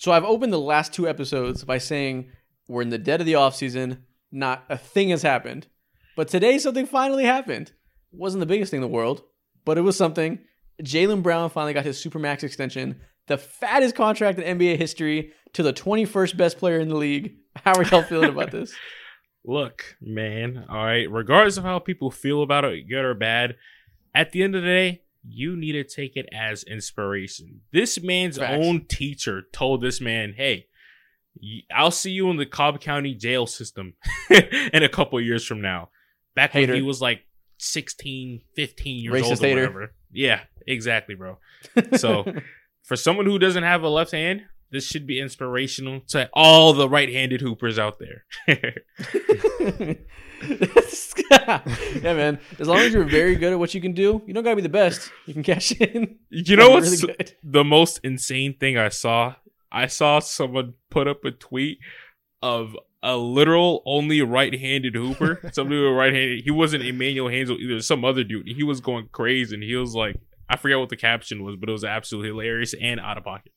So I've opened the last two episodes by saying we're in the dead of the off season. Not a thing has happened. But today something finally happened. wasn't the biggest thing in the world, but it was something. Jaylen Brown finally got his supermax extension, the fattest contract in NBA history, to the 21st best player in the league. How are y'all feeling about this? Look, man, all right, regardless of how people feel about it, good or bad, at the end of the day, you need to take it as inspiration. This man's Facts. own teacher told this man, hey, I'll see you in the Cobb County jail system in a couple years from now. Back Hater. when he was like 16, 15 years Racist old or hater. whatever. Yeah, exactly, bro. So for someone who doesn't have a left hand, this should be inspirational to all the right-handed hoopers out there. yeah, man. As long as you're very good at what you can do, you don't gotta be the best. You can cash in. you know what's really the most insane thing I saw? I saw someone put up a tweet of a literal only right-handed hooper. Somebody with right-handed. He wasn't Emmanuel Hansel either. Some other dude. He was going crazy, and he was like, I forget what the caption was, but it was absolutely hilarious and out of pocket.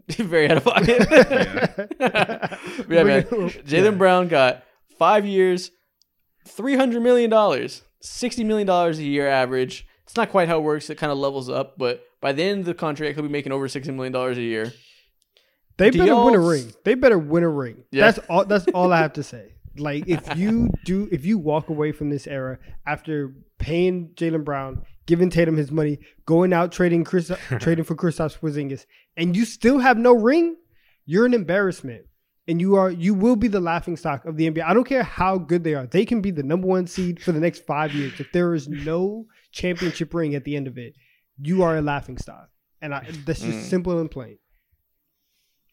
very out of pocket. yeah, man. Jaylen Brown got five years, three hundred million dollars, sixty million dollars a year average. It's not quite how it works. It kind of levels up, but by the end of the contract, he'll be making over sixty million dollars a year. They Do better win a ring. They better win a ring. Yeah. That's all. That's all I have to say. Like if you do, if you walk away from this era after paying Jaylen Brown, giving Tatum his money, going out trading Chris, trading for Kristaps Porzingis, and you still have no ring, you're an embarrassment. And you are you will be the laughing stock of the NBA. I don't care how good they are. They can be the number one seed for the next five years. If there is no championship ring at the end of it, you are a laughing stock. And I, that's just Mm. simple and plain.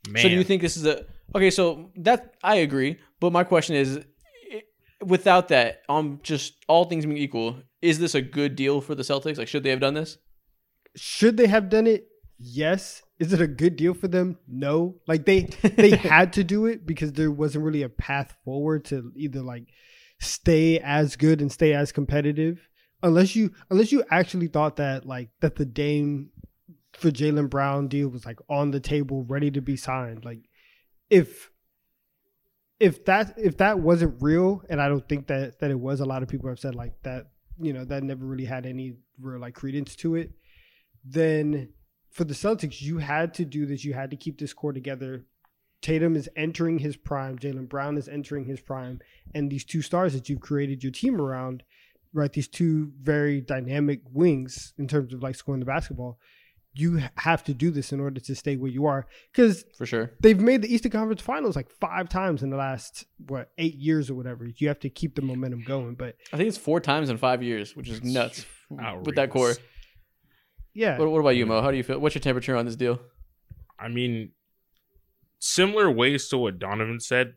Man, So do you think this is a okay? So that I agree, but my question is, i- without that, um, just all things being equal, is this a good deal for the Celtics? Like, should they have done this? should they have done it? Yes. Is it a good deal for them? No. Like they they had to do it because there wasn't really a path forward to either like stay as good and stay as competitive. Unless you unless you actually thought that like that the Dame for Jaylen Brown deal was like on the table ready to be signed. Like if if that if that wasn't real and I don't think that that it was a lot of people have said like that you know that never really had any real like credence to it then for the Celtics, you had to do this. You had to keep this core together. Tatum is entering his prime. Jaylen Brown is entering his prime. And these two stars that you've created your team around, right? These two very dynamic wings in terms of like scoring the basketball. You have to do this in order to stay where you are because For sure. they've made the Eastern Conference Finals like five times in the last what eight years or whatever. You have to keep the momentum going. But I think it's four times in five years, which is nuts with that core. yeah, What, what about you, Mo? How do you feel? What's your temperature on this deal? I mean, similar ways to what Donovan said.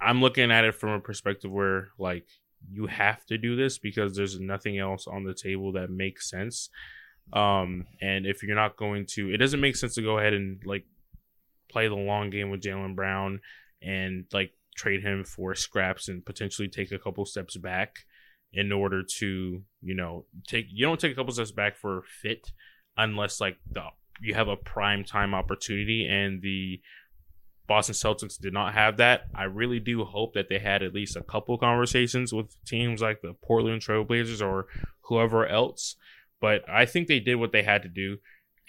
I'm looking at it from a perspective where, like, you have to do this because there's nothing else on the table that makes sense. Um, and if you're not going to, it doesn't make sense to go ahead and like play the long game with Jaylen Brown and like trade him for scraps and potentially take a couple steps back in order to, you know, take you don't take a couple steps back for fit unless like the you have a prime time opportunity and the Boston Celtics did not have that. I really do hope that they had at least a couple conversations with teams like the Portland Trailblazers or whoever else. But I think they did what they had to do.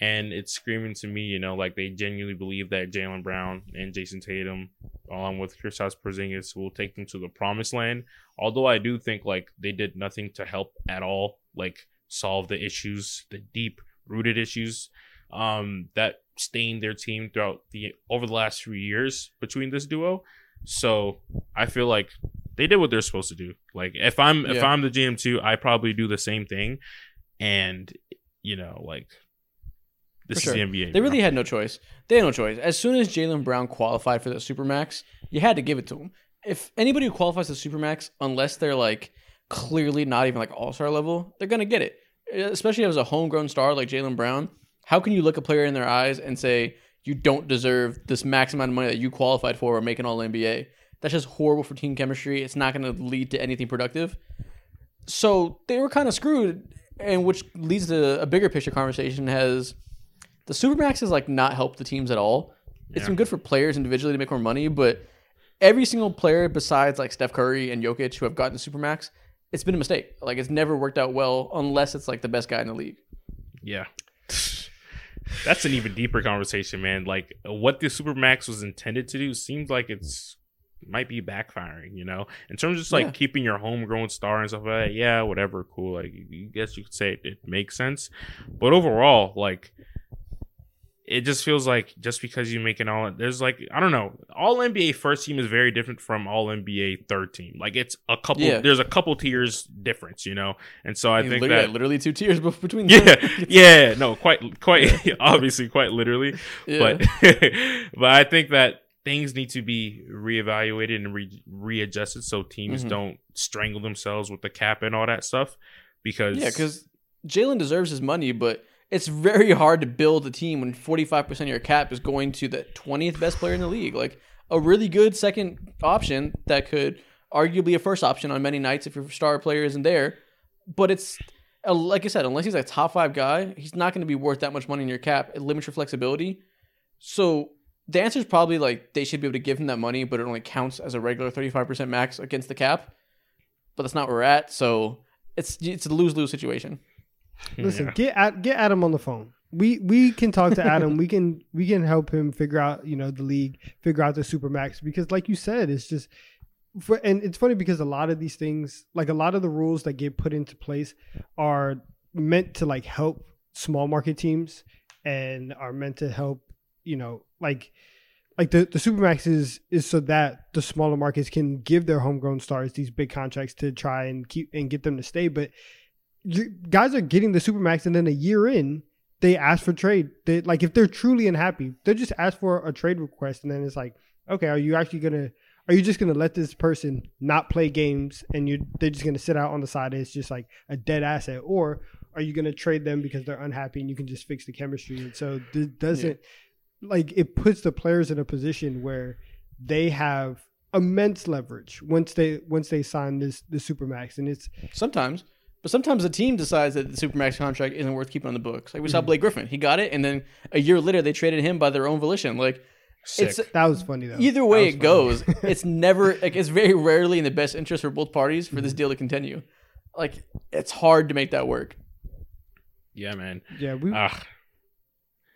And it's screaming to me, you know, like they genuinely believe that Jaylen Brown and Jayson Tatum, along with Kristaps Porzingis, will take them to the promised land. Although I do think like they did nothing to help at all, like solve the issues, the deep rooted issues um, that stained their team throughout the over the last few years between this duo. So I feel like they did what they're supposed to do. Like if I'm if I'm the GM too, I probably do the same thing. And you know, like this For is sure. the NBA. They bro. really had no choice. They had no choice. As soon as Jaylen Brown qualified for the Supermax, you had to give it to him. If anybody who qualifies the Supermax, unless they're like clearly not even like all star level, they're gonna get it. Especially as a homegrown star like Jaylen Brown, how can you look a player in their eyes and say you don't deserve this max amount of money that you qualified for or make an All NBA? That's just horrible for team chemistry. It's not going to lead to anything productive. So they were kind of screwed, and which leads to a bigger picture conversation. Has the supermax has like not helped the teams at all. It's Yeah. been good for players individually to make more money, but every single player besides like Steph Curry and Jokic who have gotten Supermax, it's been a mistake. Like it's never worked out well unless it's like the best guy in the league. Yeah. That's an even deeper conversation, man. Like what the Supermax was intended to do seems like it's might be backfiring, you know? In terms of just like Yeah. keeping your homegrown star and stuff like that, yeah, whatever, cool. Like you guess you could say it, it makes sense. But overall, like it just feels like just because you make an all there's like I don't know, all NBA first team is very different from all NBA third team. Like it's a couple Yeah. there's a couple tiers difference, you know? And so I mean, think literally, that literally two tiers between. yeah, them. yeah, no, quite, quite, obviously, quite literally, Yeah. but, but I think that things need to be reevaluated and re- readjusted so teams Mhm. don't strangle themselves with the cap and all that stuff. Because Yeah, because Jaylen deserves his money, but it's very hard to build a team when 45% of your cap is going to the 20th best player in the league. Like a really good second option that could arguably a first option on many nights if your star player isn't there. But it's uh, like I said, unless he's a top five guy, he's not going to be worth that much money in your cap. It limits your flexibility. So the answer is probably like they should be able to give him that money, but it only counts as a regular 35% max against the cap. But that's not where we're at. So it's it's a lose lose situation. Hmm. Listen, Yeah. get at, get Adam on the phone. We we can talk to Adam. we can we can help him figure out you know the league, figure out the super max because like you said, it's just for and it's funny because a lot of these things, like a lot of the rules that get put into place, are meant to like help small market teams and are meant to help you know like like the the supermax is is so that the smaller markets can give their homegrown stars these big contracts to try and keep and get them to stay. But you, guys are getting the supermax and then a year in they ask for trade. They like if they're truly unhappy they just ask for a trade request and then it's like okay are you actually gonna are you just gonna let this person not play games and you they're just gonna sit out on the side and it's just like a dead asset? Or are you gonna trade them because they're unhappy and you can just fix the chemistry? And so this doesn't like it puts the players in a position where they have immense leverage once they once they sign this the supermax and it's Sometimes. But sometimes the team decides that the Supermax contract isn't worth keeping on the books. Like we Mm-hmm. saw Blake Griffin. He got it, and then a year later they traded him by their own volition. Like Sick. it's that was funny though either way it funny. goes, it's never like it's very rarely in the best interest for both parties for Mm-hmm. this deal to continue. Like it's hard to make that work. yeah, man. yeah we Ah,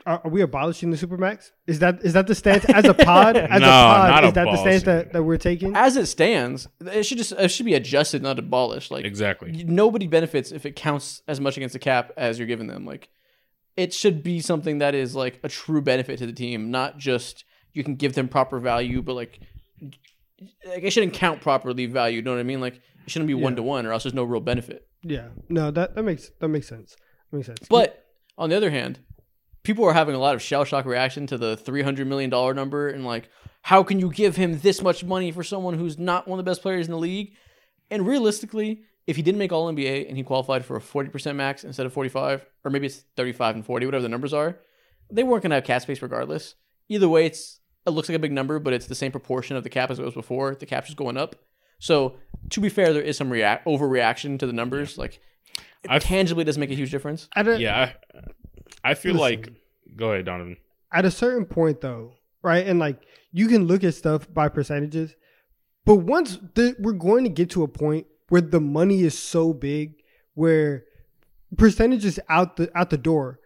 are, are we abolishing the supermax is that is that the stance as a pod as No, a pod not is that the stance that, that we're taking As it stands, it should just it should be adjusted, not abolished. Like exactly. nobody benefits if it counts as much against the cap as you're giving them. Like it should be something that is like a true benefit to the team, not just you can give them proper value, but like like it shouldn't count properly value. You know what I mean? Like it shouldn't be one to one, or else there's no real benefit. yeah no that that makes that makes sense that makes sense But on the other hand, people are having a lot of shell shock reaction to the three hundred million dollar number and like, how can you give him this much money for someone who's not one of the best players in the league? And realistically, if he didn't make All NBA and he qualified for a forty percent max instead of forty five, or maybe it's thirty five and forty, whatever the numbers are, they weren't gonna have cap space regardless. Either way, it's it looks like a big number, but it's the same proportion of the cap as it was before. The cap's just going up. So to be fair, there is some react overreaction to the numbers. Like it I've- tangibly doesn't make a huge difference. at a, Yeah, I, I feel Listen. like. Go ahead, Donovan. at a certain point though right and like you can look at stuff by percentages but once the, we're going to get to a point where the money is so big where percentages out the out the door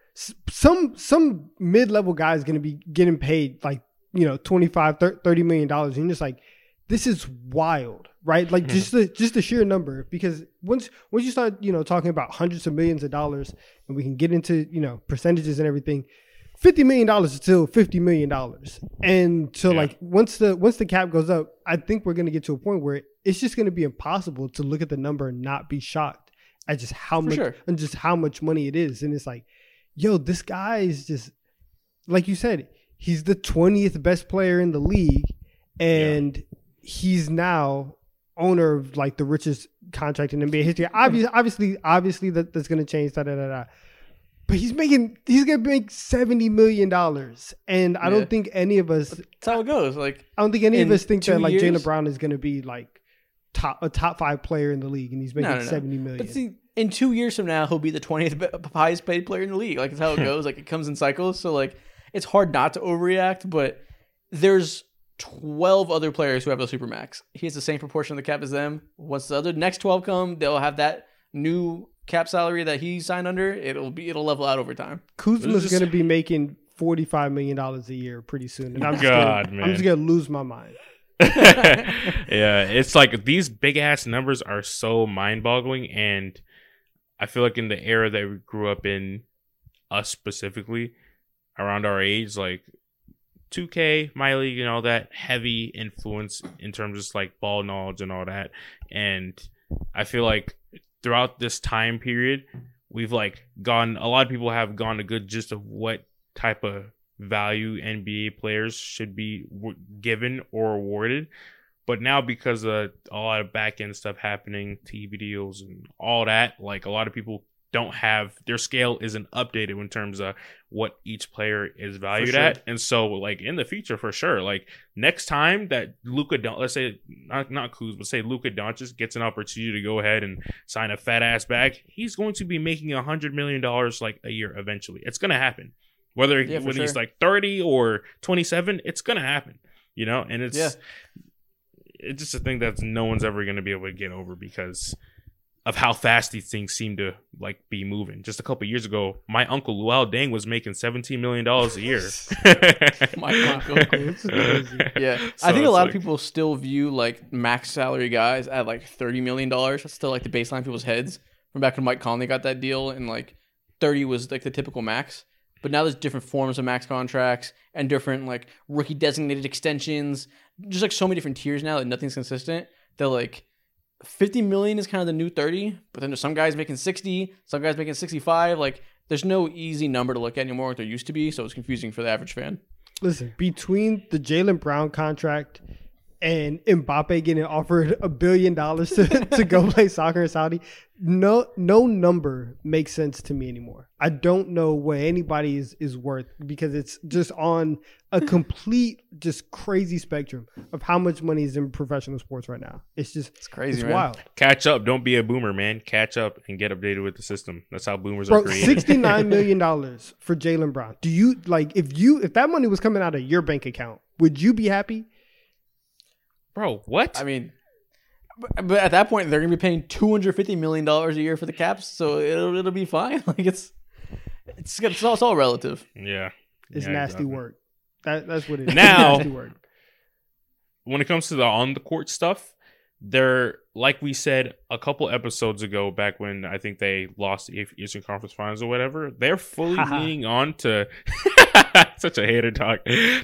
some some mid-level guy is going to be getting paid like you know 25 30 million dollars and you're just like this is wild right like just the just the sheer number because once once you start you know talking about hundreds of millions of dollars and we can get into you know percentages and everything fifty million dollars is still fifty million dollars, and so Yeah. like once the once the cap goes up, I think we're gonna get to a point where it's just gonna be impossible to look at the number and not be shocked at just how much sure. and just how much money it is, and it's like, yo, this guy is just like you said, he's the twentieth best player in the league, and he's now owner of like the richest contract in NBA history. Obviously, obviously, obviously that that's gonna change. Da da da da. But he's making he's gonna make seventy million dollars, and I Yeah. don't think any of us, That's how it goes. Like I don't think any of us think that like years- Jaylen Brown is gonna be like top a top five player in the league, and he's making no, no, no. seventy million. But see, in two years from now, he'll be the twentieth highest paid player in the league. Like it's how it goes. Like it comes in cycles. So like it's hard not to overreact, but there's 12 other players who have a supermax. He has the same proportion of the cap as them. Once the other next 12 come, they'll have that new cap salary that he signed under. It'll be it'll level out over time. Kuzma's This going to be making forty five million dollars a year pretty soon, and I'm just God, gonna, man. I'm just going to lose my mind. yeah, it's like these big ass numbers are so mind boggling, and I feel like in the era that we grew up in, us specifically, around our age, like 2K, my league, and all that heavy influence in terms of like ball knowledge and all that, and I feel like throughout this time period, we've like gone. A lot of people have gone a good gist of what type of value NBA players should be w- given or awarded. But now, because of a lot of back end stuff happening, TV deals and all that, like a lot of people don't have their scale isn't updated in terms of what each player is valued sure. at. And so, like in the future, for sure, like next time that Luka, Don- let's say not not Kuz, but say Luka Doncic gets an opportunity to go ahead and sign a fat ass bag, he's going to be making a hundred million dollars like a year eventually. It's gonna happen. Whether Yeah, when he's like 30 or 27, it's gonna happen. You know, and it's Yeah. it's just a thing that no one's ever gonna be able to get over because of how fast these things seem to like be moving. Just a couple years ago, my uncle Luol Deng was making 17 million dollars a year. My uncle. This crazy. Yeah, So I think a lot like- of people still view like max salary guys at like thirty million dollars. That's still like the baseline people's heads from back when Mike Conley got that deal, and like thirty was like the typical max. But now there's different forms of max contracts and different like rookie designated extensions. Just like so many different tiers now that nothing's consistent. They're like fifty million is kind of the new thirty, but then there's some guys making sixty, some guys making sixty-five. Like there's no easy number to look at anymore like there used to be, so it's confusing for the average fan. Listen, between the Jaylen Brown contract and Mbappe getting offered a billion dollars to, to go play soccer in Saudi, no no number makes sense to me anymore. I don't know what anybody is, is worth because it's just on a complete, just crazy spectrum of how much money is in professional sports right now. It's just It's crazy, it's man. wild. Catch up. Don't be a boomer, man. Catch up and get updated with the system. That's how boomers Bro, are created. sixty nine million dollars for Jaylen Brown. Do you like if you if that money was coming out of your bank account, would you be happy? Bro, what? I mean, but, but at that point, they're gonna be paying two hundred fifty million dollars a year for the caps, so it'll it'll be fine. Like it's it's it's all, it's all relative. yeah. It's Yeah, nasty exactly. work. That that's what it is. Now- nasty work. when it comes to the on the court stuff, they're like we said a couple episodes ago, back when I think they lost the Eastern Conference Finals or whatever. They're fully leaning on to such a hater talk.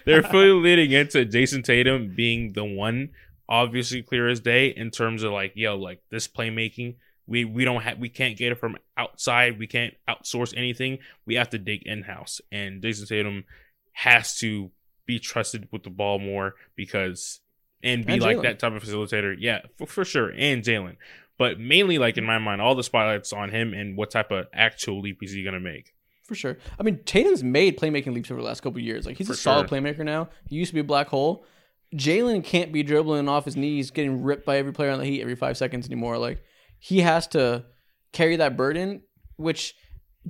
They're fully leading into Jayson Tatum being the one, obviously clear as day in terms of like, yo, like this playmaking. We we don't have we can't get it from outside. We can't outsource anything. We have to dig in house, and Jayson Tatum has to be trusted with the ball more because and be And like that type of facilitator. Yeah, for, for sure. And Jaylen. But mainly like in my mind, all the spotlights on him and what type of actual leap is he gonna make. For sure. I mean, Tatum's made playmaking leaps over the last couple of years. Like he's For a solid sure. playmaker now. He used to be a black hole. Jaylen can't be dribbling off his knees, getting ripped by every player on the Heat every five seconds anymore. Like he has to carry that burden, which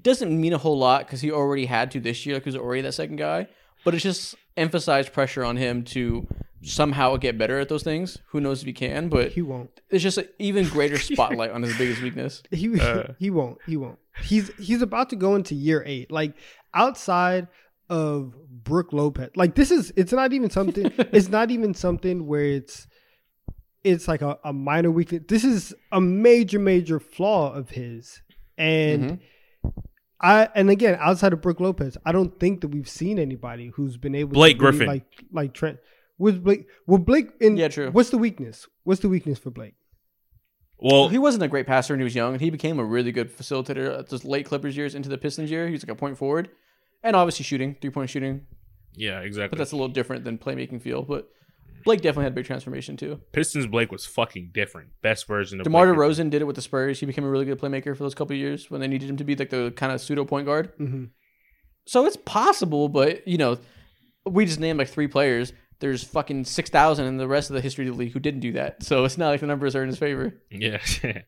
doesn't mean a whole lot because he already had to this year. Like he was already that second guy. But it's just emphasized pressure on him to somehow get better at those things. Who knows if he can? But He won't. it's just an even greater spotlight on his biggest weakness. He Uh. he won't. He won't. He's he's about to go into year eight. Like outside of Brook Lopez, like this is it's not even something. it's not even something where it's it's like a, a minor weakness. This is a major major flaw of his, and. Mhm. I and again outside of Brook Lopez, I don't think that we've seen anybody who's been able Blake to Griffin. like like Trent with Blake. Well, Blake in Yeah, true. What's the weakness? What's the weakness for Blake? Well, he wasn't a great passer when he was young, and he became a really good facilitator at those late Clippers years into the Pistons year. He was like a point forward, and obviously shooting, three point shooting, yeah, exactly. but that's a little different than playmaking feel. But Blake definitely had a big transformation too. Pistons Blake was fucking different. Best version of DeMar Blake. DeRozan did it with the Spurs. He became a really good playmaker for those couple of years when they needed him to be like the kind of pseudo point guard. hmm So it's possible, but you know, we just named like three players. There's fucking six thousand in the rest of the history of the league who didn't do that. So it's not like the numbers are in his favor. Yeah.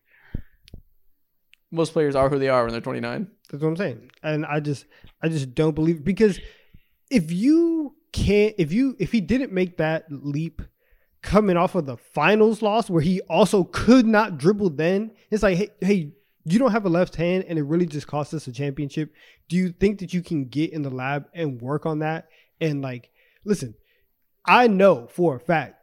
Most players are who they are when they're 29. That's what I'm saying. And I just I just don't believe because if you can't if you if he didn't make that leap coming off of the finals loss where he also could not dribble then it's like hey, hey you don't have a left hand and it really just cost us a championship do you think that you can get in the lab and work on that and like listen i know for a fact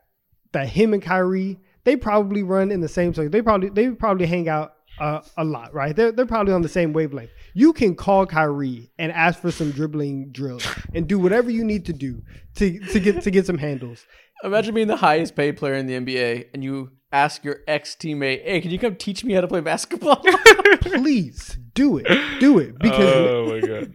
that him and Kyrie they probably run in the same circle. They probably they probably hang out uh, a lot right? They're, they're probably on the same wavelength. You can call Kyrie and ask for some dribbling drills and do whatever you need to do to, to get to get some handles. Imagine being the highest paid player in the NBA and you ask your ex teammate, "Hey, can you come teach me how to play basketball?" please do it. Do it because oh my god.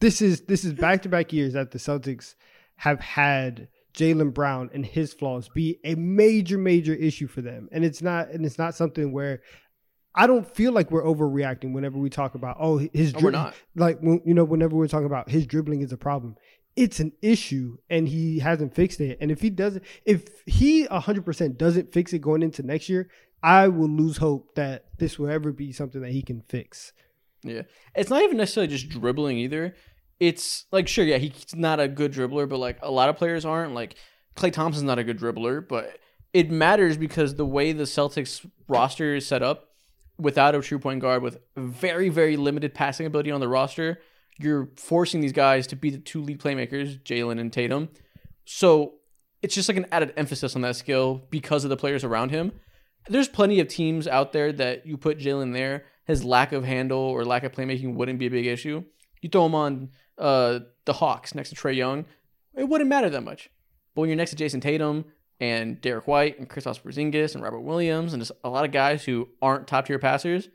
this is this is back to back years that the Celtics have had Jaylen Brown and his flaws be a major major issue for them, and it's not and it's not something where I don't feel like we're overreacting whenever we talk about oh his No, we're not. like when, you know whenever we're talking about his dribbling is a problem. It's an issue and he hasn't fixed it. And if he doesn't, if he 100% doesn't fix it going into next year, I will lose hope that this will ever be something that he can fix. Yeah. It's not even necessarily just dribbling either. It's like sure, yeah, he's not a good dribbler, but like a lot of players aren't. Like Klay Thompson's not a good dribbler, but it matters because the way the Celtics roster is set up, without a true point guard with very, very limited passing ability on the roster, you're forcing these guys to be the two lead playmakers, Jaylen and Tatum. So it's just like an added emphasis on that skill because of the players around him. There's plenty of teams out there that you put Jaylen there, his lack of handle or lack of playmaking wouldn't be a big issue. You throw him on uh, the Hawks next to Trae Young, it wouldn't matter that much. But when you're next to Jayson Tatum and Derrick White and Kristaps Porzingis and Robert Williams and just a lot of guys who aren't top tier passers,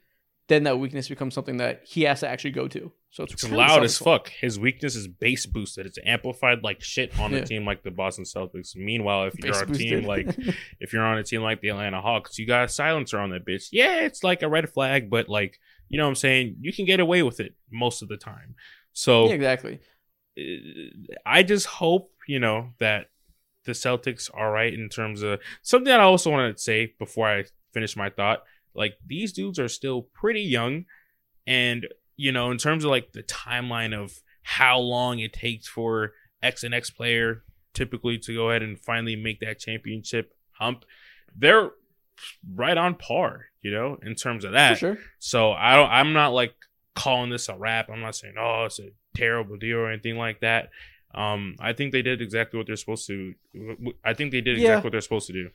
then that weakness becomes something that he has to actually go to. So it's, It's loud as fuck. His weakness is bass boosted. It's amplified like shit on Yeah. a team like the Boston Celtics. Meanwhile, if you're on a team boosted. like if you're on a team like the Atlanta Hawks, you got a silencer on that bitch. Yeah, it's like a red flag, but like you know what I'm saying, you can get away with it most of the time. So yeah, exactly. uh, I just hope, you know, that the Celtics are right in terms of something that I also want to say before I finish my thought. Like these dudes are still pretty young, and you know, in terms of like the timeline of how long it takes for X and X player typically to go ahead and finally make that championship hump, they're right on par, you know, in terms of For that. sure. So I don't. I'm not like calling this a wrap. I'm not saying oh it's a terrible deal or anything like that. Um, I think they did exactly what they're supposed to. I think they did Yeah. exactly what they're supposed to do.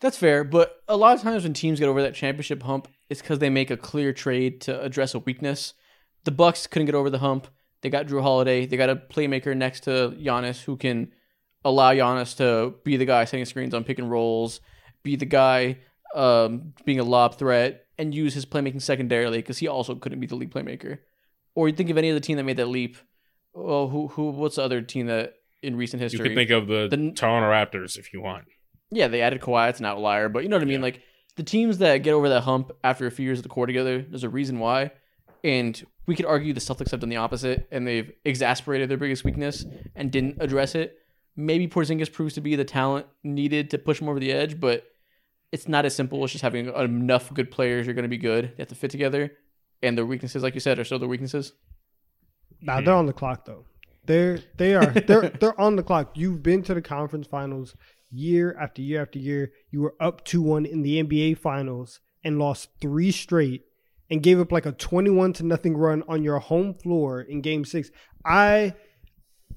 That's fair, but a lot of times when teams get over that championship hump, it's because they make a clear trade to address a weakness. The Bucks couldn't get over the hump. They got Jrue Holiday. They got a playmaker next to Giannis who can allow Giannis to be the guy setting screens on pick and rolls, be the guy um, being a lob threat, and use his playmaking secondarily because he also couldn't be the lead playmaker. Or you think of any other team that made that leap? Oh, who who? What's the other team that in recent history? You could think of the, The- Toronto Raptors if you want. yeah, they added Kawhi. It's an outlier, but you know what I mean. Yeah. Like the teams that get over that hump after a few years of the core together, there's a reason why. And we could argue the Celtics have done the opposite, and they've exasperated their biggest weakness and didn't address it. Maybe Porzingis proves to be the talent needed to push them over the edge, but it's not as simple as just having enough good players. You're going to be good. They have to fit together, and their weaknesses, like you said, are still their weaknesses. Nah, they're on the clock though. They're they are they're they're on the clock. You've been to the conference finals year after year after year. You were up two one in the NBA finals and lost three straight and gave up like a twenty one to nothing run on your home floor in game six. I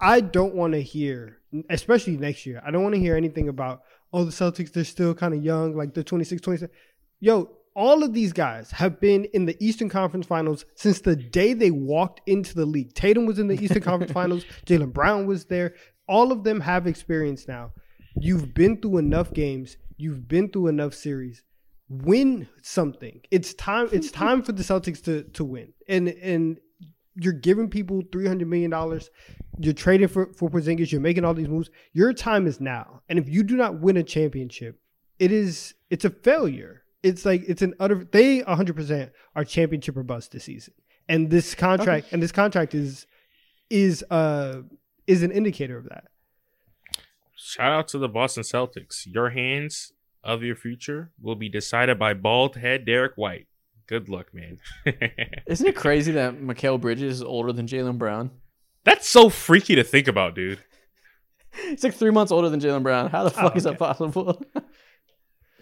I don't want to hear, especially next year. I don't want to hear anything about oh the Celtics they're still kind of young, like they're 26, 27. Yo, all of these guys have been in the Eastern Conference Finals since the day they walked into the league. Tatum was in the Eastern Conference Finals. Jalen Brown was there. All of them have experience now. You've been through enough games. You've been through enough series. Win something. It's time. It's time for the Celtics to to win. And and you're giving people three hundred million dollars. You're trading for for Porzingis. You're making all these moves. Your time is now. And if you do not win a championship, it is it's a failure. It's like it's an utter. They 100 percent are championship or bust this season. And this contract and this contract is is uh is an indicator of that. Shout out to the Boston Celtics. Your hands of your future will be decided by bald head Derrick White. Good luck, man. Isn't it crazy that Mikal Bridges is older than Jaylen Brown? That's so freaky to think about, dude. He's like three months older than Jaylen Brown. How the fuck Oh, is that possible?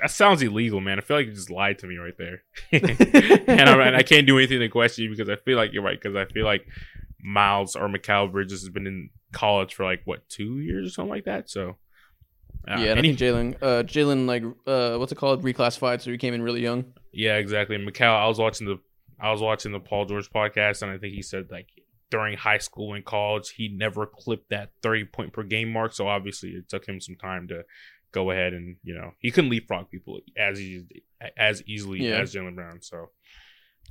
That sounds illegal, man. I feel like you just lied to me right there, and, I, and I can't do anything to question you because I feel like you're right. Because I feel like Miles or Mikal Bridges has been in college for like what two years or something like that. So uh, yeah, and I think Jaylen, uh, Jaylen, like, uh, what's it called? Reclassified, so he came in really young. Yeah, exactly. Mikal, I was watching the I was watching the Paul George podcast, and I think he said like during high school and college, he never clipped that thirty point per game mark. So obviously, it took him some time to go ahead and you know he couldn't leapfrog people as easy, as easily Yeah. as Jaylen Brown. So.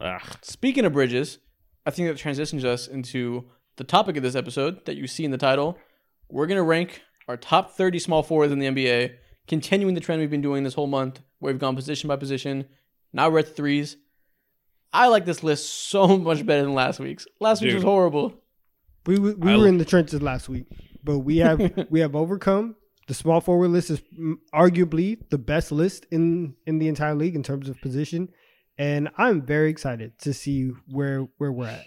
Uh, Speaking of bridges, I think that transitions us into the topic of this episode that you see in the title. We're gonna rank our top 30 small forwards in the NBA, continuing the trend we've been doing this whole month, where we've gone position by position. Now we're at the threes. I like this list so much better than last week's. Last week's was horrible. We we we I- were in the trenches last week, but we have we have overcome. The small forward list is arguably the best list in in the entire league in terms of position, and I'm very excited to see where where we're at.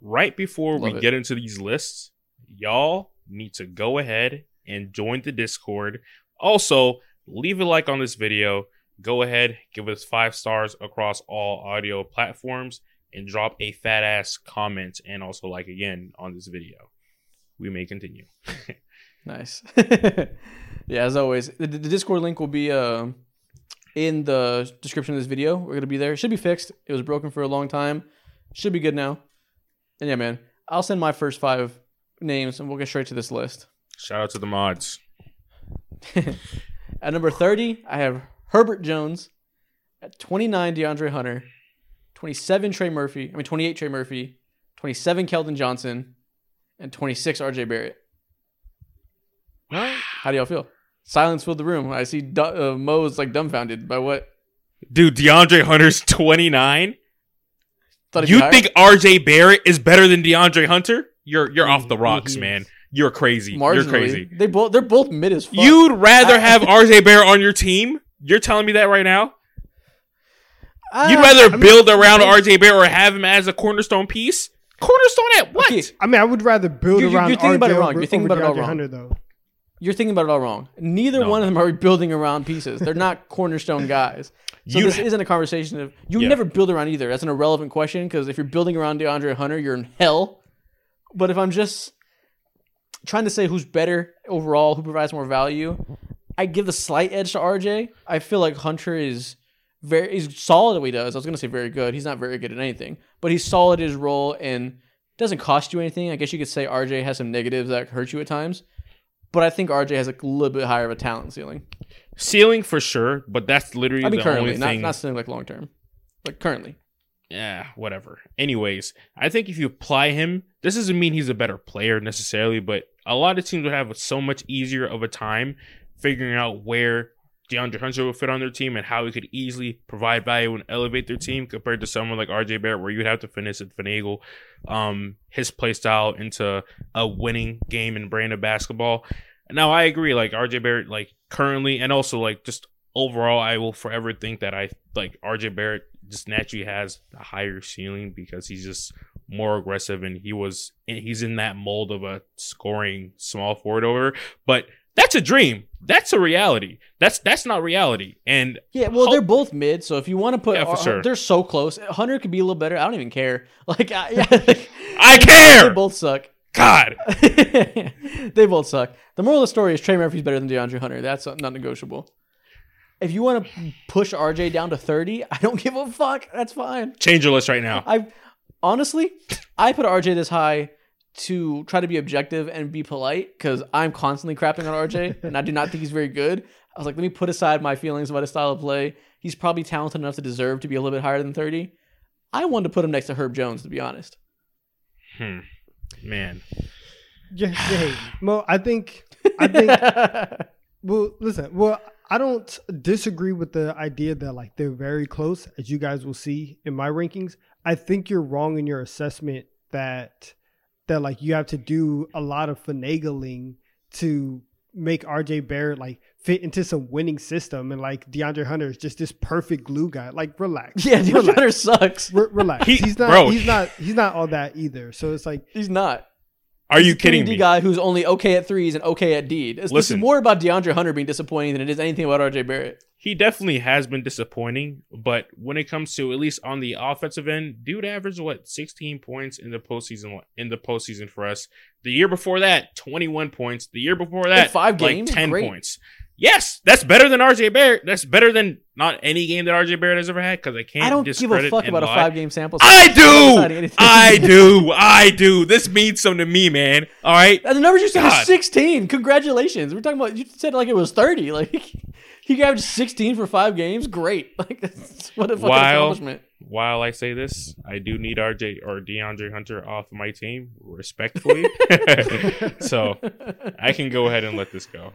right before we it. get into these lists, y'all need to go ahead and join the Discord. Also, leave a like on this video. Go ahead, give us five stars across all audio platforms, and drop a fat ass comment and also like again on this video. We may continue. Nice. yeah, as always, the, the Discord link will be uh, in the description of this video. We're gonna be there. It should be fixed. It was broken for a long time. Should be good now. And yeah, man, I'll send my first five names, and we'll get straight to this list. Shout out to the mods. At number thirty, I have Herbert Jones. At twenty-nine, DeAndre Hunter. Twenty-seven, Trey Murphy. I mean, twenty-eight, Trey Murphy. Twenty-seven, Keldon Johnson. And twenty-six, RJ Barrett. How do y'all feel? Silence filled the room. I see du- uh, Mo's like dumbfounded by what. Dude, DeAndre Hunter's 29. Thought it'd be You think RJ Barrett is better than DeAndre Hunter? You're you're off the rocks, man. You're crazy. You're marginally? crazy. They both they're both mid as fuck. You'd rather I- have RJ Barrett on your team? You're telling me that right now? Ah, You'd rather I mean, build around I- RJ Barrett or have him as a cornerstone piece? Cornerstone at what? Okay, I mean, I would rather build You're- you're- around you're thinking about it wrong. You're thinking about it all wrong. Hunter, though. You're thinking about it all wrong. Neither No. one of them are building around pieces. They're not cornerstone guys. So You- this isn't a conversation of you Yeah. never build around either. That's an irrelevant question because if you're building around DeAndre Hunter, you're in hell. But if I'm just trying to say who's better overall, who provides more value, I give the slight edge to RJ. I feel like Hunter is very he's solid at what he does. I was gonna say very good. He's not very good at anything, but he's solid at his role and doesn't cost you anything. I guess you could say RJ has some negatives that hurt you at times. But I think RJ has a little bit higher of a talent ceiling. Ceiling for sure, but that's literally I mean, the currently, only not thing. not saying like long term, like currently. yeah, whatever. Anyways, I think if you apply him, this doesn't mean he's a better player necessarily, but a lot of teams would have so much easier of a time figuring out where DeAndre Hunter would fit on their team and how he could easily provide value and elevate their team compared to someone like RJ Barrett, where you'd have to finish and finagle um, his play style into a winning game and brand of basketball. Now, I agree, like RJ Barrett, like currently, and also like just overall, I will forever think that I like RJ Barrett just naturally has a higher ceiling because he's just more aggressive and he was he's in that mold of a scoring small forward over. But that's a dream. That's a reality. That's that's not reality. And Yeah, well, they're both mid, so if you want to put, Yeah, for uh, sure. they're so close. Hunter could be a little better. I don't even care. Like, I, yeah, like, I They care. both suck. God, they both suck. The moral of the story is Trey Murphy's better than DeAndre Hunter. That's not negotiable. If you want to push RJ down to 30, I don't give a fuck. That's fine. change your list right now. I honestly, I put RJ this high to try to be objective and be polite because I'm constantly crapping on RJ and I do not think he's very good. I was like, let me put aside my feelings about his style of play. He's probably talented enough to deserve to be a little bit higher than 30. I wanted to put him next to Herb Jones, to be honest. Hmm. Man, Yeah, yeah. Mo, I think I think Well, listen. Well, I don't disagree with the idea that like they're very close, as you guys will see in my rankings. I think you're wrong in your assessment that that like you have to do a lot of finagling to make RJ Barrett like fit into some winning system, and like DeAndre Hunter is just this perfect glue guy. Like, relax. yeah, DeAndre relax. Hunter sucks. Re- relax. He- he's not. bro, he's not. He's not all that either. So it's like He's not. Are you kidding 3D me? guy who's only okay at threes and okay at D. It's, this is more about DeAndre Hunter being disappointing than it is anything about RJ Barrett. He definitely has been disappointing, but when it comes to at least on the offensive end, dude averaged what 16 points in the postseason in the postseason for us. The year before that, 21 points. The year before that, five like games? 10 Great. points. Yes, that's better than RJ Barrett. That's better than not any game that RJ Barrett has ever had because I can't I don't give a fuck about a five game sample. I size. I'm not deciding do. I do. I do. This means something to me, man. All right. And the numbers you said God. was 16. Congratulations. We're talking about, you said like it was 30. Like, he averaged 16 for five games. Great. Like, that's what a fucking While- accomplishment. While I say this, I do need RJ or DeAndre Hunter off my team, respectfully. so I can go ahead and let this go.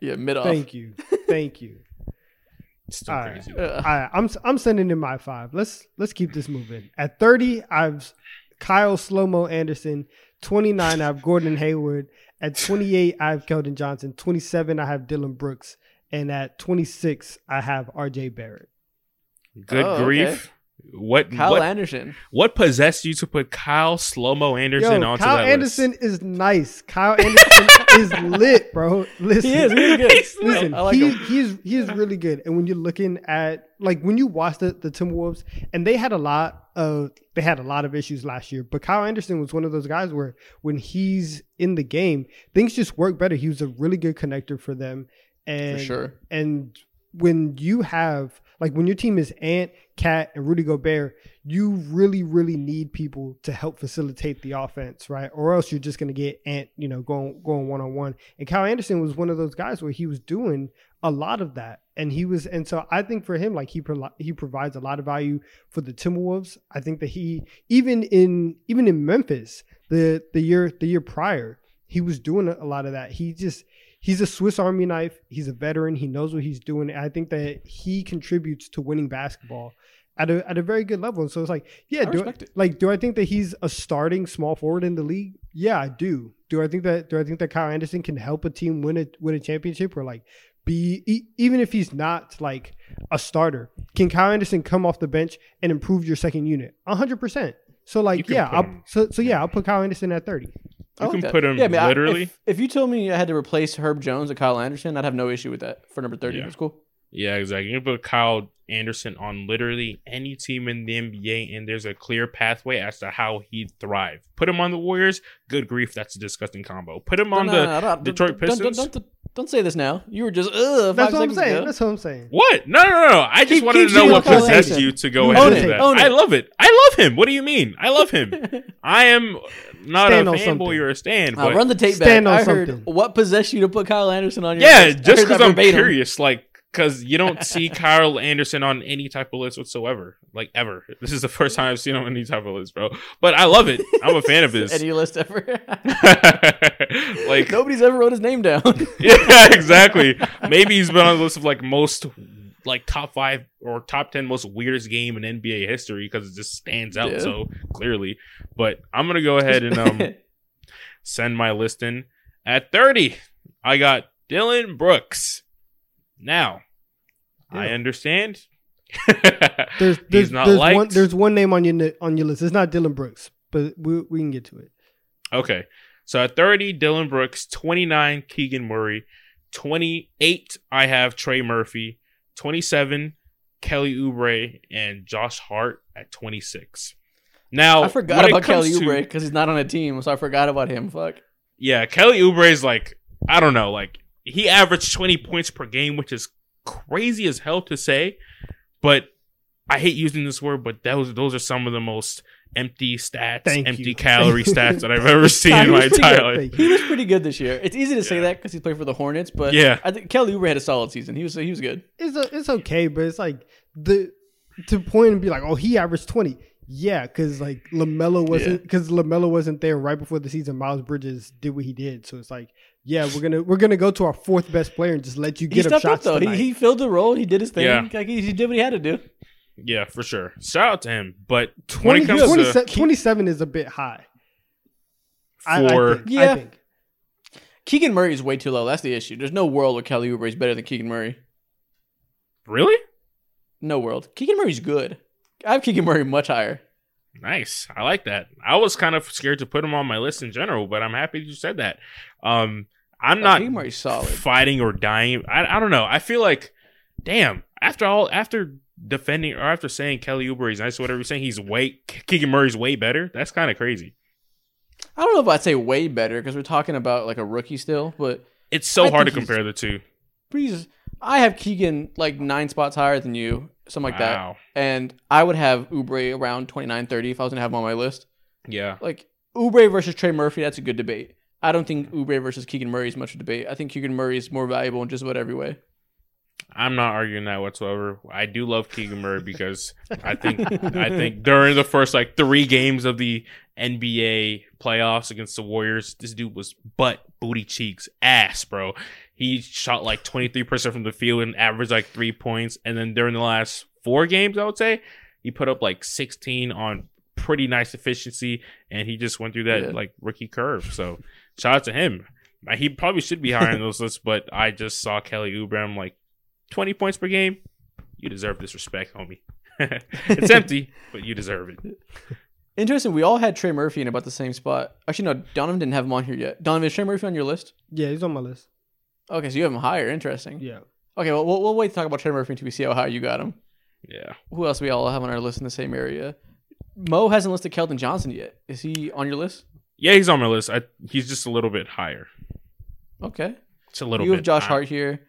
Yeah, mid off. Thank you, thank you. Still All right. crazy. All right, I'm I'm sending in my five. Let's let's keep this moving. At 30, I've Kyle Slomo Anderson. 29, I have Gordon Hayward. At 28, I have Keldon Johnson. 27, I have Dillon Brooks. And at 26, I have RJ Barrett. Good Oh, okay. grief. What Kyle what, Anderson. what possessed you to put Kyle Slomo Anderson Yo, onto Kyle that Anderson list? is nice. Kyle Anderson is lit, bro. Listen, He is. He's good. He's. Listen, I like he, him. he's he is really good. And when you're looking at like when you watch the, the Timberwolves, and they had a lot of they had a lot of issues last year. But Kyle Anderson was one of those guys where when he's in the game, things just work better. He was a really good connector for them. And For sure. and when you have like when your team is Ant, KAT, and Rudy Gobert, you really, really need people to help facilitate the offense, right? Or else you're just gonna get Ant, you know, going going one on one. And Kyle Anderson was one of those guys where he was doing a lot of that, and he was, and so I think for him, like he pro- he provides a lot of value for the Timberwolves. I think that he even in even in Memphis the the year the year prior, he was doing a lot of that. He just he's a Swiss Army knife. He's a veteran. He knows what he's doing. I think that he contributes to winning basketball at a at a very good level. And so it's like, yeah, I do respect it. like do I think that he's a starting small forward in the league? Yeah, I do. Do I think that do I think that Kyle Anderson can help a team win a win a championship or like be e- even if he's not like a starter, can Kyle Anderson come off the bench and improve your second unit? hundred percent. So like yeah, I'll, so so yeah, I'll put Kyle Anderson at thirty. I You like can that. put him I mean, I- literally. if, if you told me I had to replace Herb Jones and Kyle Anderson, I'd have no issue with that for number 30. Yeah. That's cool. Yeah, exactly. You can put Kyle Anderson on literally any team in the NBA, and there's a clear pathway as to how he'd thrive. Put him on the Warriors, good grief, that's a disgusting combo. Put him on No, the no, no, no, Detroit don't- don't- Pistons. Don't, don't, don't say this now. You were just, ugh, That's what I'm saying. ago. That's what I'm saying. What? No, no, no, no. I just Keep- wanted keep to know what Kyle possessed Anderson. you to go You ahead and do that. own it. I love it. I love him. What do you mean? I love him. I am not Stand a on fanboy something. or a stand, Uh, but run the tape Stand back. on I heard something. what possessed you to put Kyle Anderson on your yeah, list. I just because I'm verbatim. curious, like, because you don't see Kyle Anderson on any type of list whatsoever, like ever. This is the first time I've seen him on any type of list, bro. But I love it. I'm a fan of his. Any list ever. like, Nobody's ever wrote his name down. yeah, exactly. Maybe he's been on the list of like most, like top five or top ten most weirdest game in NBA history because it just stands out Yeah. so clearly. But I'm gonna go ahead and um send my list in at 30. I got Dillon Brooks. Now, I understand. There's there's not there's one there's one name on your on your list. It's not Dillon Brooks, but we we can get to it. Okay. So at 30, Dillon Brooks. 29, Keegan Murray. 28, I have Trey Murphy. 27, Kelly Oubre. And Josh Hart at 26. Now, I forgot about Kelly Oubre because he's not on a team, so I forgot about him. Fuck. Yeah, Kelly Oubre is like, I don't know, like, he averaged 20 points per game, which is crazy as hell to say. But I hate using this word, but those those are some of the most empty stats, Thank empty you. calorie stats that I've ever seen in my was entire life. He was pretty good this year. It's easy to say Yeah. that because he played for the Hornets, but Yeah. I think Kelly Oubre had a solid season. He was he was good. It's a, it's okay, but it's like the to point and be like, oh, he averaged twenty. Yeah, because like Lamelo wasn't because Lamelo wasn't there right before the season. Miles Bridges did what he did, so it's like, yeah, we're gonna we're gonna go to our fourth best player and just let you get him stepped up shots though. He, he filled the role. He did his thing. Yeah. Like, he, he did what he had to do. Yeah, for sure. Shout out to him. But 20, when it comes 27, to 27 is a bit high. I- I think, Yeah. I think. Keegan Murray is way too low. That's the issue. There's no world where Kelly Oubre is better than Keegan Murray. really, No world. Keegan Murray's good. I have Keegan Murray much higher. Nice. I like that. I was kind of scared to put him on my list in general, but I'm happy you said that. Um, I'm not Keegan Murray's solid. fighting or dying. I, I don't know. I feel like, damn, after all, after defending or after saying Kelly Oubre is nice or whatever, you're saying he's way, Keegan Murray's way better. That's kind of crazy. I don't know if I'd say way better because we're talking about like a rookie still, but It's so I hard to compare the two. please, I have Keegan like nine spots higher than you, something like that, and I would have Oubre around 29, 30 if I was gonna have him on my list. Yeah. Like Oubre versus Trey Murphy, that's a good debate. I don't think Oubre versus Keegan Murray is much of a debate. I think Keegan Murray is more valuable in just about every way. I'm not arguing that whatsoever. I do love Keegan Murray because I think I think during the first like three games of the NBA playoffs against the Warriors, this dude was butt booty cheeks ass, bro. He shot like 23% from the field and averaged like three points. And then during the last four games, I would say he put up like 16 on pretty nice efficiency, and he just went through that Yeah. like rookie curve. So shout out to him. He probably should be higher on those lists, but I just saw Kelly Oubre. I'm like, 20 points per game. You deserve this respect, homie. it's empty, but you deserve it. Interesting. We all had Trey Murphy in about the same spot. Actually, no, Donovan didn't have him on here yet. Donovan, is Trey Murphy on your list? Yeah, he's on my list. Okay, so you have him higher. Interesting. Yeah. Okay, well, we'll, we'll wait to talk about Trey Murphy until we see how high you got him. Yeah. Who else we all have on our list in the same area? Mo hasn't listed Keldon Johnson yet. Is he on your list? Yeah, he's on my list. I, he's just a little bit higher. Okay. It's a little you bit. have Josh higher. Hart here.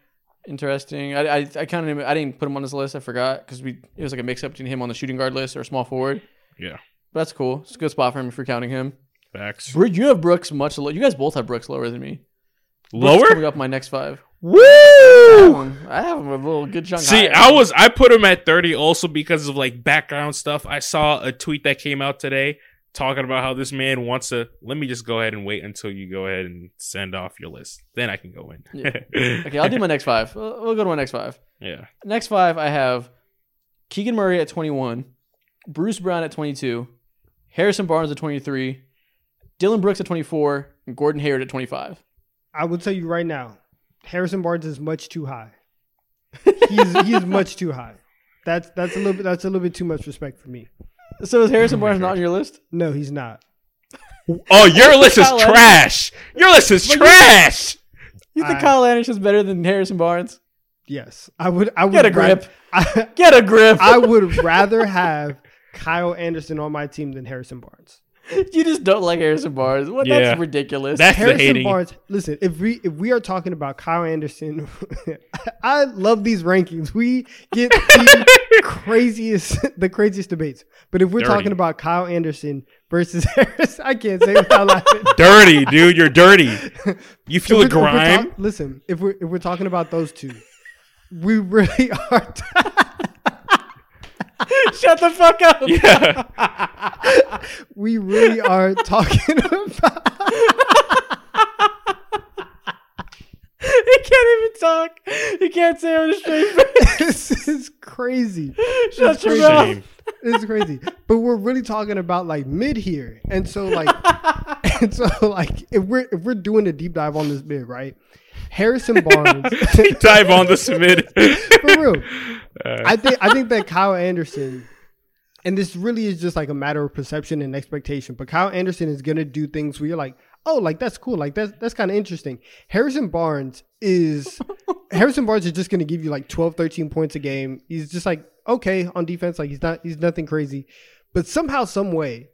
Interesting. I, I, I kind of I didn't put him on this list. I forgot because we it was like a mix up between him on the shooting guard list or small forward. Yeah. But that's cool. It's a good spot for him if you're counting him. Facts. Bro, You have Brooks much lower. You guys both have Brooks lower than me. Brooks Lower? coming up my next five. Woo! I have him a little good chunk. See, higher. I was I put him at 30 also because of like background stuff. I saw a tweet that came out today talking about how this man wants to let me just go ahead and wait until you go ahead and send off your list. Then I can go in. Yeah. Okay, I'll do my next five. We'll we'll go to my next five. yeah. Next five, I have Keegan Murray at 21, Bruce Brown at 22, Harrison Barnes at 23, Dillon Brooks at 24, and Gordon Hayward at 25. I will tell you right now, Harrison Barnes is much too high. He's he is much too high. That's that's a little bit that's a little bit too much respect for me. So is Harrison Barnes not on your list? No, he's not. Oh, your list is Kyle Anderson. trash. Your list is But you- trash. You think I- Kyle Anderson's better than Harrison Barnes? Yes, I would. I would Get a ra- grip. I, Get a grip. I would rather have Kyle Anderson on my team than Harrison Barnes. you just don't like Harrison Barnes. What? Yeah. That's ridiculous. That's Harrison hating. Barnes. Listen, if we if we are talking about Kyle Anderson, I love these rankings. We get the craziest the craziest debates. But if we're Dirty. talking about Kyle Anderson versus Harris, I can't say without laughing. dirty, dude. You're dirty. You feel the If we're- if we're grime. talk- listen, if we're if we're talking about those two, we really are. Shut the fuck up. yeah. we really are talking about. he can't even talk. He can't say it with a straight face. this is crazy. Shut your crazy. mouth. Shame. It's crazy. But we're really talking about like mid here. And so like and so like if we're if we're doing a deep dive on this mid, right? Harrison Barnes Dive on the submit. for real. Uh, I think I think that Kyle Anderson and this really is just like a matter of perception and expectation. But Kyle Anderson is gonna do things where you're like, oh, like that's cool, like that's that's kind of interesting. Harrison Barnes is Harrison Barnes is just gonna give you like 12, 13 points a game. He's just like okay on defense, like he's not he's nothing crazy. But somehow, some way,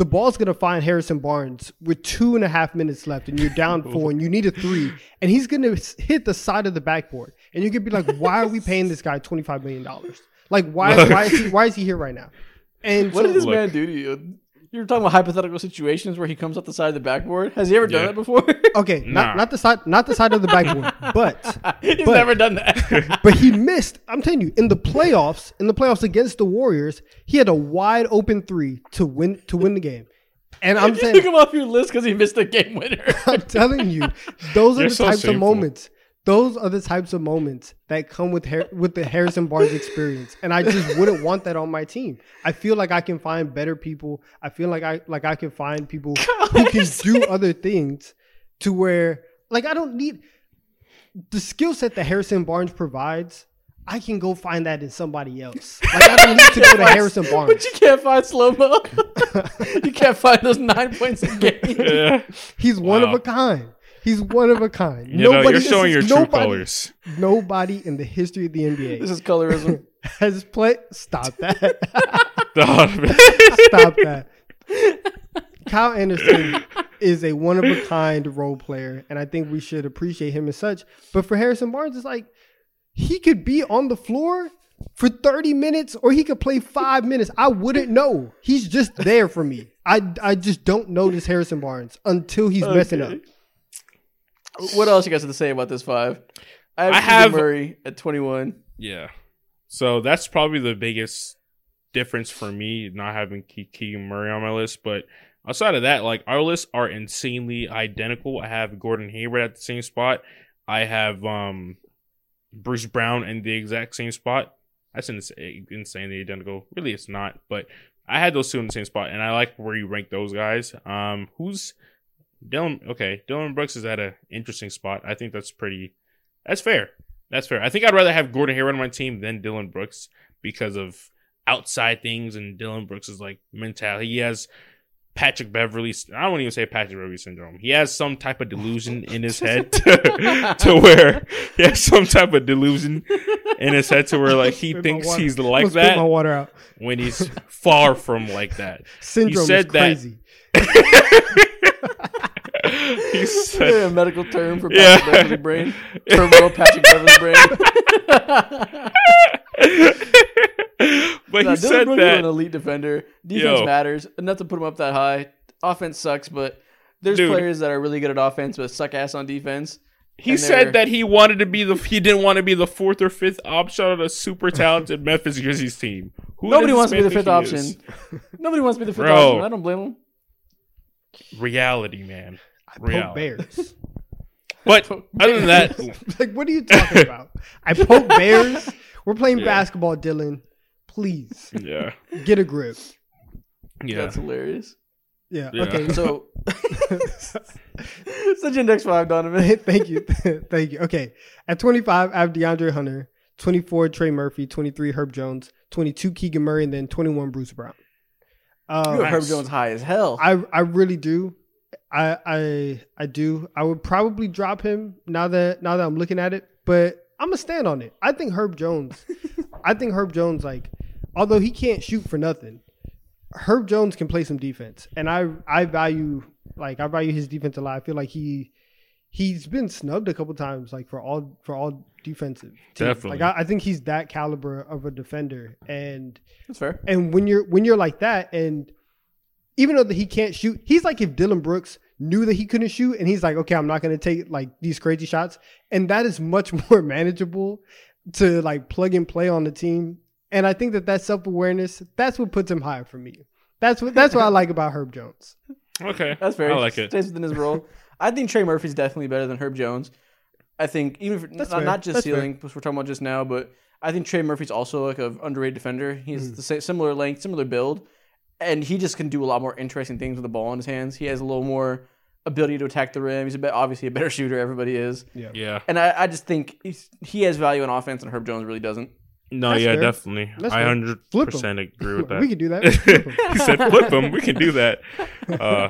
the ball's gonna find Harrison Barnes with two and a half minutes left, and you're down four, and you need a three, and he's gonna hit the side of the backboard, and you could be like, why are we paying this guy twenty five million dollars? Like, why why is he why is he here right now? And What so- did this Look. man do to you? You're talking about hypothetical situations where he comes up the side of the backboard. Has he ever done Yeah. that before? okay, Nah. not not the side not the side of the backboard, but He's But- never done that. but he missed. I'm telling you, in the playoffs, in the playoffs against the Warriors, he had a wide open three to win to win the game. And I'm you saying, took him off your list because he missed a game winner. I'm telling you, those are You're the so types of shameful. moments. Those are the types of moments that come with Har- with the Harrison Barnes experience, and I just wouldn't want that on my team. I feel like I can find better people. I feel like I like I can find people who can do other things to where like I don't need the skill set that Harrison Barnes provides. I can go find that in somebody else. Like I don't need to go to Harrison Barnes. But you can't find slow mo. you can't find those nine points a game. Yeah. He's one of a kind. He's one of a kind. You know, you're showing is- your true nobody, colors. Nobody in the history of the NBA This is colorism. has played. Stop that. Donovan. Stop that. Kyle Anderson is a one of a kind role player, and I think we should appreciate him as such. But for Harrison Barnes, it's like he could be on the floor for 30 minutes or he could play five minutes. I wouldn't know. He's just there for me. I, I just don't notice Harrison Barnes until he's messing up. What else you guys have to say about this five? I have, I Keegan have- Murray at 21. Yeah. So that's probably the biggest difference for me not having Ke- Keegan Murray on my list. But outside of that, like our lists are insanely identical. I have Gordon Hayward at the same spot. I have um Bruce Brown in the exact same spot. That's ins- insanely identical. Really, it's not, but I had those two in the same spot, and I like where you rank those guys. Um, who's Dillon? Okay, Dillon Brooks is at an interesting spot. I think that's pretty. That's fair. That's fair. I think I'd rather have Gordon Hayward on my team than Dillon Brooks because of outside things and Dillon Brooks is like mentality. He has Patrick Beverley. I don't even say Patrick Beverley syndrome. He has some type of delusion in his head to, to where he has some type of delusion in his head to where like he thinks he's like spit my that water out. when he's far from like that. Syndrome said is that- he said, a medical term for Yeah. Patrick Beverley brain. Terminal Patrick Beverley brain. but Nah, he Dillon said Brooks is an elite defender. Defense Yo. matters. Enough to put him up that high. Offense sucks, but there's Dude. players that are really good at offense but suck ass on defense. He said that he wanted to be the he didn't want to be the fourth or fifth option on a super talented Memphis Grizzlies team. Who Nobody wants to be the fifth option. Nobody wants to be the fifth Bro. option. I don't blame him. Reality, man. I poke Reality. bears. But other than that, like, what are you talking about? I poke bears. We're playing Yeah. basketball, Dillon. Please yeah, get a grip. yeah. That's hilarious. Yeah. Yeah. Okay. So, such your next five, Donovan. Thank you. Thank you. Okay. At 25, I have DeAndre Hunter. 24, Trey Murphy. 23, Herb Jones. 22, Keegan Murray. And then 21, Bruce Brown. You Uh, have Herb Jones high as hell. I I really do. I I I do. I would probably drop him now that now that I'm looking at it, but I'm gonna stand on it. I think Herb Jones. I think Herb Jones like although he can't shoot for nothing, Herb Jones can play some defense, and I I value like I value his defense a lot. I feel like he he's been snubbed a couple times like for all for all defensive teams. Definitely. Like I, I think he's that caliber of a defender, and That's fair. and when you're when you're like that, and even though that he can't shoot, he's like if Dillon Brooks knew that he couldn't shoot, and he's like, okay, I'm not going to take like these crazy shots, and that is much more manageable to like plug and play on the team. And I think that that self awareness, that's what puts him higher for me. That's what that's what I like about Herb Jones. Okay, That's fair. I like it. Stays within his role. I think Trey Murphy's definitely better than Herb Jones. I think even if, That's not, fair. not just That's fair. ceiling, which we're talking about just now, but I think Trey Murphy's also like a underrated defender. He's Mm-hmm. the same, similar length, similar build, and he just can do a lot more interesting things with the ball in his hands. He has a little more ability to attack the rim. He's a bit, obviously a better shooter. Everybody is, Yeah, Yeah. and I, I just think he's, he has value in offense, and Herb Jones really doesn't. no, That's yeah, fair. definitely. That's I fair. hundred Flip percent agree with that. We can do that. He said, "Flip him." We can do that. Uh,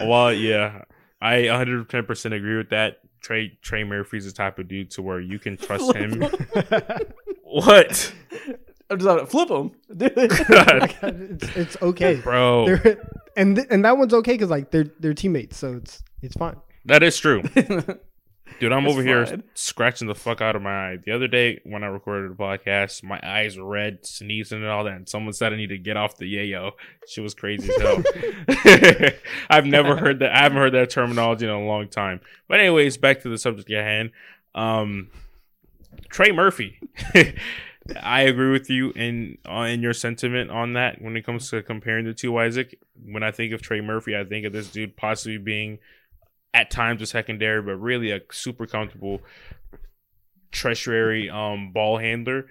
well, yeah, I 110 percent agree with that. Trey Trey Murphy's the type of dude to where you can trust him. what, I'm just out flip them. it's, it's okay, bro? They're- and th- and that one's okay because like they're they're teammates, so it's it's fine. That is true, dude. I'm It's over here scratching the fuck out of my eye. The other day when I recorded the podcast, my eyes were red, sneezing and all that. And someone said I need to get off the yayo. She was crazy as hell. I've never heard that. I haven't heard that terminology in a long time. But anyways, back to the subject at hand. Um, Trey Murphy. I agree with you in uh, in your sentiment on that when it comes to comparing the two. Isaac, when I think of Trey Murphy, I think of this dude possibly being at times a secondary, but really a super comfortable tertiary um ball handler.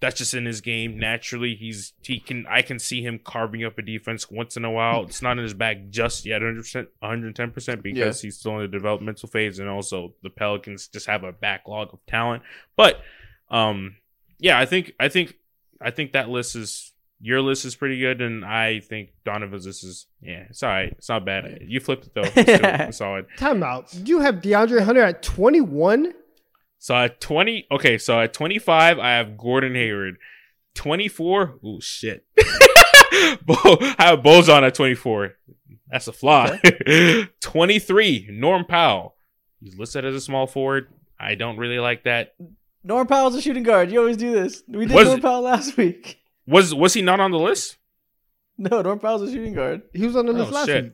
That's just in his game naturally. He's he can I can see him carving up a defense once in a while. It's not in his bag just yet, 100 percent, 110 percent, because he's still in the developmental phase, and also the Pelicans just have a backlog of talent. But um, yeah, I think I think I think that list is your list is pretty good, and I think Donovan's list is yeah, it's all right. It's not bad. You flipped it though. It's still solid. Time out. You have DeAndre Hunter at 21? So at twenty, okay, so at twenty five, I have Gordon Hayward. Twenty four, oh shit. Bo, I have Bojan at twenty four. That's a flaw. twenty three, Norm Powell. He's listed as a small forward. I don't really like that. Norm Powell's a shooting guard. You always do this. We did Was Norm? Powell last week. Was was he not on the list? No, Norm Powell's a shooting guard. He was on the oh, list Oh, last shit. week.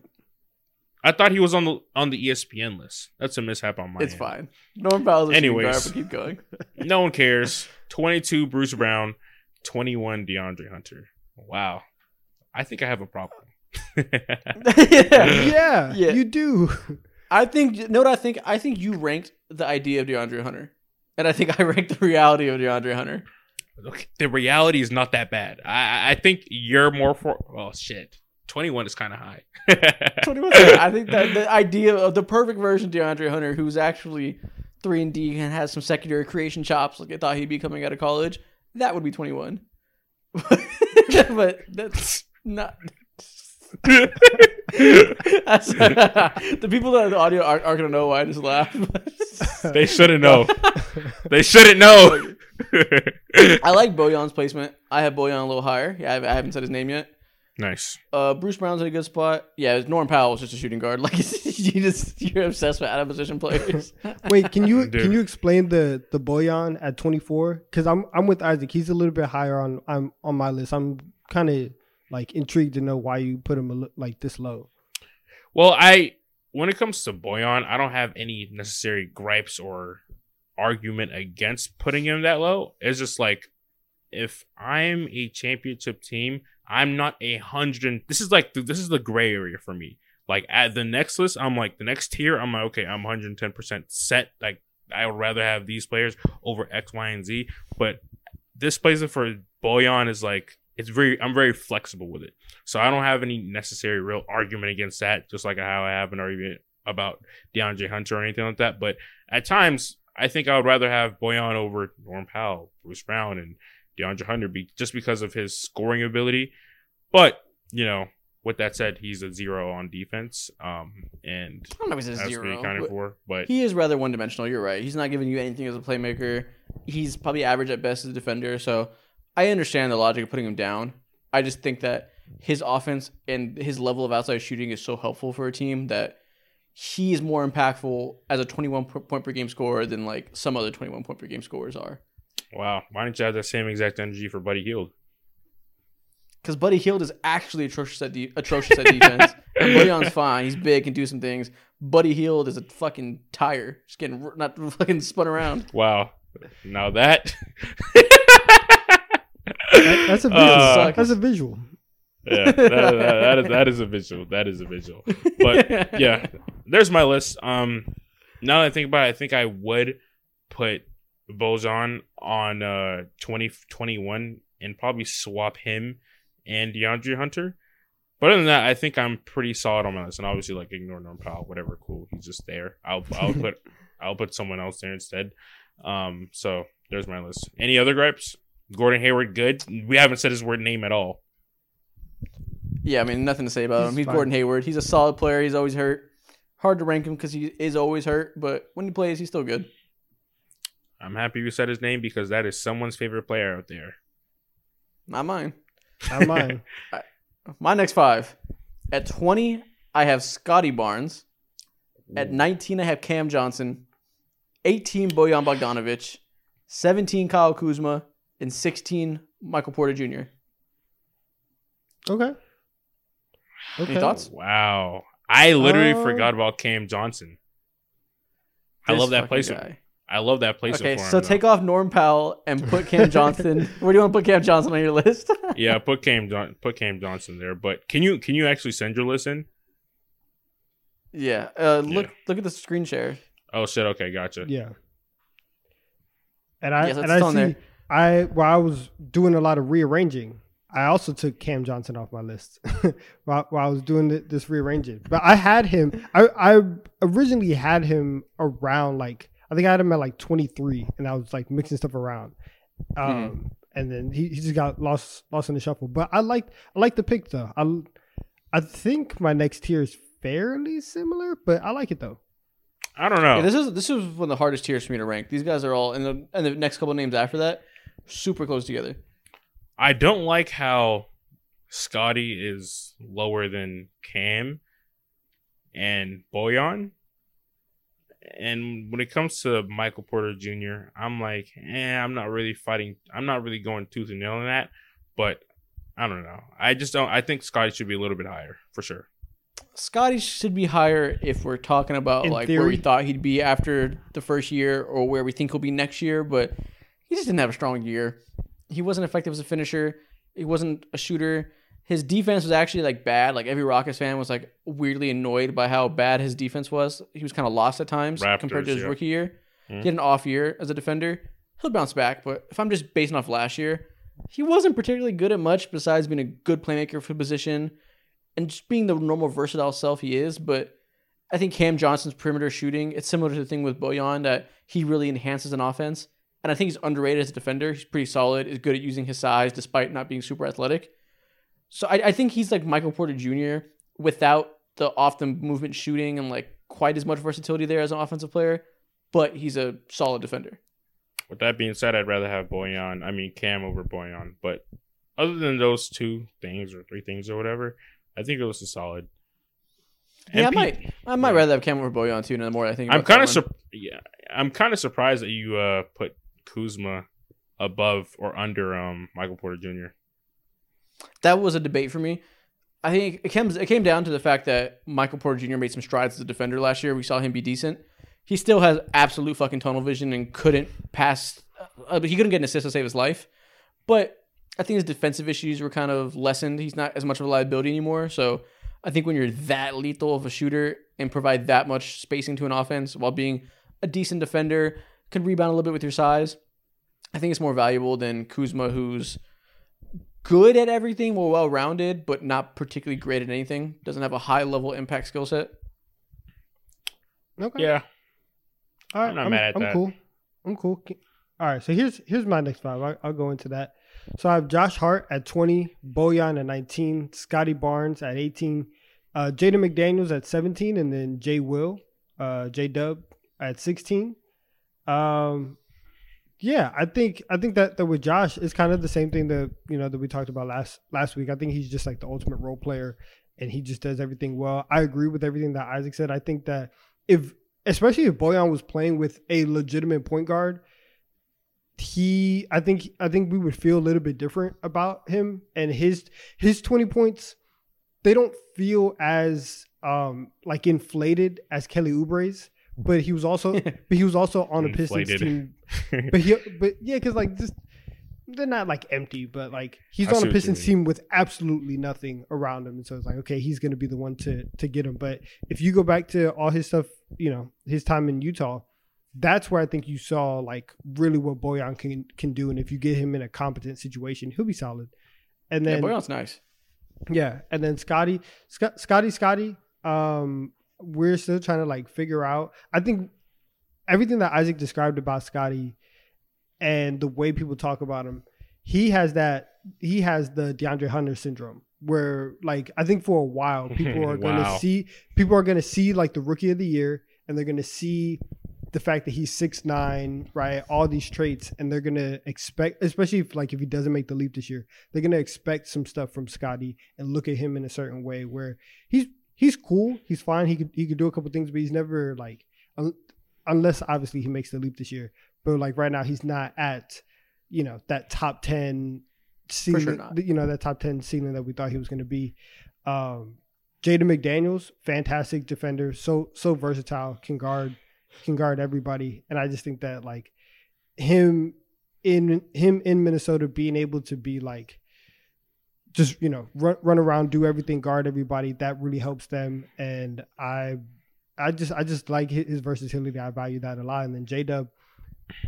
I thought he was on the on the ESPN list. That's a mishap on my it's end. fine. Norm Powell's a Anyways. shooting guard, but keep going. No one cares. 22 Bruce Brown, 21 DeAndre Hunter. Wow. I think I have a problem. yeah. Yeah, Yeah. you do. I think you know what I think? I think you ranked the idea of DeAndre Hunter. And I think I ranked the reality of DeAndre Hunter. Look, the reality is not that bad. I I- I think you're more for oh shit. 21 is kind of high. 21 I think that the idea of the perfect version of DeAndre Hunter, who's actually three and D and has some secondary creation chops, like I thought he'd be coming out of college, that would be 21. but that's not. That's- the people that are in the audio aren't, aren't gonna know why I just laughed. they shouldn't know. they shouldn't know. I like Bojan's placement. I have Bojan a little higher. Yeah, I haven't, I haven't said his name yet. nice. Uh, Bruce Brown's in a good spot. Yeah, Norm Powell was just a shooting guard. Like you just you're obsessed with out of position players. Wait, can you Dude. can you explain the the Bojan at 24? Because I'm I'm with Isaac. He's a little bit higher on I'm on my list. I'm kind of like intrigued to know why you put him like this low. Well, I when it comes to Bojan, I don't have any necessary gripes or argument against putting him that low. It's just like if I'm a championship team, I'm not a hundred. This is like this is the gray area for me. Like at the next list, I'm like the next tier. I'm like okay, I'm 110 percent set. Like I would rather have these players over X, Y, and Z. But this placement for Bojan is like it's very. I'm very flexible with it. So I don't have any necessary real argument against that, just like how I have an argument about DeAndre Hunter or anything like that. But at times, I think I would rather have Bojan over Norm Powell, Bruce Brown, and DeAndre Hunter be just because of his scoring ability. But, you know, with that said, he's a zero on defense. Um, and I don't know if he's a that's to be zero. accounted but for. But He is rather one dimensional. You're right. He's not giving you anything as a playmaker. He's probably average at best as a defender. So I understand the logic of putting him down. I just think that his offense and his level of outside shooting is so helpful for a team that he is more impactful as a 21 point per game scorer than like some other 21 point per game scorers are. wow, why don't you have that same exact energy for Buddy Hield? Because Buddy Hield is actually atrocious at de- atrocious at defense. and Bojan's fine. He's big, can do some things. Buddy Hield is a fucking tire, just getting not fucking spun around. Wow. Now that. That- that's a visual. Uh, that's a visual. yeah, that, that- that is that is a visual. That is a visual. But yeah, there's my list. Um, now that I think about it, I think I would put Bojan on uh 20, 21 and probably swap him and DeAndre Hunter. But other than that, I think I'm pretty solid on my list. And obviously, like ignore Norm Powell, whatever, cool. He's just there. I'll I'll put I'll put someone else there instead. Um, so there's my list. Any other gripes? Gordon Hayward, good. We haven't said his word name at all. Yeah, I mean nothing to say about him. He's He's fine. Gordon Hayward. He's a solid player. He's always hurt. Hard to rank him because he is always hurt, but when he plays, he's still good. I'm happy you said his name because that is someone's favorite player out there. Not mine. Not mine. My next five. At 20, I have Scottie Barnes. At 19, I have Cam Johnson. 18, Bojan Bogdanovic. 17, Kyle Kuzma. And 16, Michael Porter Jr. Okay. Any thoughts? Wow. I literally Uh, forgot about Cam Johnson. I love that place. guy. I love that placement Okay, for him. so though. take off Norm Powell and put Cam Johnson. Where do you want to put Cam Johnson on your list? yeah, put Cam John- put Cam Johnson there. But can you can you actually send your list in? yeah. Uh, look Yeah. look at the screen share. Oh shit. Okay, gotcha. Yeah. And I Yes, it's and I on see there. I while I was doing a lot of rearranging, I also took Cam Johnson off my list while, while I was doing th- this rearranging. But I had him. I I originally had him around like I think I had him at like 23, and I was like mixing stuff around. Um, and then he, he just got lost lost in the shuffle. But I like I like the pick though. I I think my next tier is fairly similar, but I like it though. I don't know. Yeah, this is this is one of the hardest tiers for me to rank. These guys are all and the and the next couple names after that, super close together. I don't like how Scottie is lower than Cam and Bojan. And when it comes to Michael Porter Jr., I'm like, eh, I'm not really fighting. I'm not really going tooth and nail on that. But I don't know. I just don't. I think Scottie should be a little bit higher for sure. Scottie should be higher if we're talking about In like where we thought he'd be after the first year or where we think he'll be next year, but he just didn't have a strong year. He wasn't effective as a finisher. He wasn't a shooter. His defense was actually like bad. Like every Rockets fan was like weirdly annoyed by how bad his defense was. He was kind of lost at times compared to his yeah. rookie year. Mhm. He had an off year as a defender. He'll bounce back, but if I'm just basing off last year, he wasn't particularly good at much besides being a good playmaker for the position and just being the normal versatile self he is. But I think Cam Johnson's perimeter shooting, it's similar to the thing with Bojan that he really enhances an offense. And I think he's underrated as a defender. He's pretty solid, is good at using his size despite not being super athletic. So I, I think he's like Michael Porter Jr. without the off the movement shooting and like quite as much versatility there as an offensive player, but he's a solid defender. With that being said, I'd rather have Bojan. I mean Cam over Bojan. But other than those two things or three things or whatever, I think it was a solid. Yeah, I might I might yeah. rather have Cam over Bojan too. The more I think, I'm kind of sur- yeah, I'm kind of surprised that you uh put Kuzma above or under um Michael Porter Jr. that was a debate for me. I think it came it came down to the fact that Michael Porter Jr. made some strides as a defender last year. We saw him be decent. He still has absolute fucking tunnel vision and couldn't pass. Uh, he couldn't get an assist to save his life. But I think his defensive issues were kind of lessened. He's not as much of a liability anymore. So I think when you're that lethal of a shooter and provide that much spacing to an offense while being a decent defender, can rebound a little bit with your size. I think it's more valuable than Kuzma, who's good at everything, well well rounded, but not particularly great at anything. Doesn't have a high level impact skill set. Okay. Yeah, All right, I'm not mad at I'm that. cool. I'm cool. All right, so here's here's my next five. I, I'll go into that. So I have Josh Hart at 20, Bojan at 19, Scottie Barnes at 18, uh, Jaden McDaniels at 17, and then Jay Will, uh, J Dub at 16. Um, yeah, I think I think that, that with Josh it's kind of the same thing that you know that we talked about last last week. I think he's just like the ultimate role player, and he just does everything well. I agree with everything that Isaac said. I think that if especially if Bojan was playing with a legitimate point guard, he I think I think we would feel a little bit different about him and his his 20 points they don't feel as um like inflated as Kelly Oubre's but he was also but he was also on a Pistons team but he but yeah cuz like just they're not like empty but like he's I on a Pistons team with absolutely nothing around him and so it's like okay he's going to be the one to to get him but if you go back to all his stuff you know his time in Utah that's where I think you saw like really what Bojan can can do, and if you get him in a competent situation, he'll be solid. And Yeah, then Bojan's nice. yeah, and then Scottie, Scott, Scottie, Scottie. Um, we're still trying to like figure out. I think everything that Isaac described about Scottie and the way people talk about him, he has that. He has the DeAndre Hunter syndrome, where like I think for a while people are going to see people are going to see like the rookie of the year, and they're going to see the fact that he's six nine, right? All these traits, and they're gonna expect, especially if like if he doesn't make the leap this year, they're gonna expect some stuff from Scottie and look at him in a certain way where he's he's cool, he's fine, he could he could do a couple things, but he's never like un- unless obviously he makes the leap this year. But like right now, he's not at you know that top ten ceiling, sure not. you know that top ten ceiling that we thought he was gonna be. Um, Jaden McDaniels, fantastic defender, so so versatile, can guard can guard everybody, and I just think that like him in him in Minnesota being able to be like just you know run run around, do everything, guard everybody, that really helps them, and I I just I just like his, versatility. I value that a lot, and then J Dub,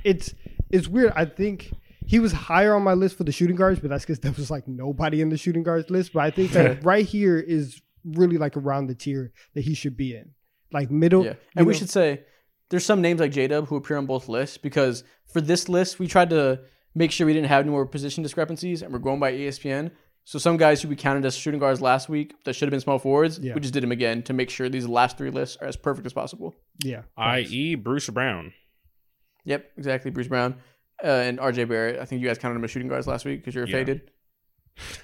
it's it's weird. I think. He was higher on my list for the shooting guards, but that's because there was like nobody in the shooting guards list. But I think that right here is really like around the tier that he should be in, like middle. Yeah, and we know- should say there's some names like J Dub who appear on both lists because for this list we tried to make sure we didn't have any more position discrepancies, and we're going by ESPN. So some guys who we counted as shooting guards last week that should have been small forwards, Yeah. we just did them again to make sure these last three lists are as perfect as possible. Yeah. I.e., Bruce Brown. Yep, exactly. Bruce Brown uh, and RJ Barrett. I think you guys counted them as shooting guards last week because you're Yeah. faded.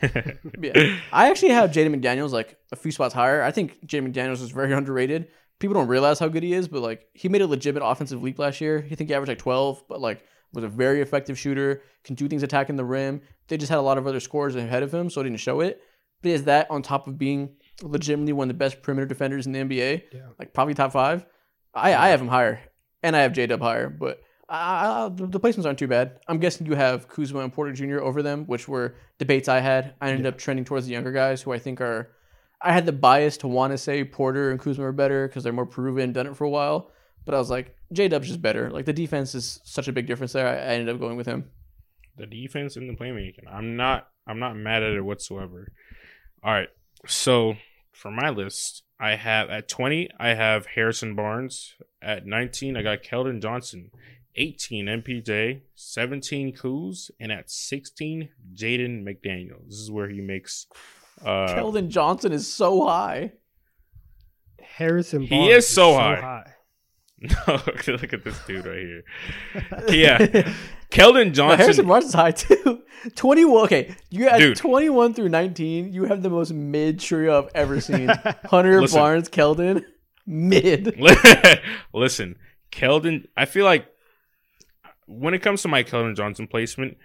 Yeah. I actually have Jaden McDaniels like a few spots higher. I think Jaden McDaniels is very underrated. People don't realize how good he is, but like he made a legitimate offensive leap last year. You think he averaged like 12, but like was a very effective shooter, can do things attacking the rim. They just had a lot of other scores ahead of him, so it didn't show it. But is that on top of being legitimately one of the best perimeter defenders in the NBA? Yeah. Like probably top five. I, I have him higher, and I have J Dub higher, but I, I, the the placements aren't too bad. I'm guessing you have Kuzma and Porter Jr. over them, which were debates I had. I ended up trending towards the younger guys, who I think are. I had the bias to want to say Porter and Kuzma are better because they're more proven, done it for a while. But I was like, J Dub's just better. Like the defense is such a big difference there. I, I ended up going with him. the defense and the playmaking. I'm not I'm not mad at it whatsoever. All right. So for my list, I have at 20, I have Harrison Barnes. At 19, I got Keldon Johnson. 18, MPJ. 17, Kuz. And at 16, Jaden McDaniel. This is where he makes uh Keldon Johnson is so high. Harrison. He Barnes is so high. No, look at this dude right here. Yeah. Keldon But Johnson. Harrison Barnes is high too. 21. Okay, you at Dude. 21 through 19, you have the most mid trio I've ever seen. Hunter, Listen. Barnes, Keldon, mid. Listen, Keldon, I feel like when it comes to my Keldon Johnson placement,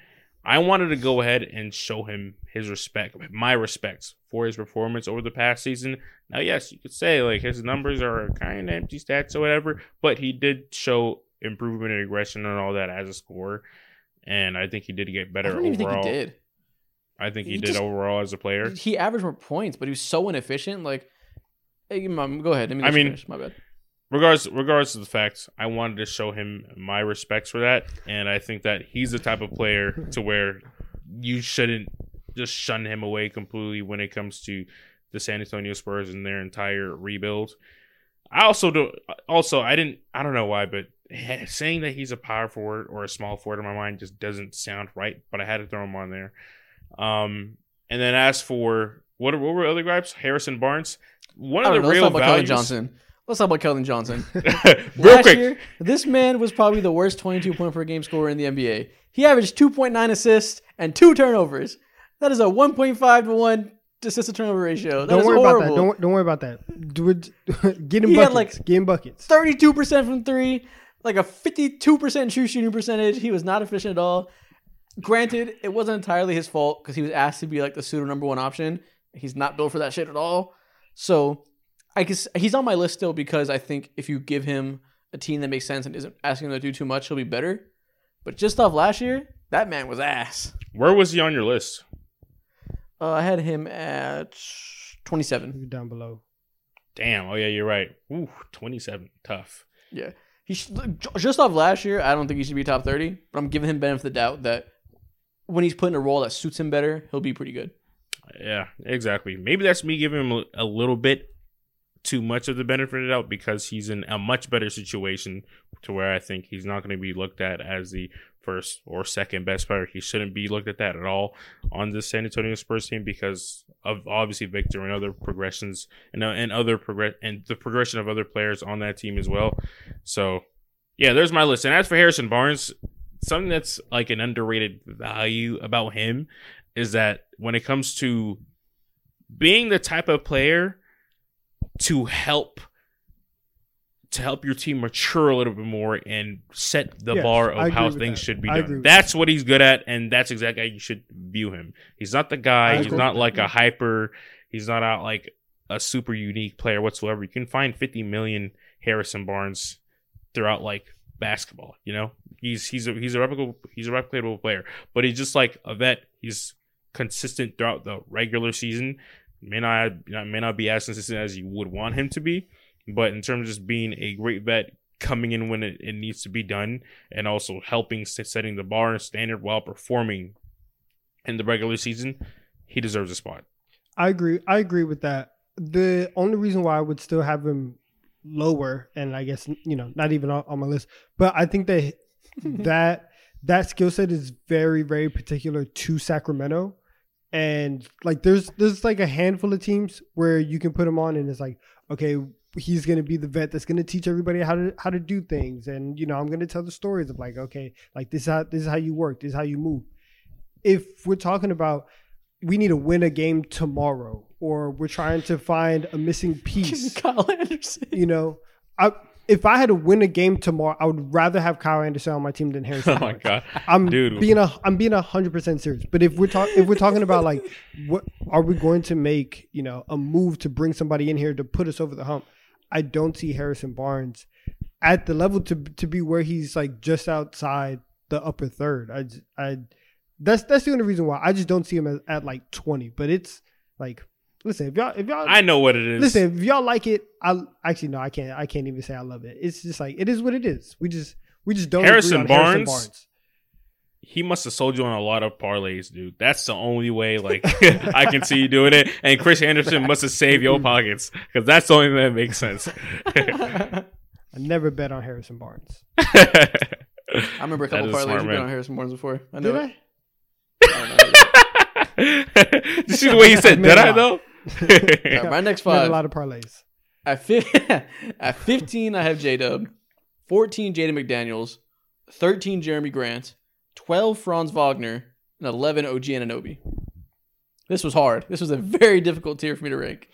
I wanted to go ahead and show him his respect, my respects for his performance over the past season. Now, yes, you could say like his numbers are kind of empty stats or whatever, but he did show improvement and aggression and all that as a scorer. And I think he did get I better don't even overall. think he did. I think he, He did just- overall as a player. He averaged more points, but he was so inefficient. Like, hey, Mom, go ahead. Let me I mean- finish. my bad. Regardless regardless of the facts, I wanted to show him my respects for that, and I think that he's the type of player to where you shouldn't just shun him away completely when it comes to the San Antonio Spurs and their entire rebuild. I also do also I didn't I don't know why, but saying that he's a power forward or a small forward in my mind just doesn't sound right. But I had to throw him on there. Um, and then as for what what were other gripes? Harrison Barnes. One of the know. Real talk about Keldon values. Johnson. Let's talk about Keldon Johnson. Real Last quick, year, this man was probably the worst 22 point per game scorer in the NBA. He averaged 2.9 assists and two turnovers. That is a 1.5 to 1 assist to turnover ratio. That Don't is worry horrible. about that. Don't, don't worry about that. Do it. Get him He had, buckets. like, Get him buckets. 32% from three, like a 52% true shooting percentage. He was not efficient at all. Granted, it wasn't entirely his fault because he was asked to be like the pseudo number one option. He's not built for that shit at all. So I guess he's on my list still because I think if you give him a team that makes sense and isn't asking him to do too much, he'll be better. But just off last year, that man was ass. where was he on your list? Uh, I had him at 27. Down below. Damn. Oh yeah, you're right. Ooh, 27. Tough. Yeah. He should, just off last year, I don't think he should be top 30, but I'm giving him benefit of the doubt that when he's put in a role that suits him better, he'll be pretty good. Yeah, exactly. Maybe that's me giving him a- a little bit too much of the benefit of the doubt because he's in a much better situation to where I think he's not going to be looked at as the first or second best player. He shouldn't be looked at that at all on the San Antonio Spurs team because of obviously Victor and other progressions and uh, and other progress and the progression of other players on that team as well. So yeah, there's my list. And as for Harrison Barnes, something that's like an underrated value about him is that when it comes to being the type of player to help to help your team mature a little bit more and set the Yes, bar of how things that. should be done. That's what he's good at, and that's exactly how you should view him. He's not the guy. I He's not like a hyper. He's not out like a super unique player whatsoever. You can find 50 million Harrison Barnes throughout like basketball. You know, he's he's a he's a replicable he's a replicable player, but he's just like a vet. He's consistent throughout the regular season. May not may not be as consistent as you would want him to be, but in terms of just being a great vet, coming in when it, it needs to be done, and also helping set- setting the bar and standard while performing in the regular season, he deserves a spot. I agree. I agree with that. The only reason why I would still have him lower, and I guess you know, not even on, on my list, but I think that mm-hmm. that that skill set is very very particular to Sacramento, and like there's there's like a handful of teams where you can put him on, and it's like okay, he's gonna be the vet that's gonna teach everybody how to how to do things, and you know I'm gonna tell the stories of like okay, like this is how this is how you work, this is how you move. If we're talking about we need to win a game tomorrow, or we're trying to find a missing piece, Kyle Anderson. you know, I if I had to win a game tomorrow, I would rather have Kyle Anderson on my team than Harrison. Oh my god. I'm Dude. being a I'm being a hundred percent serious. But if we're talking if we're talking about like what are we going to make you know a move to bring somebody in here to put us over the hump? I don't see Harrison Barnes at the level to to be where he's like just outside the upper third. I I that's that's the only reason why I just don't see him at, at like twenty. But it's like listen if y'all if y'all I know what it is. Listen, if y'all like it, I actually no, I can't. I can't even say I love it. It's just like it is what it is. We just we just don't. Harrison agree on Harrison Barnes? Barnes. he must have sold you on a lot of parlays, dude. That's the only way like I can see you doing it. And Chris Anderson must have saved your pockets because that's the only thing that makes sense. I never bet on Harrison Barnes. I remember a couple parlays smart you've been man. on Harrison Barnes before. I know Did it. I? I don't know. Did you see the way he said, did a I lot. though? All right, my next Made a lot of parlays. At, fi- at 15, I have J Dub. 14, Jaden McDaniels. 13, Jerami Grant. 12, Franz Wagner. And 11, OG Anunoby. This was hard. This was a very difficult tier for me to rank.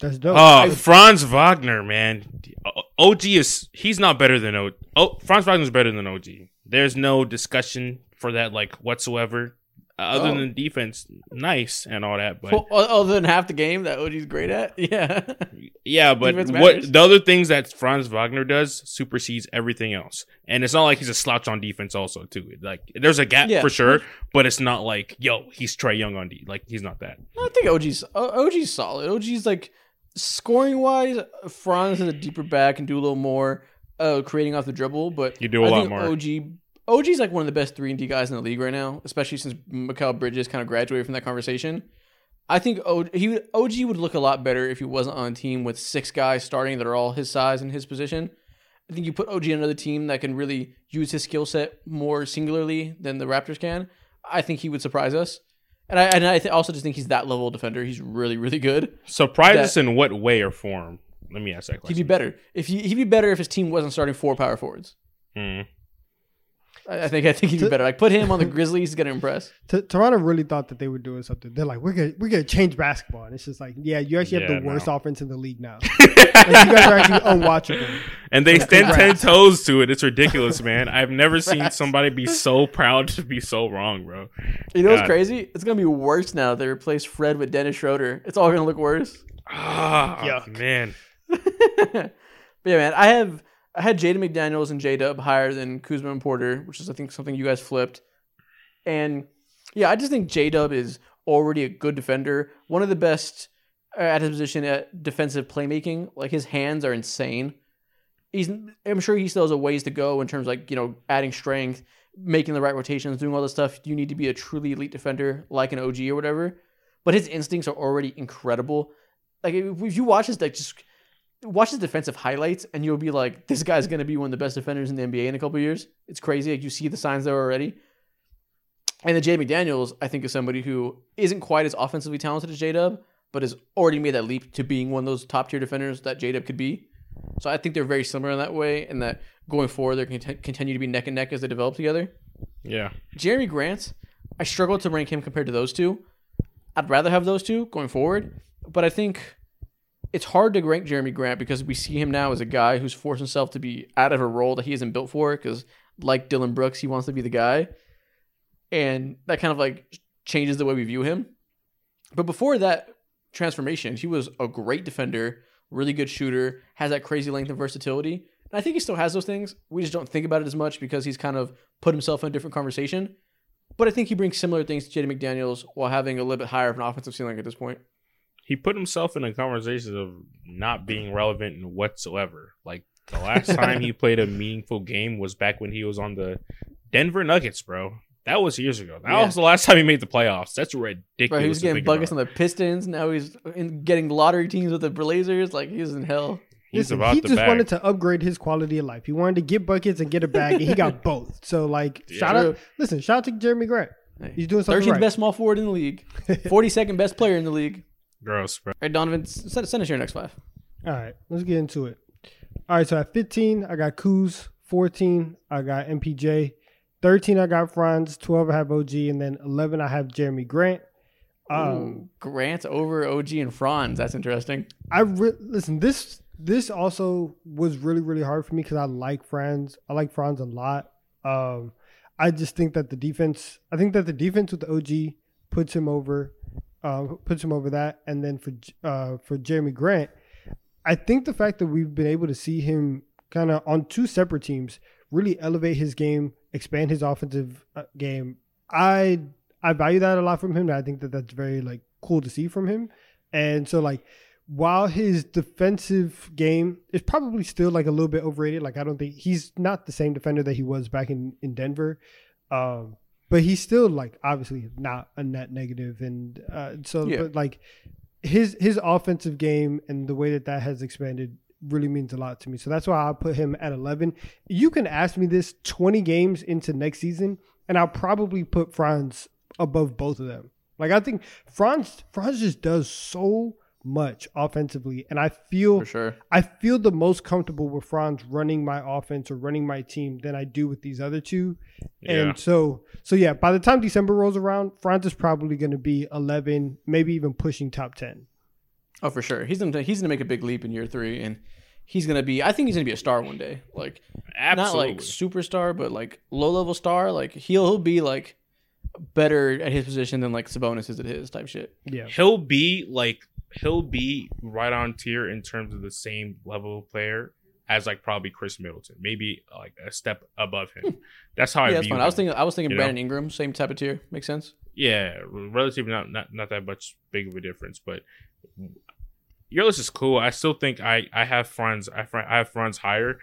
That's dope. Oh, Franz Wagner, man. O- OG is he's not better than O. Oh, Franz Wagner's better than OG. There's no discussion for that like whatsoever. Uh, other Oh. than defense, nice and all that, but Well, other than half the game that OG's great at. Yeah. yeah, but what the other things that Franz Wagner does supersedes everything else. And it's not like he's a slouch on defense also too. Like there's a gap Yeah. for sure, but it's not like yo he's Trae Young on D. Like he's not that. I think OG's OG's solid. OG's like scoring wise, Franz is a deeper back and do a little more uh, creating off the dribble, but You do a I lot think more. OG OG's like one of the best three and D guys in the league right now, especially since Mikal Bridges kind of graduated from that conversation. I think o- he would, OG would look a lot better if he wasn't on a team with six guys starting that are all his size and his position. I think you put OG on another team that can really use his skill set more singularly than the Raptors can. I think he would surprise us. And I, and I th- also just think he's that level of defender. He's really, really good. Surprise us in what way or form? Let me ask that question. He'd be better if he, he'd be better if his team wasn't starting four power forwards. Hmm. I, I think I think he'd be better. Like put him on the Grizzlies, he's gonna impress. T- Toronto really thought that they were doing something. They're like, we're gonna we're gonna change basketball, and it's just like, yeah, you actually Yeah, have the worst no. offense in the league now. like, you guys are actually unwatchable. And they stand ten toes to it. It's ridiculous, man. I've never seen somebody be so proud to be so wrong, bro. You know what's God. crazy? It's gonna be worse now. They replace Fred with Dennis Schroeder. It's all gonna look worse. Ah, Yuck. man. but yeah, man, I have I had Jaden McDaniels and J Dub higher than Kuzma and Porter, which is I think something you guys flipped. And yeah, I just think J Dub is already a good defender, one of the best uh, at his position at defensive playmaking. Like his hands are insane. He's I'm sure he still has a ways to go in terms of like you know adding strength, making the right rotations, doing all this stuff. You need to be a truly elite defender like an OG or whatever. But his instincts are already incredible. Like if you watch his like just watch his defensive highlights and you'll be like, this guy's gonna be one of the best defenders in the NBA in a couple years. It's crazy. Like you see the signs there already. And then Jay McDaniels, I think, is somebody who isn't quite as offensively talented as J Dub, but has already made that leap to being one of those top tier defenders that J Dub could be. So I think they're very similar in that way, and that going forward they can cont- continue to be neck and neck as they develop together. Yeah. Jerami Grant, I struggle to rank him compared to those two. I'd rather have those two going forward, but I think it's hard to rank Jerami Grant because we see him now as a guy who's forced himself to be out of a role that he isn't built for because, like Dillon Brooks, he wants to be the guy. And that kind of like changes the way we view him. But before that transformation, he was a great defender, really good shooter, has that crazy length and versatility. And I think he still has those things. We just don't think about it as much because he's kind of put himself in a different conversation. But I think he brings similar things to Jaden McDaniels while having a little bit higher of an offensive ceiling at this point. He put himself in a conversation of not being relevant in whatsoever. Like the last time he played a meaningful game was back when he was on the Denver Nuggets, bro. That was years ago. That Yeah. was the last time he made the playoffs. That's ridiculous. Bro, he was getting think buckets on the Pistons. Now he's in getting lottery teams with the Blazers. Like he's in hell. He's Listen, about he the just bag. wanted to upgrade his quality of life. He wanted to get buckets and get a bag, and he got both. So like, Yeah. shout out, listen, shout out to Jerami Grant. Hey, He's doing something 13th right. best small forward in the league, 42nd best player in the league. Gross, bro. All right, Donovan, send, send us your next five. All right, let's get into it. All right, so at 15, I got Kuz. 14, I got MPJ. 13, I got Franz. 12, I have OG, and then 11, I have Jerami Grant. Um, Ooh, Grant over OG and Franz. That's interesting. I re- listen. This this also was really really hard for me because I like Franz. I like Franz a lot. Um, I just think that the defense. I think that the defense with OG puts him over, uh, puts him over that. And then for uh, for Jerami Grant, I think the fact that we've been able to see him kind of on two separate teams really elevate his game, expand his offensive uh, game. I I value that a lot from him. I think that that's very like cool to see from him. And so like while his defensive game is probably still like a little bit overrated, like I don't think he's not the same defender that he was back in in Denver. Um, but he's still like obviously not a net negative, and uh, so Yeah. but like his his offensive game and the way that that has expanded really means a lot to me. So that's why I put him at 11. You can ask me this 20 games into next season, and I'll probably put Franz above both of them. Like I think Franz Franz just does so much offensively, and I feel For sure. I feel the most comfortable with Franz running my offense or running my team than I do with these other two. Yeah. And so, so yeah, by the time December rolls around, Franz is probably going to be 11, maybe even pushing top 10. Oh, for sure. He's gonna he's gonna make a big leap in year three, and he's gonna be. I think he's gonna be a star one day. Like Absolutely. not like superstar, but like low level star. Like he'll he'll be like better at his position than like Sabonis is at his type shit. Yeah. he'll be like he'll be right on tier in terms of the same level of player as like probably Khris Middleton, maybe like a step above him. That's how I yeah, view fine. I was thinking I was thinking you know? Brandon Ingram, same type of tier. Makes sense. Yeah, relatively not not not that much big of a difference, but your list is cool. I still think I I have friends. I I have Franz higher.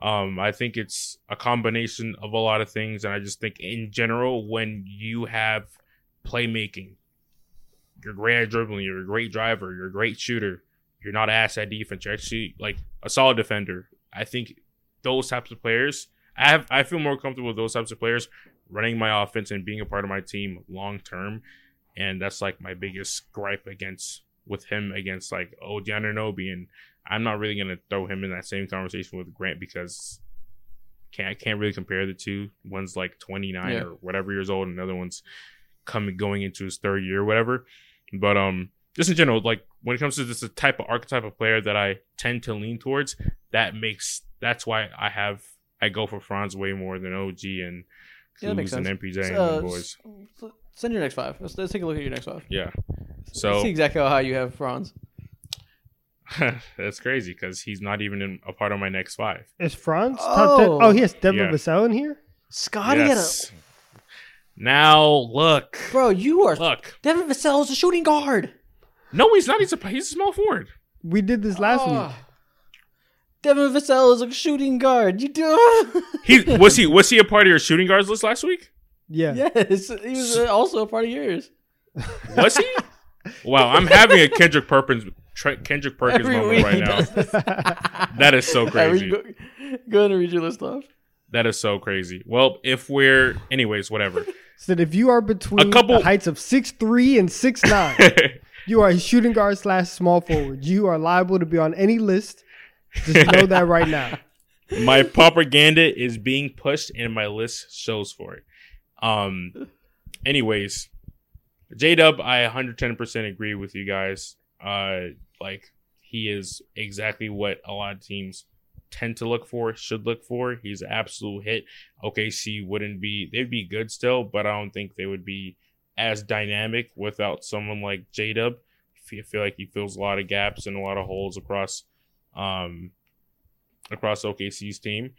Um, I think it's a combination of a lot of things, and I just think in general, when you have playmaking, you're great at dribbling, you're a great driver, you're a great shooter, you're not ass at defense, you're actually like a solid defender. I think those types of players, I have I feel more comfortable with those types of players running my offense and being a part of my team long term. And that's like my biggest gripe against with him against like OG Anunoby. And I'm not really gonna throw him in that same conversation with Grant because can't I can't really compare the two. One's like 29 Yeah. or whatever years old, and another one's coming going into his third year or whatever. But um just in general, like when it comes to this type of archetype of player that I tend to lean towards, that makes that's why I have I go for Franz way more than OG and Yeah, that makes Kuz and sense. MPJ and Uh, the boys. send your next five. Let's, let's take a look at your next five. Yeah. Let's So see exactly how high you have Franz. that's crazy because he's not even in a part of my next five. Is Franz top 10? Oh. Oh, he has Devin Yeah. Vassell in here? Scottie yes. Now look, bro. You are look. Devin Vassell is a shooting guard. No, he's not. He's a he's a small forward. We did this last Ah. week. Devin Vassell is a shooting guard. You do. He was he was he a part of your shooting guards list last week? Yeah. yes, he was also a part of yours. Was he? wow, I'm having a Kendrick Perkins Tre- Kendrick Perkins Every moment right now. That is so Alright, crazy. Go, go ahead and read your list off. That is so crazy. Well, if we're anyways, whatever. Said if you are between a couple- the heights of six three and six nine, you are a shooting guard slash small forward. You are liable to be on any list. Just know that right now. my propaganda is being pushed and my list shows for it. Um anyways, J Dub, I 110% agree with you guys. Uh like he is exactly what a lot of teams tend to look for, should look for. He's an absolute hit. OKC wouldn't be they'd be good still, but I don't think they would be as dynamic without someone like J Dub. I feel like he fills a lot of gaps and a lot of holes across um across OKC's team.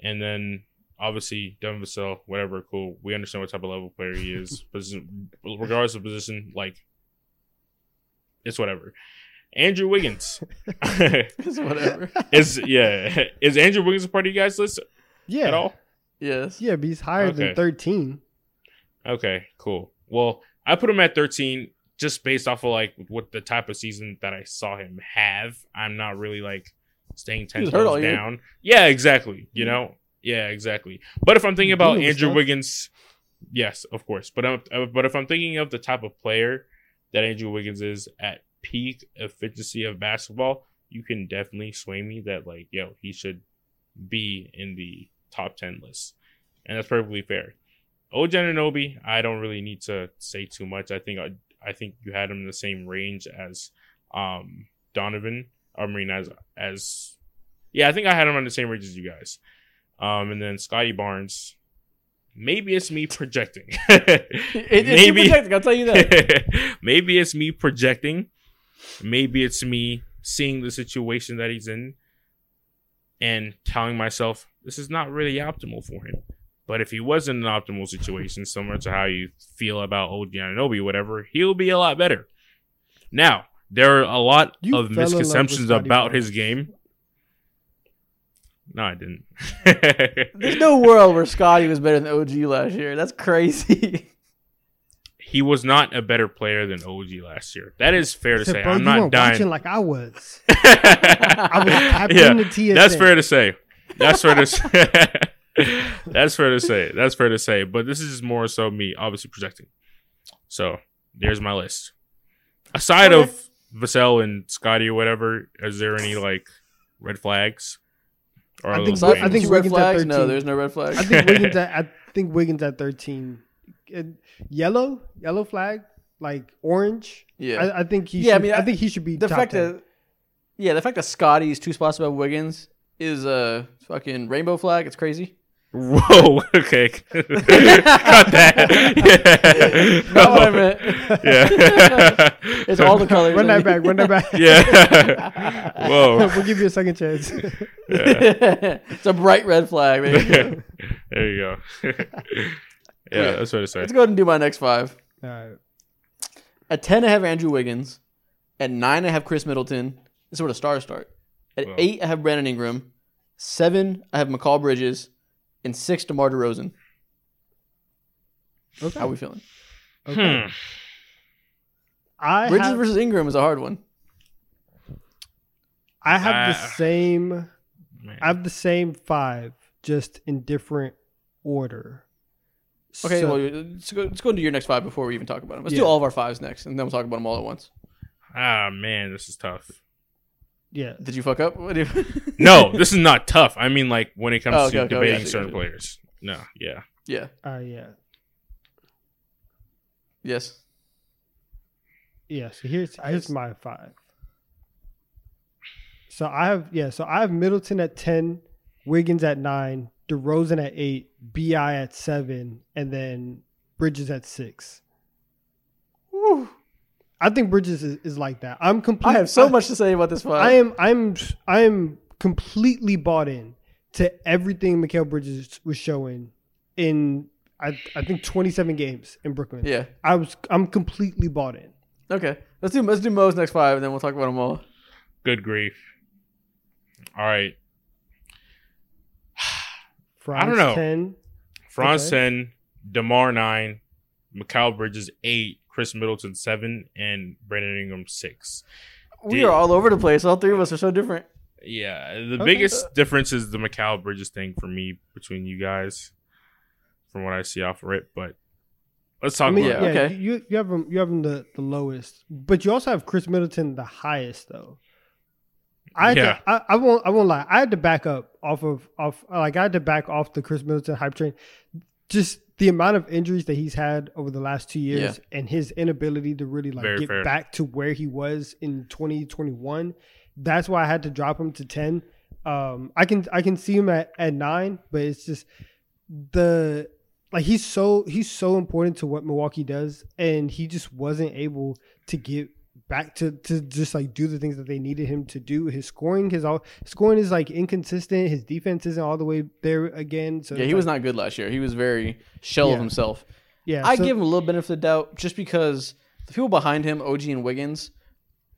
And then obviously Devin Vassell, whatever, cool. We understand what type of level player he is. Position, regardless of position, like it's whatever. Andrew Wiggins It's whatever. is yeah. Is Andrew Wiggins a part of you guys' list Yeah. at all? yes. Yeah, but he's higher Okay. than 13. Okay, cool. Well, I put him at 13 just based off of like what the type of season that I saw him have. I'm not really like staying ten was hurt toes year. down. Yeah, exactly. You know, yeah, exactly. But if I'm thinking about Dealing Andrew stuff. Wiggins, yes, of course. But I'm, uh, but if I'm thinking of the type of player that Andrew Wiggins is at peak efficiency of basketball, you can definitely sway me that like, yo, he should be in the top ten list, and that's perfectly fair. OG Anunoby, I don't really need to say too much. I think I, I think you had him in the same range as um Donnavan. I mean, as as yeah, I think I had him on the same range as you guys. Um, and then Scottie Barnes. Maybe it's me projecting. It, it's Maybe- Maybe. I'll tell you that. Maybe it's me projecting. Maybe it's me seeing the situation that he's in and telling myself this is not really optimal for him. But if he was in an optimal situation, similar to how you feel about OG Anunoby or whatever, he'll be a lot better. Now, there are a lot You of fell in love with misconceptions about his game. No, I didn't. There's no world where Scottie was better than OG last year. That's crazy. he was not a better player than OG last year. That is fair to said, say. Bro, I'm not dying. like I was. I was yeah, into TSN. That's fair to say. That's fair to say. that's fair to say. That's fair to say. But this is more so me, obviously projecting. So there's my list. Aside okay. of Vassell and Scottie or whatever, is there any like red flags? I think, I think, I think red flags. No, there's no red flags. I think Wiggins. At, I think Wiggins at 13 and yellow, yellow flag, like orange. Yeah, I, I think he. Yeah, should, I mean, I, I, think he should be the fact 10. that. Yeah, the fact that Scottie's two spots above Wiggins is a fucking rainbow flag. It's crazy. Whoa. Okay. Cut that. Yeah. Not what I meant. Yeah. it's all the colors. Run that back. Run that back. Yeah. Whoa. we'll give you a second chance. Yeah. it's a bright red flag. There you go yeah, that's what I say. Let's go ahead and do my next five. All right. At ten, I have Andrew Wiggins. At nine, I have Khris Middleton. This is where the stars start. At Wow. eight, I have Brandon Ingram. Seven, I have Mikal Bridges. And six, DeMar DeRozan. Okay. How are we feeling? okay. Hmm. I Bridges have, versus Ingram is a hard one. I have the Uh, same. Man. I have the same five, just in different order. Okay, So- well, let's go, let's go into your next five before we even talk about them. Let's do all of our fives next, and then we'll talk about them all at once. Ah man, this is tough. yeah. Did you fuck up? What you- No, this is not tough. I mean, like when it comes Oh, okay, to okay, debating gotcha, certain players. No, yeah. yeah. Uh, yeah. Yes. Yeah, so here's here's my five. So I have yeah, so I have Middleton at ten, Wiggins at nine, DeRozan at eight, Bi at seven, and then Bridges at six. Whew. I think Bridges is, is like that. I'm complete. I have so I- much to say about this five. I am I'm I am completely bought in to everything Mikal Bridges was showing in I I think 27 games in Brooklyn. yeah. I was I'm completely bought in. Okay. Let's do let's do Mo's next five, and then we'll talk about them all. Good grief. All right. Franz don't know. 10. Franz Okay. 10, DeMar 9, Mikal Bridges 8, Khris Middleton 7, and Brandon Ingram 6. We Did- are all over the place. All three of us are so different. Yeah, the Okay. biggest difference is the Mikal Bridges thing for me between you guys, from what I see off of it. But let's talk I mean, about yeah, it. okay. you you have him you have him the, the lowest, but you also have Khris Middleton the highest though. I Yeah. to, I, I won't I won't lie. I had to back up off of off like I had to back off the Khris Middleton hype train. Just the amount of injuries that he's had over the last two years and his inability to really like Very get fair. back to where he was in 2021. That's why I had to drop him to 10. Um I can I can see him at, at nine, but it's just the like he's so he's so important to what Milwaukee does, and he just wasn't able to get back to to just like do the things that they needed him to do. His scoring, his all scoring is like inconsistent. His defense isn't all the way there again. So Yeah, he was like- not good last year. He was very shell of himself. Yeah, I so- give him a little benefit of the doubt just because the people behind him, OG and Wiggins,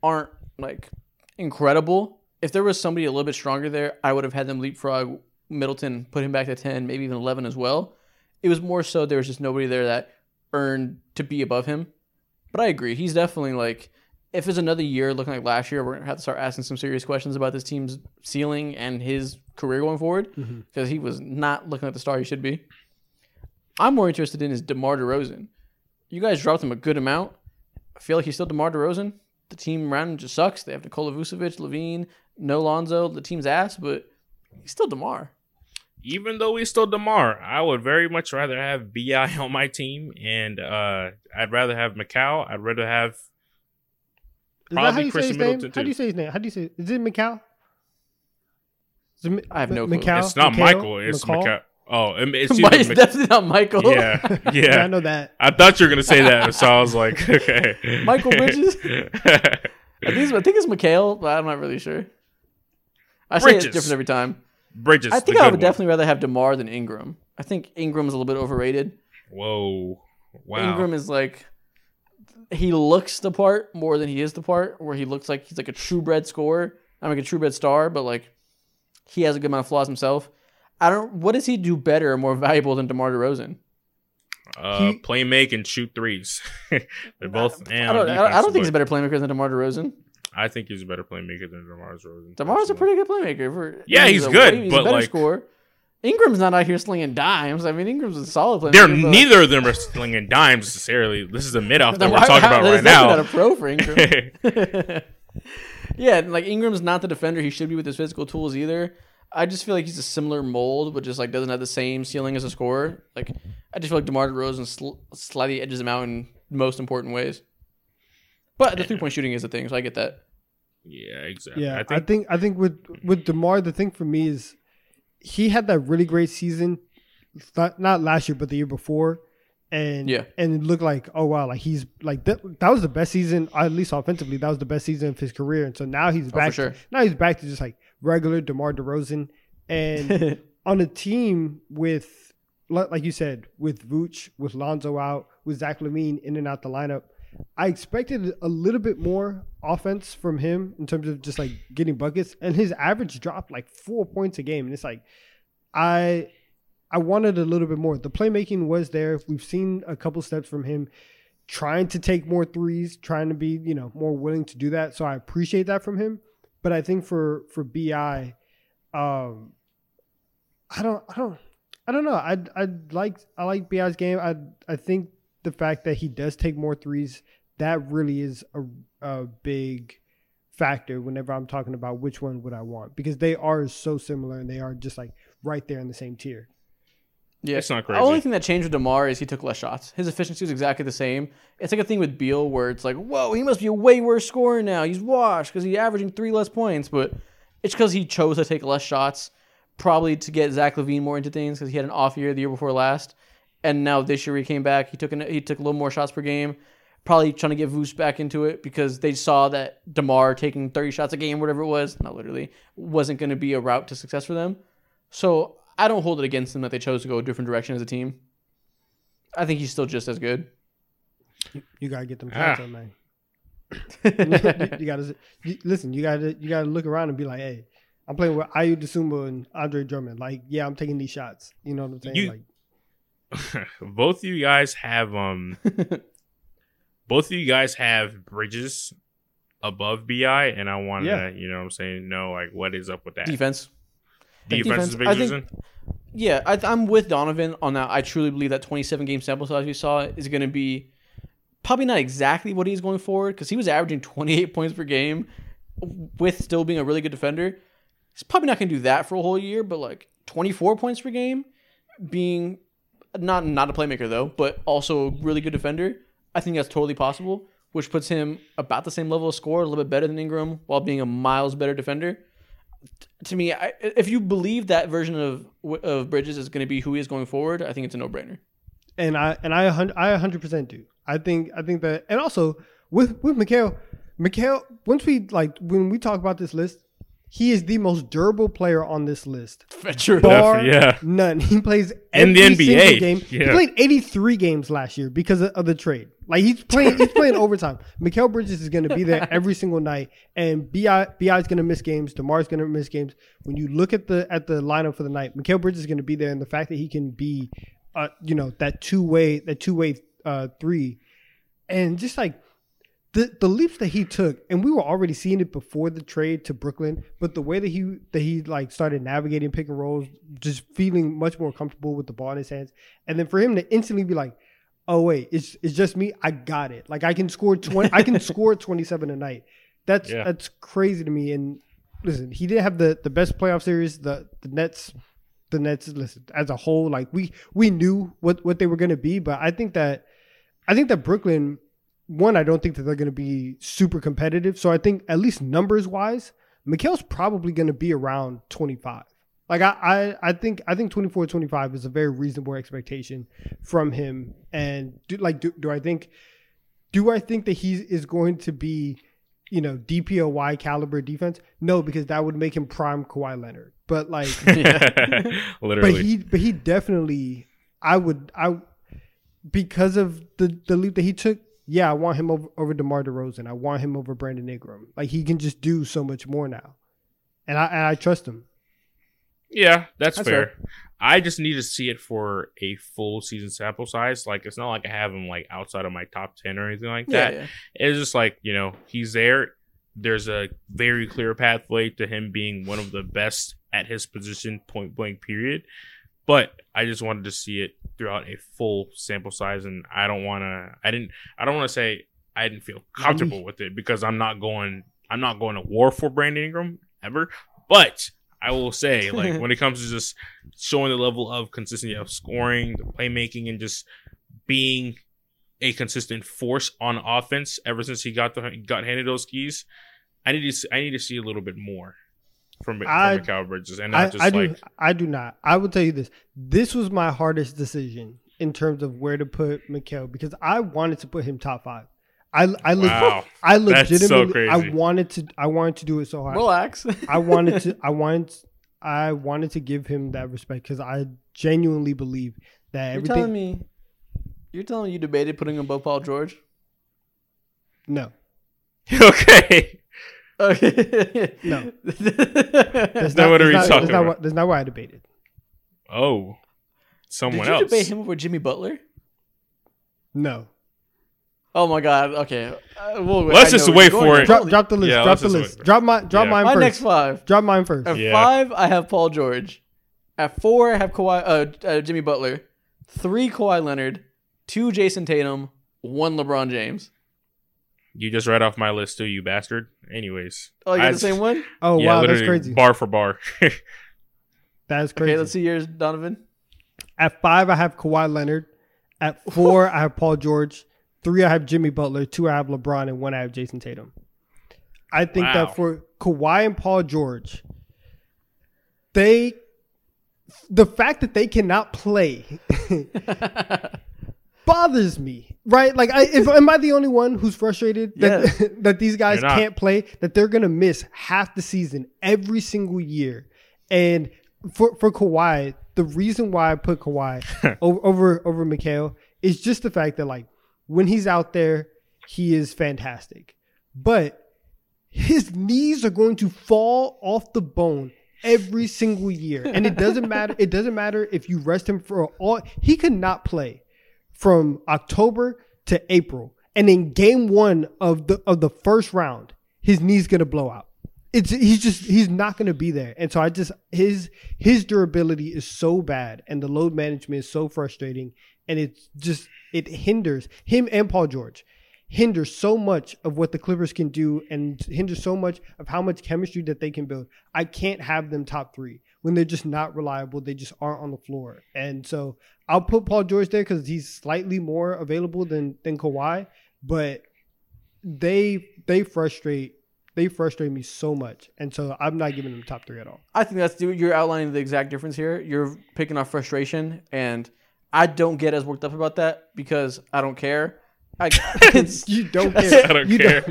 aren't like incredible. If there was somebody a little bit stronger there, I would have had them leapfrog Middleton, put him back to 10, maybe even 11 as well. It was more so there was just nobody there that earned to be above him. But I agree. He's definitely like, if it's another year looking like last year, we're gonna have to start asking some serious questions about this team's ceiling and his career going forward because he was not looking like the star he should be. I'm more interested in is DeMar DeRozan. You guys dropped him a good amount. I feel like he's still DeMar DeRozan. The team around him just sucks. They have Nikola Vucevic, LaVine, no Lonzo. The team's ass, but he's still DeMar. Even though he's still Demar, I would very much rather have Bi on my team, and uh, I'd rather have Macau. I'd rather have Is that how Probably you say Christian his name? Middleton, How do you say his name? How do you say? Is it Macau? Is it Mi- I have no Mi- clue. Macau? it's not Macau? Michael. It's McCall? Macau. Oh, it's Mike- it's Mc- definitely not Michael. yeah, Yeah, yeah. I know that. I thought you were gonna say that, so I was like, okay. Michael Bridges? I think it's, I think it's Mikhail, but I'm not really sure. I say it's different every time. Bridges. I think I would one. definitely rather have Demar than Ingram. I think Ingram's a little bit overrated. Whoa, wow. Ingram is like he looks the part more than he is the part, where he looks like he's like a true bred scorer. I'm like a true bred star, but like he has a good amount of flaws himself. I don't. What does he do better or more valuable than Demar Derozan? uh, he- play make and shoot threes. They're both. I don't. I don't, I don't think he's a better playmaker than Demar Derozan. I think he's a better playmaker than Demar Derozan. Demar's a pretty good playmaker. For, Yeah, he's a good, way- he's but, a better like- scorer. Ingram's not out here slinging dimes. I mean, Ingram's a solid player. They're but- neither of them are slinging dimes necessarily. This is a mid off that we're talking about that's right definitely now. Not a pro for Ingram. yeah, like Ingram's not the defender he should be with his physical tools either. I just feel like he's a similar mold, but just like doesn't have the same ceiling as a scorer. Like I just feel like Demar Derozan sl- slightly edges him out in most important ways. But the three point shooting is the thing, so I get that. yeah, exactly. Yeah, I I think, think I think with with Demar, the thing for me is he had that really great season, not, not last year but the year before, and Yeah. and it looked like oh wow, like he's like that, that was the best season at least offensively. That was the best season of his career, and so now he's Oh, back. Now he's back to just like regular Demar Derozan, and on a team with like you said with Vooch, with Lonzo out, with Zach LaVine in and out the lineup. I expected a little bit more offense from him in terms of just like getting buckets, and his average dropped like four points a game. And it's like, I, I wanted a little bit more. The playmaking was there. We've seen a couple steps from him, trying to take more threes, trying to be you know more willing to do that. So I appreciate that from him. But I think for for Bi, um, I don't, I don't, I don't know. I I like I like Bi's game. I I think the fact that he does take more threes that really is a, a big factor whenever I'm talking about which one would I want because they are so similar and they are just like right there in the same tier. Yeah, It's not crazy. The only thing that changed with Demar is he took less shots. His efficiency was exactly the same. It's like a thing with Beal where it's like, whoa, he must be a way worse scorer now. He's washed because he's averaging three less points, but it's because he chose to take less shots, probably to get Zach LaVine more into things because he had an off year the year before last, and now this year he came back. He took an, he took a little more shots per game, probably trying to get Voos back into it because they saw that Demar taking thirty shots a game, whatever it was, not literally, wasn't going to be a route to success for them. So I don't hold it against them that they chose to go a different direction as a team. I think he's still just as good. You gotta get them Ah. shots up, man. you, you gotta you, listen. You gotta you gotta look around and be like, hey, I'm playing with Ayo Dosunmu and Andre Drummond. Like, yeah, I'm taking these shots. You know what I'm saying? You- like, both of you guys have um, both of you guys have bridges above Bi, and I want to, Yeah. you know, what I'm saying, know like what is up with that Defense. defense, defense, I think- Yeah, I, I'm with Donnavan on that. I truly believe that 27 game sample size we saw is going to be probably not exactly what he's going forward because he was averaging 28 points per game with still being a really good defender. He's probably not going to do that for a whole year, but like 24 points per game, being not not a playmaker though, but also a really good defender. I think that's totally possible, which puts him about the same level of score, a little bit better than Ingram, while being a miles better defender to me, I, if you believe that version of of Bridges is going to be who he is going forward, I think it's a no brainer. and I and I I 100 percent do. I think I think that, and also with with Mikhail, Mikhail. Once we like when we talk about this list, he is the most durable player on this list. True. Bar yeah. none. He plays In the every NBA, single game. He played 83 games last year because of, of the trade. Like he's playing, he's playing overtime. Mikal Bridges is going to be there every single night, and Bi Bi is going to miss games. Demar's going to miss games. When you look at the at the lineup for the night, Mikal Bridges is going to be there, and the fact that he can be, uh, you know, that two way that two way uh, three, and just like the the leaps that he took, and we were already seeing it before the trade to Brooklyn, but the way that he that he like started navigating pick and rolls, just feeling much more comfortable with the ball in his hands, and then for him to instantly be like, "Oh wait, it's it's just me. I got it. Like I can score twenty. I can score twenty seven a night. That's Yeah. that's crazy to me. And listen, he didn't have the the best playoff series. The the Nets, the Nets. Listen, as a whole, like we we knew what what they were going to be, but I think that I think that Brooklyn. One, I don't think that they're going to be super competitive. So I think at least numbers wise, Mikhail's probably going to be around 25. Like I, I, I think I think 24 25 is a very reasonable expectation from him. And do, like do, do I think do I think that he is going to be, you know, DPOY caliber defense? No, because that would make him prime Kawhi Leonard. But like Literally. but he but he definitely I would I because of the the leap that he took. Yeah, I want him over over DeMar DeRozan. I want him over Brandon Ingram. Like he can just do so much more now, and I and I trust him. Yeah, that's, That's fair. fair. I just need to see it for a full season sample size. Like it's not like I have him like outside of my top ten or anything like Yeah, that. yeah. It's just like you know he's there. There's a very clear pathway to him being one of the best at his position, point blank. Period. But I just wanted to see it throughout a full sample size, and I don't want to. I didn't. I don't want to say I didn't feel comfortable with it because I'm not going. I'm not going to war for Brandon Ingram ever. But I will say, like when it comes to just showing the level of consistency of scoring, the playmaking, and just being a consistent force on offense ever since he got the got handed those keys. I need to I need to see a little bit more from from I- Mikal Bridges and I, not just I do I do not. I will tell you this. This was my hardest decision in terms of where to put Mikhail because I wanted to put him top five. I I leg- Wow. I That's so legitimately I wanted to I wanted to do it so hard. Relax. I wanted to I wanted I wanted to give him that respect because I genuinely believe that You're everything telling me. You're telling me you debated putting him above Paul George? no. okay. Okay. No. That's Now what are we that's talking not, that's not about? what- that's not why I debated. Oh, someone Did you else. debate him over Jimmy Butler? No. Oh my God. Okay. Uh, we'll, Let's just wait for it. Drop drop the list. Yeah, drop the list. Drop my drop Yeah. mine My first. next five. Drop mine first. At Yeah. five, I have Paul George. At four, I have Kawhi, uh, uh, Jimmy Butler. Three, Kawhi Leonard. Two, Jayson Tatum. One, LeBron James. You just read off my list too, you bastard. Anyways, Oh, you got I- the same one? Oh yeah, wow, that's crazy. bar for bar. That's crazy. Okay, let's see yours, Donnavan. At five, I have Kawhi Leonard. At four, I have Paul George. Three, I have Jimmy Butler. Two, I have LeBron, and one, I have Jayson Tatum. I think Wow. that for Kawhi and Paul George, they, the fact that they cannot play bothers me. Right? Like, I, if am I the only one who's frustrated that that these guys can't play? That they're gonna miss half the season every single year, and for for Kawhi, the reason why I put Kawhi over over over Mikhail is just the fact that like when he's out there, he is fantastic, but his knees are going to fall off the bone every single year, and it doesn't matter. It doesn't matter if you rest him for all. He could not play from October to April, and in game one of the of the first round, his knee's gonna blow out. It's he's just he's not gonna be there, and so I just his his durability is so bad, and the load management is so frustrating, and it's just it hinders him and Paul George hinders so much of what the Clippers can do and hinders so much of how much chemistry that they can build. I can't have them top three when they're just not reliable. They just aren't on the floor. And so I'll put Paul George there because he's slightly more available than than Kawhi, but they they frustrate they frustrate me so much, and so I'm not giving them top three at all. I think that's you're outlining the exact difference here. You're picking off frustration, and I don't get as worked up about that because I don't care. I, it's, You don't care. I don't You care.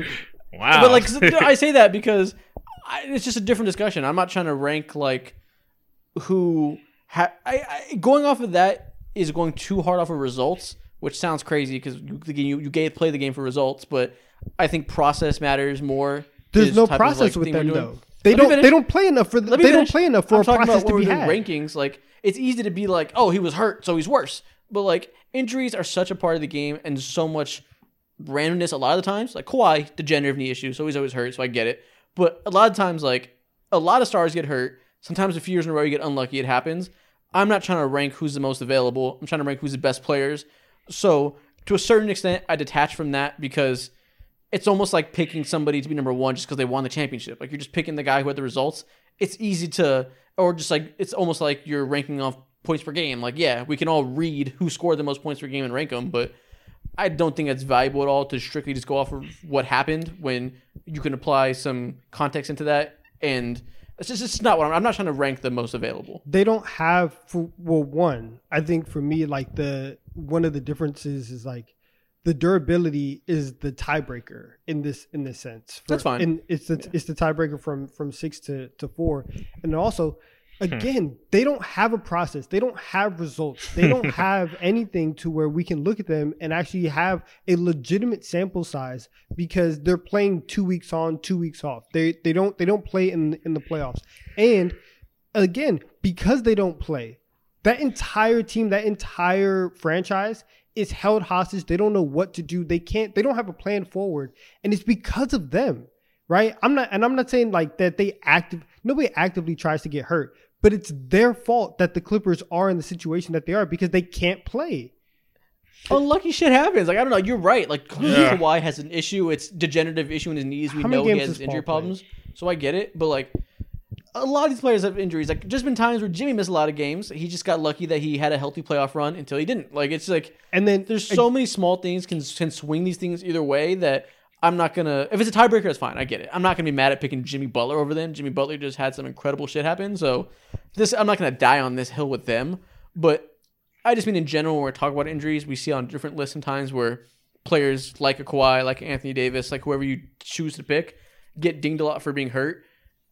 Wow. but like I say that because I, it's just a different discussion. I'm not trying to rank like who ha- I, I going off of that is going too hard off of results, which sounds crazy because you you you gave, play the game for results, but I think process matters more. There's no type of, process like, with them though. They Let don't. They don't play enough for. Let They don't play enough for I'm a process about to be had. rankings. Like it's easy to be like, oh, he was hurt, so he's worse. But like injuries are such a part of the game, and so much randomness a lot of the times. Like Kawhi, degenerative knee issue, so he's always hurt, so I get it. But a lot of times, like a lot of stars get hurt. Sometimes a few years in a row you get unlucky. It happens. I'm not trying to rank who's the most available. I'm trying to rank who's the best players. So to a certain extent, I detach from that because it's almost like picking somebody to be number one just because they won the championship. Like you're just picking the guy who had the results. It's easy to, or just like it's almost like you're ranking off points per game. Like yeah, we can all read who scored the most points per game and rank them, but I don't think it's valuable at all to strictly just go off of what happened when you can apply some context into that and it's just it's not what I'm, I'm not trying to rank the most available. they don't have for well one i think for me like the one of the differences is like the durability is the tiebreaker in this in this sense For- That's fine. and it's the it's the tiebreaker from from six to to four and also Hmm. again they don't have a process. They don't have results. They don't have anything to where we can look at them and actually have a legitimate sample size because they're playing two weeks on two weeks off. They they don't they don't play in in the playoffs. And again because they don't play that entire team that entire franchise is held hostage. They don't know what to do. They can't they don't have a plan forward. And it's because of them right i'm not and i'm not saying like that they active nobody actively tries to get hurt but it's their fault that the clippers are in the situation that they are because they can't play Unlucky shit happens. Like I don't know. You're right. Like clearly Yeah. Kawhi has an issue. It's degenerative issue in his knees. We know he has injury Paul play? problems, so I get it. But like a lot of these players have injuries. Like just been times where Jimmy missed a lot of games. He just got lucky that he had a healthy playoff run until he didn't. Like it's like and then there's so many small things can can swing these things either way that I'm not gonna. If it's a tiebreaker, that's fine. I get it. I'm not gonna be mad at picking Jimmy Butler over them. Jimmy Butler just had some incredible shit happen. So this, I'm not gonna die on this hill with them. But I just mean in general, when we're talking about injuries, we see on different lists sometimes where players like a Kawhi, like Anthony Davis, like whoever you choose to pick, get dinged a lot for being hurt.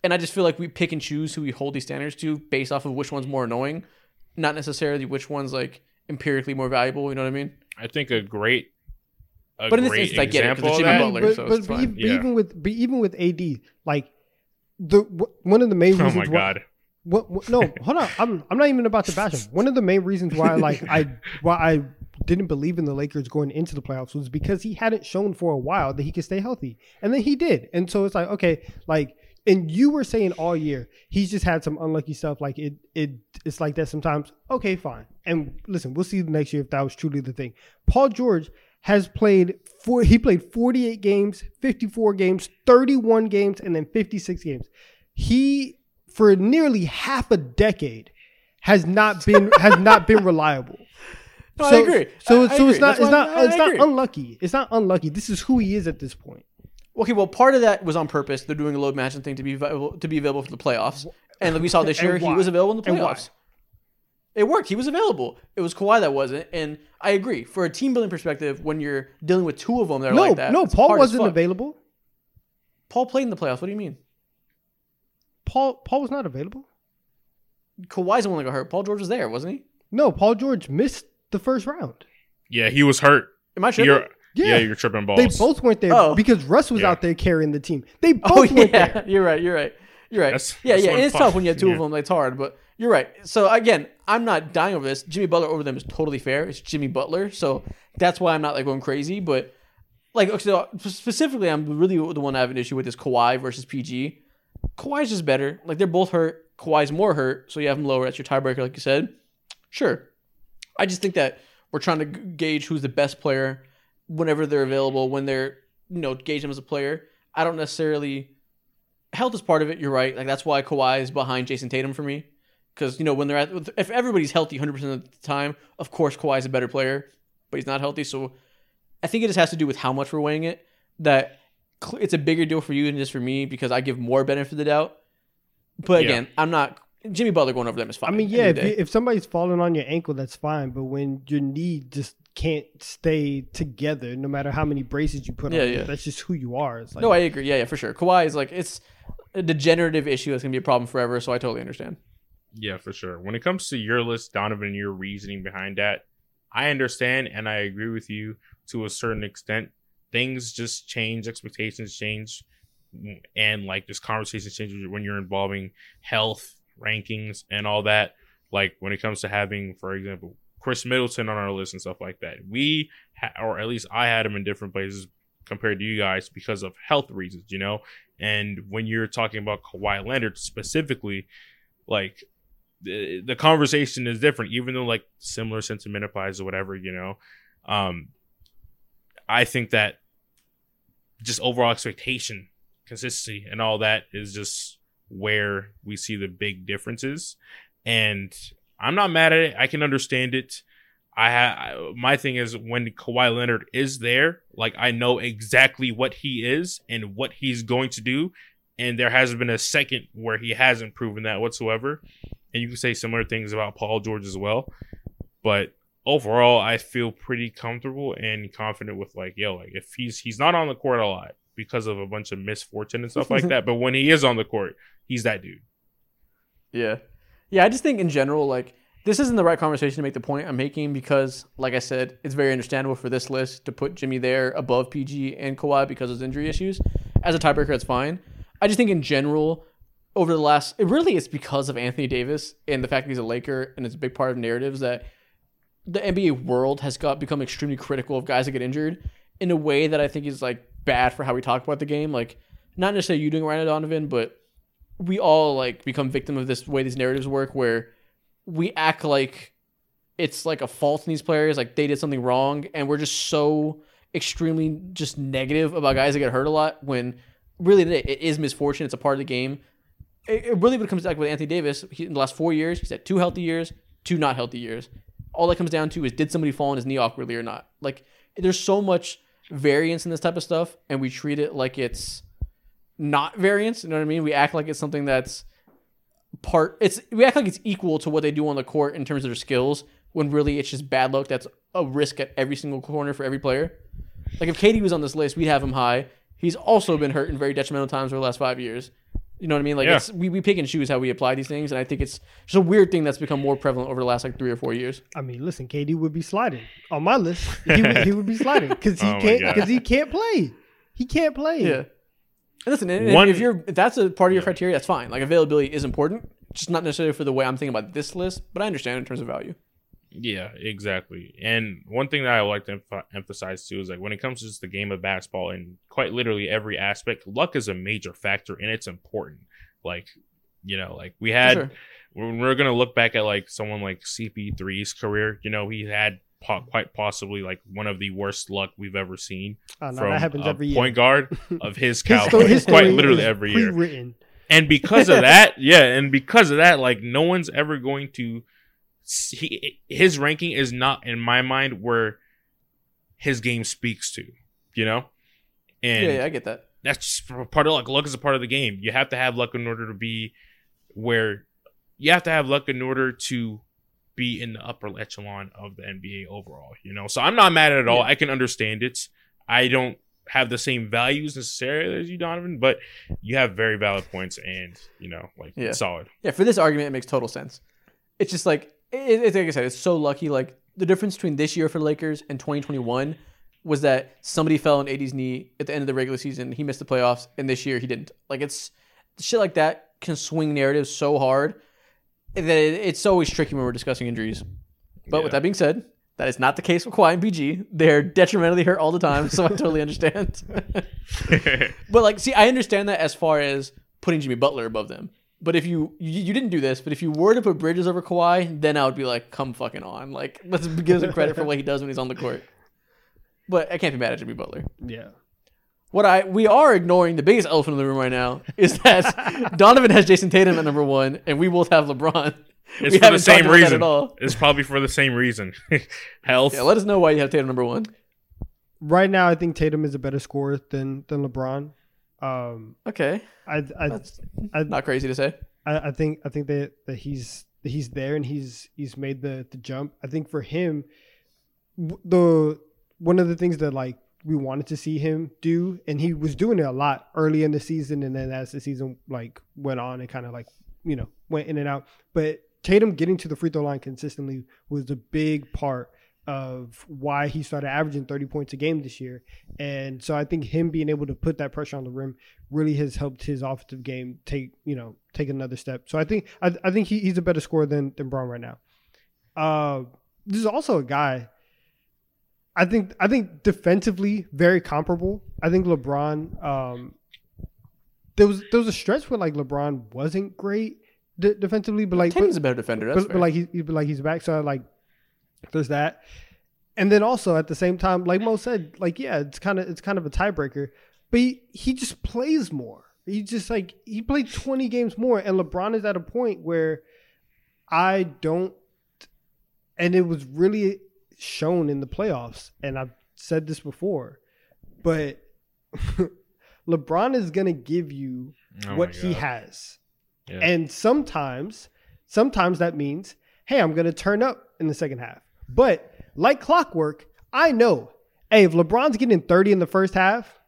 And I just feel like we pick and choose who we hold these standards to based off of which one's more annoying, not necessarily which one's like empirically more valuable. You know what I mean? I think a great, But in this great instance, I get it, 'cause example it's of Jimmy Butler. but, so but, it's but fine. even, Yeah. even with but even with AD, like the wh- one of the main reasons. Oh reasons my why, god! What, what, no, hold on. I'm I'm not even about to bash him. One of the main reasons why like I why I didn't believe in the Lakers going into the playoffs was because he hadn't shown for a while that he could stay healthy, and then he did. And so it's like okay, like and you were saying all year he's just had some unlucky stuff. Like it it it's like that sometimes. Okay, fine. And listen, we'll see next year if that was truly the thing. Paul George has played four. He played 48 games, 54 games, 31 games, and then 56 games. He for nearly half a decade has not been has not been reliable. No, I agree. So I- I so it's not That's it's not I- it's not unlucky. It's not unlucky. This is who he is at this point. Okay, well, part of that was on purpose. They're doing a load matching thing to be available, to be available for the playoffs, and we saw this year, he was available in the playoffs. It worked. He was available. It was Kawhi that wasn't, and I agree. For a team building perspective, when you're dealing with two of them that are No, like that, no, it's Paul wasn't available. Paul played in the playoffs. What do you mean? Paul Paul was not available. Kawhi's the one that got hurt. Paul George was there, wasn't he? No, Paul George missed the first round. Yeah, he was hurt. Am I sure? You're, Yeah. yeah. you're tripping balls. They both weren't there Oh. because Russ was Yeah. out there carrying the team. They oh, both Oh went yeah, there. you're right. You're right. You're right. That's- yeah, that's yeah. And it's fuck- tough when you have two of them. It's hard, but you're right. So again, I'm not dying over this. Jimmy Butler over them is totally fair. It's Jimmy Butler, so that's why I'm not like going crazy. But like so specifically, I'm really the one I have an issue with is Kawhi versus PG. Kawhi's just better. Like they're both hurt. Kawhi's more hurt, so you have him lower. That's your tiebreaker, like you said. Sure. I just think that we're trying to gauge who's the best player whenever they're available, when they're you know gauge them as a player. I don't necessarily health is part of it. You're right. Like that's why Kawhi is behind Jayson Tatum for me. Because you know when they're at if everybody's healthy 100 percent of the time, of course Kawhi is a better player, but he's not healthy. So I think it just has to do with how much we're weighing it. That it's a bigger deal for you than just for me because I give more benefit of the doubt. But Yeah. again, I'm not Jimmy Butler going over them is fine. I mean, yeah, if, end of the you, if somebody's falling on your ankle, that's fine. But when your knee just can't stay together, no matter how many braces you put Yeah, on, yeah. it, that's just who you are. It's like, no, I agree. Yeah, yeah, for sure. Kawhi is like it's a degenerative issue that's gonna be a problem forever. So I totally understand. Yeah, for sure. When it comes to your list, Donnavan, your reasoning behind that, I understand and I agree with you to a certain extent. Things just change, expectations change, and like this conversation changes when you're involving health rankings and all that. Like when it comes to having, for example, Khris Middleton on our list and stuff like that. We, ha- or at least I had him in different places compared to you guys because of health reasons, you know. And when you're talking about Kawhi Leonard specifically, like the, the conversation is different, even though like similar sentiment applies or whatever, you know. Um, I think that just overall expectation, consistency, and all that is just where we see the big differences. And I'm not mad at it. I can understand it. I ha- my thing is when Kawhi Leonard is there, like I know exactly what he is and what he's going to do, and there hasn't been a second where he hasn't proven that whatsoever. And you can say similar things about Paul George as well, but overall, I feel pretty comfortable and confident with like, yo, like if he's he's not on the court a lot because of a bunch of misfortune and stuff like that, but when he is on the court, he's that dude. Yeah. Yeah, I just think in general, like, this isn't the right conversation to make the point I'm making because, like I said, it's very understandable for this list to put Jimmy there above PG and Kawhi because of his injury issues. As a tiebreaker, that's fine. I just think in general, over the last, it really is because of Anthony Davis and the fact that he's a Laker and it's a big part of narratives that the NBA world has got become extremely critical of guys that get injured in a way that I think is like bad for how we talk about the game. Like, not necessarily you doing Ryan Donnavan, but we all like become victim of this way these narratives work where we act like it's like a fault in these players, like they did something wrong, and we're just so extremely just negative about guys that get hurt a lot when really it is misfortune. It's a part of the game. It, it really comes back with Anthony Davis. He, in the last four years, he's had two healthy years, two not healthy years. All that comes down to is did somebody fall on his knee awkwardly or not? Like there's so much variance in this type of stuff, and we treat it like it's not variance. You know what I mean? We act like it's something that's part. It's we act like it's equal to what they do on the court in terms of their skills, when really it's just bad luck. That's a risk at every single corner for every player. Like if KD was on this list, we'd have him high. He's also been hurt in very detrimental times over the last five years. You know what I mean? Like Yeah. it's, we, we pick and choose how we apply these things, and I think it's just a weird thing that's become more prevalent over the last like three or four years. I mean, listen, KD would be sliding on my list. He would, he would be sliding because he Oh can't because he can't play. He can't play. Yeah. And listen, if- One- if you're if that's a part of your Yeah. criteria, that's fine. Like availability is important, just not necessarily for the way I'm thinking about this list, but I understand in terms of value. Yeah, exactly. And one thing that I like to emph- emphasize too is like when it comes to just the game of basketball and quite literally every aspect, luck is a major factor and it's important. Like, you know, like we had sure. when we're gonna look back at like someone like CP3's career, you know, he had po- quite possibly like one of the worst luck we've ever seen Oh, no, from that happens every year. point guard of his caliber, his quite literally every year and because of that, yeah, and because of that, like no one's ever going to see his ranking is not in my mind where his game speaks to, you know, and Yeah, yeah, I get that. that's part of luck. Luck is a part of the game. You have to have luck in order to be where you have to have luck in order to be in the upper echelon of the NBA overall. You know, so I'm not mad at all. Yeah. I can understand it. I don't have the same values necessarily as you, Donnavan, but you have very valid points, and you know, like Yeah. solid. Yeah, for this argument, it makes total sense. It's just like it's like I said, it's so lucky. Like the difference between this year for the Lakers and 2021 was that somebody fell on AD's knee at the end of the regular season. He missed the playoffs, and this year he didn't. Like it's shit like that can swing narratives so hard that it, it's always tricky when we're discussing injuries. But with that being said, that is not the case with Kawhi and PG. They're detrimentally hurt all the time, so I totally understand. But like, see, I understand that as far as putting Jimmy Butler above them. But if you, you you didn't do this, but if you were to put Bridges over Kawhi, then I would be like, come fucking on. Like, let's give him credit for what he does when he's on the court. But I can't be mad at Jimmy Butler. Yeah. What I we are ignoring the biggest elephant in the room right now is that Donnavan has Jayson Tatum at number one, and we both have LeBron. it's we for the same talked about that reason. at all. It's probably for the same reason. Health. Yeah, let us know why you have Tatum number one. Right now, I think Tatum is a better scorer than than LeBron. Um, Okay, I I, that's I, not crazy to say. I, I think I think that, that he's that he's there and he's he's made the the jump. I think for him, the one of the things that like we wanted to see him do, and he was doing it a lot early in the season, and then as the season like went on, it kind of like you know went in and out. But Tatum getting to the free throw line consistently was a big part of why he started averaging 30 points a game this year. And so I think him being able to put that pressure on the rim really has helped his offensive game take, you know, take another step. So I think I, I think he, he's a better scorer than than Bron right now. Uh this is also a guy. I think I think defensively very comparable. I think LeBron. Um, there was there was a stretch where like LeBron wasn't great de- defensively, but like Tatum's but, a better defender. That's but, but like he he- but like he's back, so like there's that. And then also at the same time, like Mo said, like yeah, it's kind of it's kind of a tiebreaker, but he, he just plays more. He just like he played 20 games more, and LeBron is at a point where I don't, and it was really shown in the playoffs. And I've said this before, but LeBron is gonna give you Oh what he has. Yeah. And sometimes, sometimes that means, hey, I'm going to turn up in the second half. But like clockwork, I know, hey, if LeBron's getting 30 in the first half,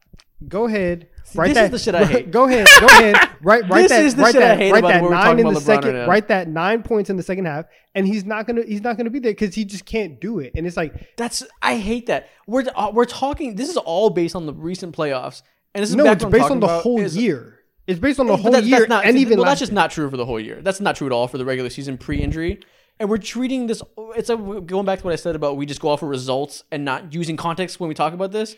go ahead. Write this that, is the shit I hate. Go ahead, go ahead. Write, write This that. is the write shit I hate write that nine in the right second. now. write that nine points in the second half, and he's not gonna. He's not gonna be there because he just can't do it. And it's like, That's I hate that. We're uh, we're talking. This is all based on the recent playoffs, and this is no, it's based on the about whole year. It's based on the whole that- year, that's not, and even well, that's just not true for the whole year. That's not true at all for the regular season pre-injury. And we're treating this. It's a, going back to what I said about we just go off of results and not using context when we talk about this.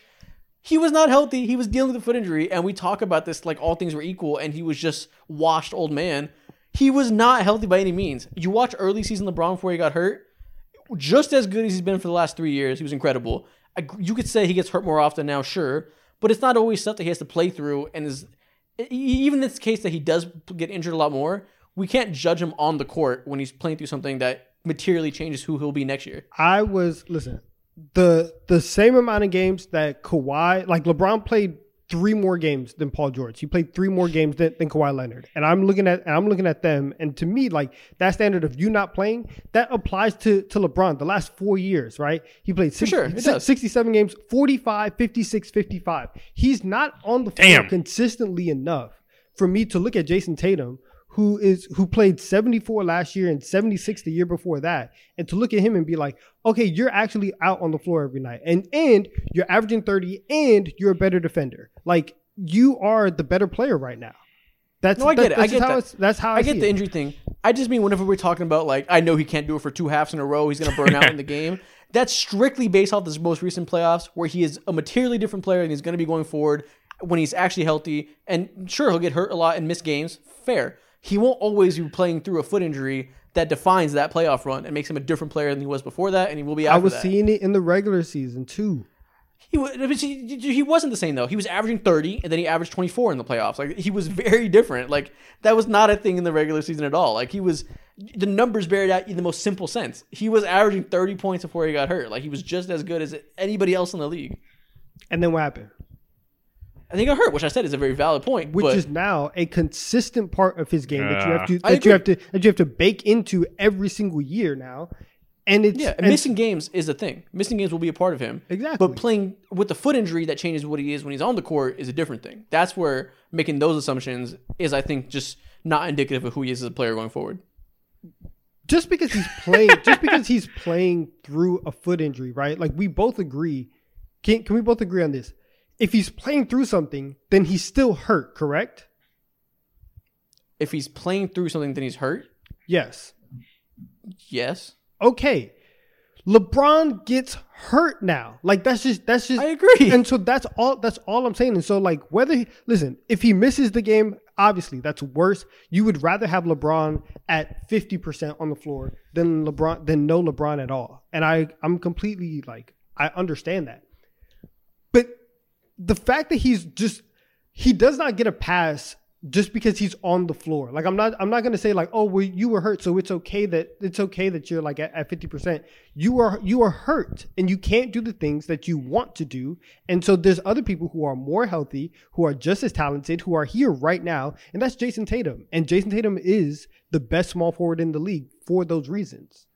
He was not healthy. He was dealing with a foot injury, and we talk about this like all things were equal, and he was just washed old man. He was not healthy by any means. You watch early season LeBron before he got hurt, just as good as he's been for the last three years. He was incredible. I, you could say he gets hurt more often now, sure, but it's not always stuff that he has to play through. And is even in this case that he does get injured a lot more, we can't judge him on the court when he's playing through something that materially changes who he'll be next year. I was listen the the same amount of games that Kawhi like LeBron played three more games than Paul George. He played three more games than, than Kawhi Leonard. And I'm looking at and I'm looking at them and to me like that standard of you not playing that applies to to LeBron the last 4 years, right? He played six, sure, it six- does. 67 games, 45, 56, 55. He's not on the floor consistently enough for me to look at Jayson Tatum who is who played 74 last year and 76 the year before that and to look at him and be like okay you're actually out on the floor every night and and you're averaging 30 and you're a better defender like you are the better player right now that's No, I that- get it. I get how that. it's- that's how I, I get the it. injury thing. I just mean whenever we're talking about like I know he can't do it for two halves in a row, he's gonna burn out in the game. That's strictly based off this most recent playoffs where he is a materially different player and he's gonna be going forward when he's actually healthy. And sure, he'll get hurt a lot and miss games. Fair. He won't always be playing through a foot injury that defines that playoff run and makes him a different player than he was before that, and he will be. After I was that. seeing it in the regular season too He, wa- but he, he wasn't the same though. He was averaging 30 and then he averaged 24 in the playoffs. Like he was very different. Like that was not a thing in the regular season at all. Like he was the numbers it out in the most simple sense. He was averaging 30 points before he got hurt. Like he was just as good as anybody else in the league. and then what happened And he got hurt, which I said is a very valid point. which but is now a consistent part of his game that you have to I that you have to that you have to bake into every single year now and it's yeah, and and- missing games is a thing. Missing games will be a part of him. Exactly. But playing with the foot injury that changes what he is when he's on the court is a different thing. That's where making those assumptions is, I think, just not indicative of who he is as a player going forward. just because he's playing just because he's playing through a foot injury, right? Like we both agree. Can can we both agree on this? If he's playing through something, then he's still hurt, correct? if he's playing through something then he's hurt Yes. yes Okay. LeBron gets hurt now. Like that's just that's just i agree and so that's all that's all I'm saying. And so like whether he, listen, if he misses the game, obviously that's worse. You would rather have LeBron at 50% on the floor than LeBron than no LeBron at all. And I I'm completely like I understand that. But the fact that he's just he does not get a pass just because he's on the floor. Like I'm not I'm not gonna say like, oh well you were hurt, so it's okay that it's okay that you're like at, at 50%. You are you are hurt and you can't do the things that you want to do. And so there's other people who are more healthy, who are just as talented, who are here right now, and that's Jayson Tatum. And Jayson Tatum is the best small forward in the league for those reasons.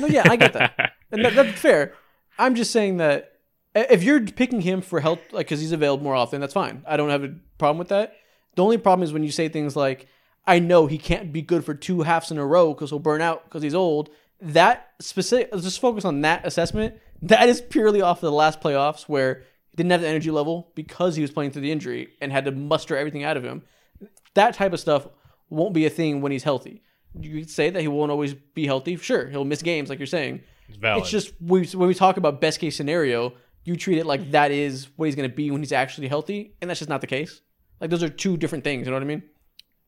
no yeah i get that and that, that's fair i'm just saying that i- if you're picking him for help like because he's available more often that's fine i don't have a problem with that the only problem is when you say things like i know he can't be good for two halves in a row because he'll burn out because he's old that specific just focus on that assessment that is purely off of the last playoffs where he didn't have the energy level because he was playing through the injury and had to muster everything out of him that type of stuff won't be a thing when he's healthy. You could say that he won't always be healthy. Sure, he'll miss games, like you're saying. It's valid. It's just we, when we talk about best case scenario, you treat it like that is what he's going to be when he's actually healthy, and that's just not the case. Like those are two different things. You know what I mean?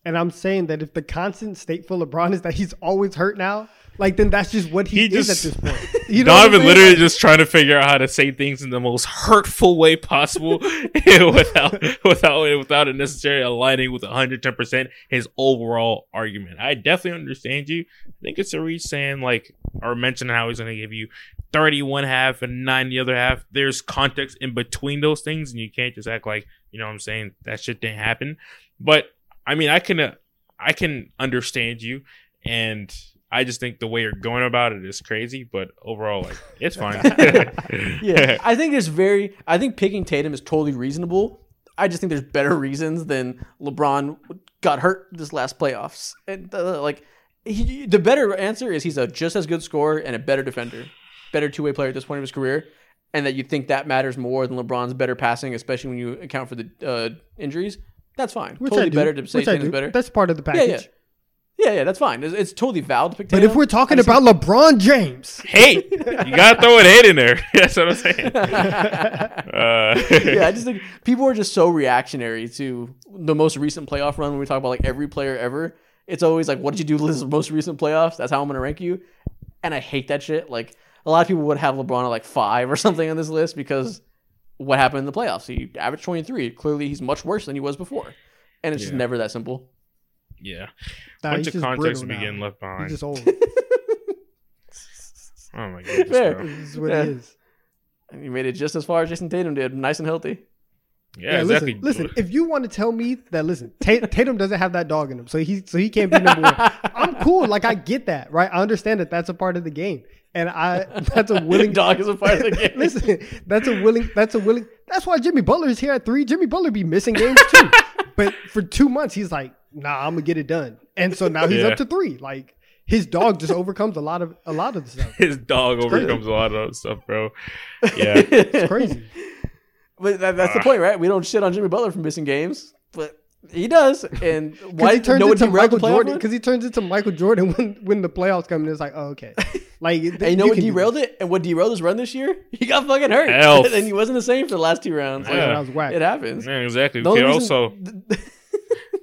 And I'm saying that if the constant state for LeBron is that he's always hurt now, like then that's just what he, He is just- at this point. You know what I'm Donnavan literally Like, just trying to figure out how to say things in the most hurtful way possible without without without it necessarily aligning with 110 percent his overall argument. I definitely understand you. I think it's a reach saying like or mentioning how he's going to give you 31 half and nine the other half. There's context in between those things, and you can't just act like you know what I'm saying that shit didn't happen. But I mean, I can uh, I can understand you and. I just think the way you're going about it is crazy, but overall, like it's fine. Yeah, I think it's very. I think picking Tatum is totally reasonable. I just think there's better reasons than LeBron got hurt this last playoffs. And uh, like, he, the better answer is he's a just as good scorer and a better defender, better two way player at this point of his career, and that you think that matters more than LeBron's better passing, especially when you account for the uh, injuries. That's fine. which totally I do, better to say which I Tatum's better. That's part of the package. yeah. Yeah, yeah, that's fine. It's, it's totally valid to pick But if we're talking I just about LeBron James, hate, you gotta throw an hate in there. That's what I'm saying. Uh, yeah, I just think people are just so reactionary to the most recent playoff run when we talk about like every player ever. It's always like, what did you do this most recent playoffs? That's how I'm gonna rank you. And I hate that shit. Like a lot of people would have LeBron at like five or something on this list because what happened in the playoffs? He averaged 23. Clearly, he's much worse than he was before, and it's just never that simple. yeah, nah, bunch of context brittle will be getting left He's behind. just old. Oh my god, Fair. this is what Yeah. he is. And he made it just as far as Jayson Tatum did, nice and healthy. Yeah, Yeah, exactly. listen, listen. If you want to tell me that, listen, Tatum doesn't have that dog in him, so he so he can't be number one. I'm cool. Like I get that, right? I understand that that's a part of the game, and I that's a willing Dog is a part of the game. listen, that's a willing. That's a willing. That's why Jimmy Butler is here at three. Jimmy Butler be missing games too, but for two months he's like, nah, I'm gonna get it done, and so now he's Yeah. up to three. Like his dog just overcomes a lot of a lot of the stuff. His dog crazy. overcomes a lot of stuff, bro. Yeah, It's crazy. But that, that's the Ah. point, right? We don't shit on Jimmy Butler for missing games, but he does. And why Because he turns know what into derailed the Michael Jordan. Because he turns into Michael Jordan when when the playoffs come in. It's like, oh, okay. Like, And you know what derailed it? And what derailed his run this year? He got fucking hurt. Elf. and he wasn't the same for the last two rounds. Like, Yeah. Was whack. It happens. yeah, exactly. The You reason- also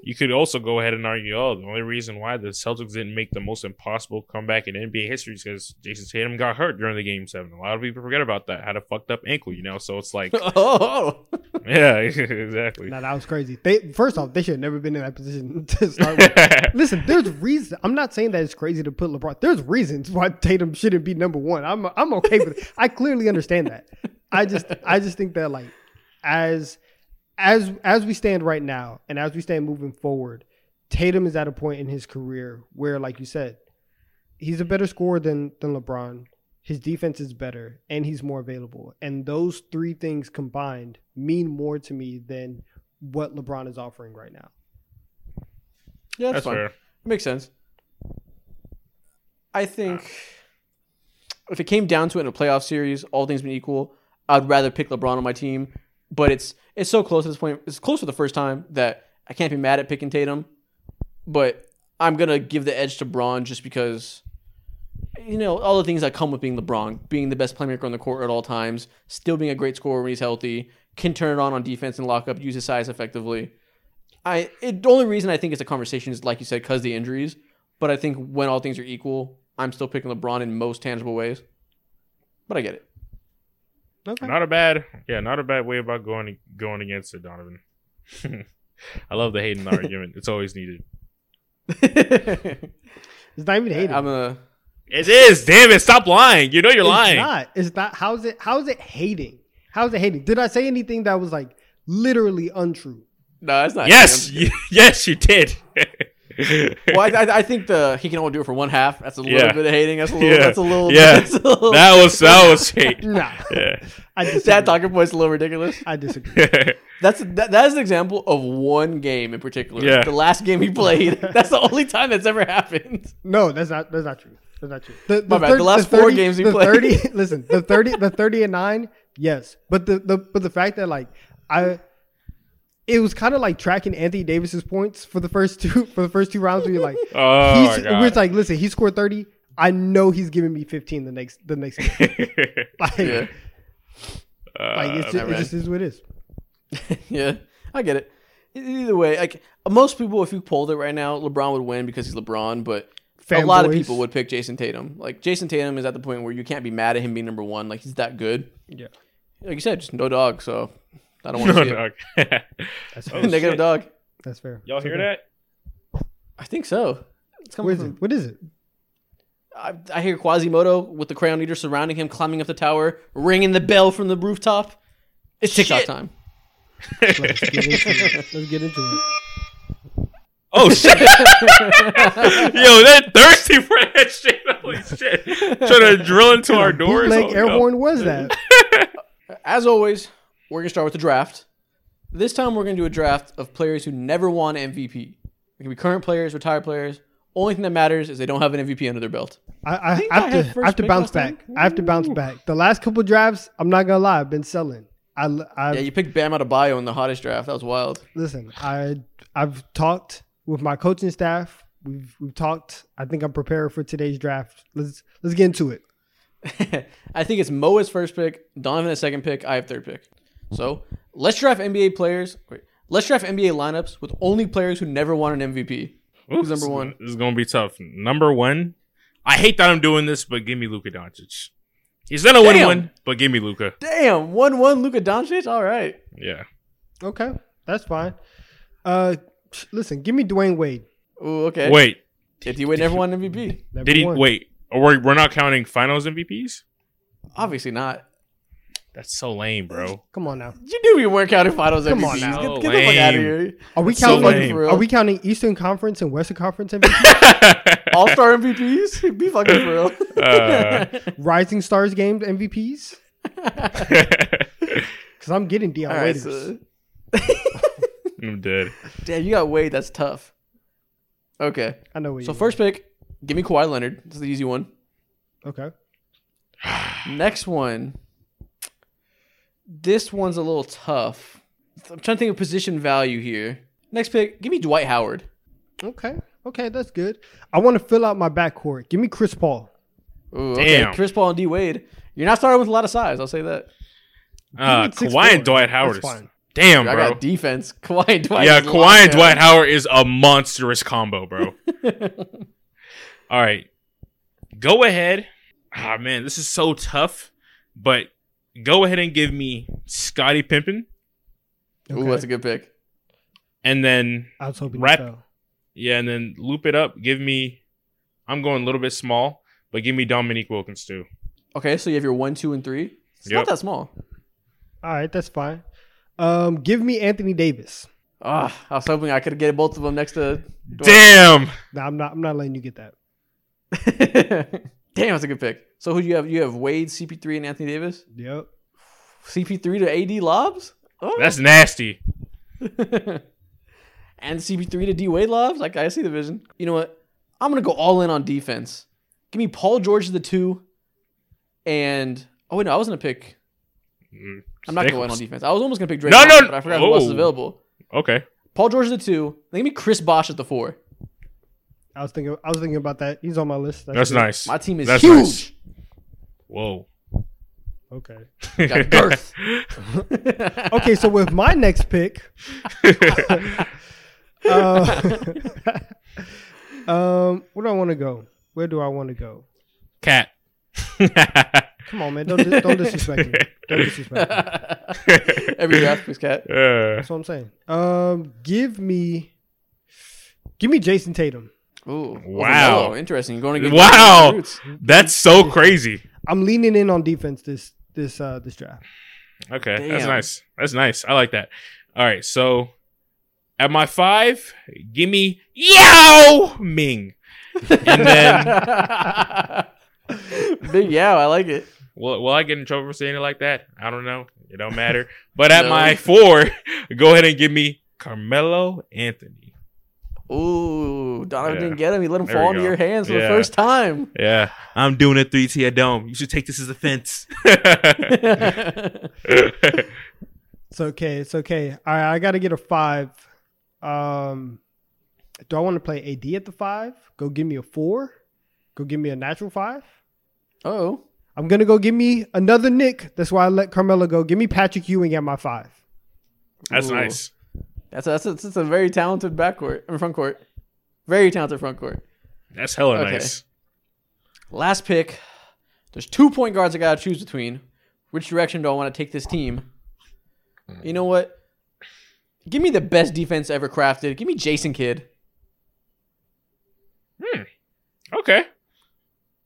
you could also go ahead and argue, oh, the only reason why the Celtics didn't make the most impossible comeback in NBA history is because Jayson Tatum got hurt during the game seven. A lot of people forget about that. Had a fucked up ankle, you know. So it's like, oh, yeah, exactly. Nah, that was crazy. They first off, they should have never been in that position to start with. Listen, there's reason. I'm not saying that it's crazy to put LeBron. There's reasons why Tatum shouldn't be number one. I'm I'm okay with it. I clearly understand that. I just I just think that like as as as we stand right now and as we stand moving forward, Tatum is at a point in his career where, like you said, he's a better scorer than than LeBron. His defense is better and he's more available. And those three things combined mean more to me than what LeBron is offering right now. yeah, that's, That's fine. fair. Makes sense. I think ah. if it came down to it in a playoff series, all things being equal, I'd rather pick LeBron on my team. But it's it's so close at this point. It's close for the first time that I can't be mad at picking Tatum. But I'm gonna give the edge to Bron just because you know all the things that come with being LeBron, being the best playmaker on the court at all times, still being a great scorer when he's healthy, can turn it on on defense and lock up, use his size effectively. I it, the only reason I think it's a conversation is like you said because the injuries. But I think when all things are equal, I'm still picking LeBron in most tangible ways. But I get it. Okay. Not a bad, yeah, not a bad way about going going against it, Donnavan. I love the Hayden argument. It's always needed. It's not even hating. I'm a It is. Damn it! Stop lying. You know you're it's lying. not. It's not. How's it? How's it hating? How's it hating? Did I say anything that was like literally untrue? no, it's not. Yes, you, yes, you did. Well, I, I, I think the he can only do it for one half. That's a little Yeah. bit of hating. That's a little. Yeah. That's a little. Yeah. That's a little that was that was hate. Nah, Yeah. I disagree. that talking point's a little ridiculous. I disagree. That's that, that is an example of one game in particular. Yeah. The last game he played. That's the only time that's ever happened. No, that's not. That's not true. That's not true. The, My bad. The last four games he the played. Thirty. listen, the thirty. The thirty and nine. Yes, but the, the but the fact that like I. It was kind of like tracking Anthony Davis's points for the first two for the first two rounds. Where you're like, Oh he's, my god. where it's like, listen, he scored thirty. I know he's giving me 15 the next the next game. Like, Yeah. like it's Uh, just, it just is what it is. yeah, I get it. Either way, like most people, if you pulled it right now, LeBron would win because he's LeBron. But a lot of people would pick Jayson Tatum. Like Jayson Tatum is at the point where you can't be mad at him being number one. Like he's that good. Yeah. Like you said, just no dog. So I don't want no, to see it. dog. That's Oh. Negative shit. dog. That's fair. Y'all It's hear okay. that? I think so. It's coming is from. it? What is it? I, I hear Quasimodo with the Crown Eater surrounding him, climbing up the tower, ringing the bell from the rooftop. It's TikTok Shit. time. Let's get into it. Let's get into it. Oh shit! Yo, they're thirsty for that shit. Holy shit! Trying to drill into our doors. Bootleg Oh, no. airborne was that? As always, we're gonna start with the draft. This time, we're gonna do a draft of players who never won MVP. It can be current players, retired players. Only thing that matters is they don't have an MVP under their belt. I, I, I I have to. I have to bounce last time. back. I have to bounce back. The last couple drafts, I'm not gonna lie, I've been selling. I, I Yeah, you picked Bam Adebayo in the hottest draft. That was wild. listen. I I've talked with my coaching staff. We've we've talked. I think I'm prepared for today's draft. Let's let's get into it. I think it's Mo as first pick, Donnavan as second pick. I have third pick. So let's draft NBA players. Wait, let's draft NBA lineups with only players who never won an MVP. Ooh, Who's number one? This is gonna be tough. Number one, I hate that I'm doing this, but give me Luka Doncic. He's gonna win Damn. one, but give me Luka. Damn, one one Luka Doncic. All right. Yeah. Okay, that's fine. Uh, listen, give me Dwyane Wade. Ooh, okay. Wait, If he would never won an MVP, Number did he? one. Wait, or we're, we're not counting Finals MVPs? obviously not. That's so lame, bro. Come on now. You knew we weren't counting finals Come MVPs. on now. Get, get the fuck out of here. Are we That's so counting? lame. For real. are we counting Eastern Conference and Western Conference MVP? All star MVPs? Be fucking for real. Uh. Rising Stars games MVPs? Because I'm getting Dion All right. Waiters. So, I'm dead. damn, you got Wade. That's tough. Okay. I know what So you first pick, give me Kawhi Leonard. This is the easy one. Okay. Next one. This one's a little tough. I'm trying to think of position value here. Next pick, give me Dwight Howard. Okay. Okay, that's good. I want to fill out my backcourt. Give me Chris Paul. Ooh, okay. Damn. Chris Paul and D Wade. You're not starting with a lot of size. I'll say that. Uh, Give Kawhi four. and Dwight Howard That's is fine. damn, I bro. got defense. Kawhi and Dwight. yeah, is Kawhi locked and down. Dwight Howard is a monstrous combo, bro. All right, go ahead. Ah man, this is so tough, but go ahead and give me Scottie Pippen, Ooh, that's a good pick. and then I was hoping Rap- you yeah, and then loop it up. Give me. I'm going a little bit small, but give me Dominique Wilkins too. Okay, so you have your one, two, and three. It's Yep. not that small. All right, that's fine. Um, give me Anthony Davis. Ah, I was hoping I could get both of them next to. Damn. No, I'm not. I'm not letting you get that. Damn, that's a good pick. So who do you have? You have Wade, CP3, and Anthony Davis. Yep. CP3 to AD lobs. Oh. That's nasty. and CP3 to D Wade lobs. Like I see the vision. You know what? I'm gonna go all in on defense. Give me Paul George as the two, and oh wait, no, I was gonna pick. Mm, I'm not gonna go in on defense. I was almost gonna pick Drake. No, Thompson, no, but I forgot who else is oh. available. Okay. Paul George as the two. Then give me Chris Bosh at the four. I was thinking. I was thinking about that. He's on my list. That's good. nice. My team is That's huge. nice. Whoa. Okay. Got girth. Okay. So with my next pick, uh, um, where do I want to go? Where do I want to go? KAT. Come on, man. Don't dis- don't disrespect me. Don't disrespect me. Every draft picks KAT. Uh, That's what I'm saying. Um, give me, give me Jayson Tatum. Ooh, Wow. Melo. Interesting. You're going to get Wow. that's so crazy. I'm leaning in on defense this this uh this draft. Okay, that's nice. That's nice. I like that. All right, so at my five, give me Yao Ming, and then Big Yao, I like it. will, will I get in trouble for saying it like that? I don't know. It don't matter. But at No. my four, go ahead and give me Carmelo Anthony. Ooh, Donnavan Yeah. didn't get him. He let him There fall into go. your hands for the first time. Yeah, I'm doing a three tier dome. You should take this as a fence. It's okay. It's okay. All right, I got to get a five. Um, do I want to play AD at the five? Go give me a four. Go give me a natural five. Oh, I'm gonna go give me another Knick. That's why I let Carmelo go. Give me Patrick Ewing at my five. That's Ooh. nice. That's a, that's a, that's a very talented backcourt, I mean, front court. Very talented front court. That's hella Okay. nice. Last pick. There's two point guards I gotta choose between. Which direction do I want to take this team? You know what? Give me the best defense ever crafted. Give me Jason Kidd. Hmm. Okay.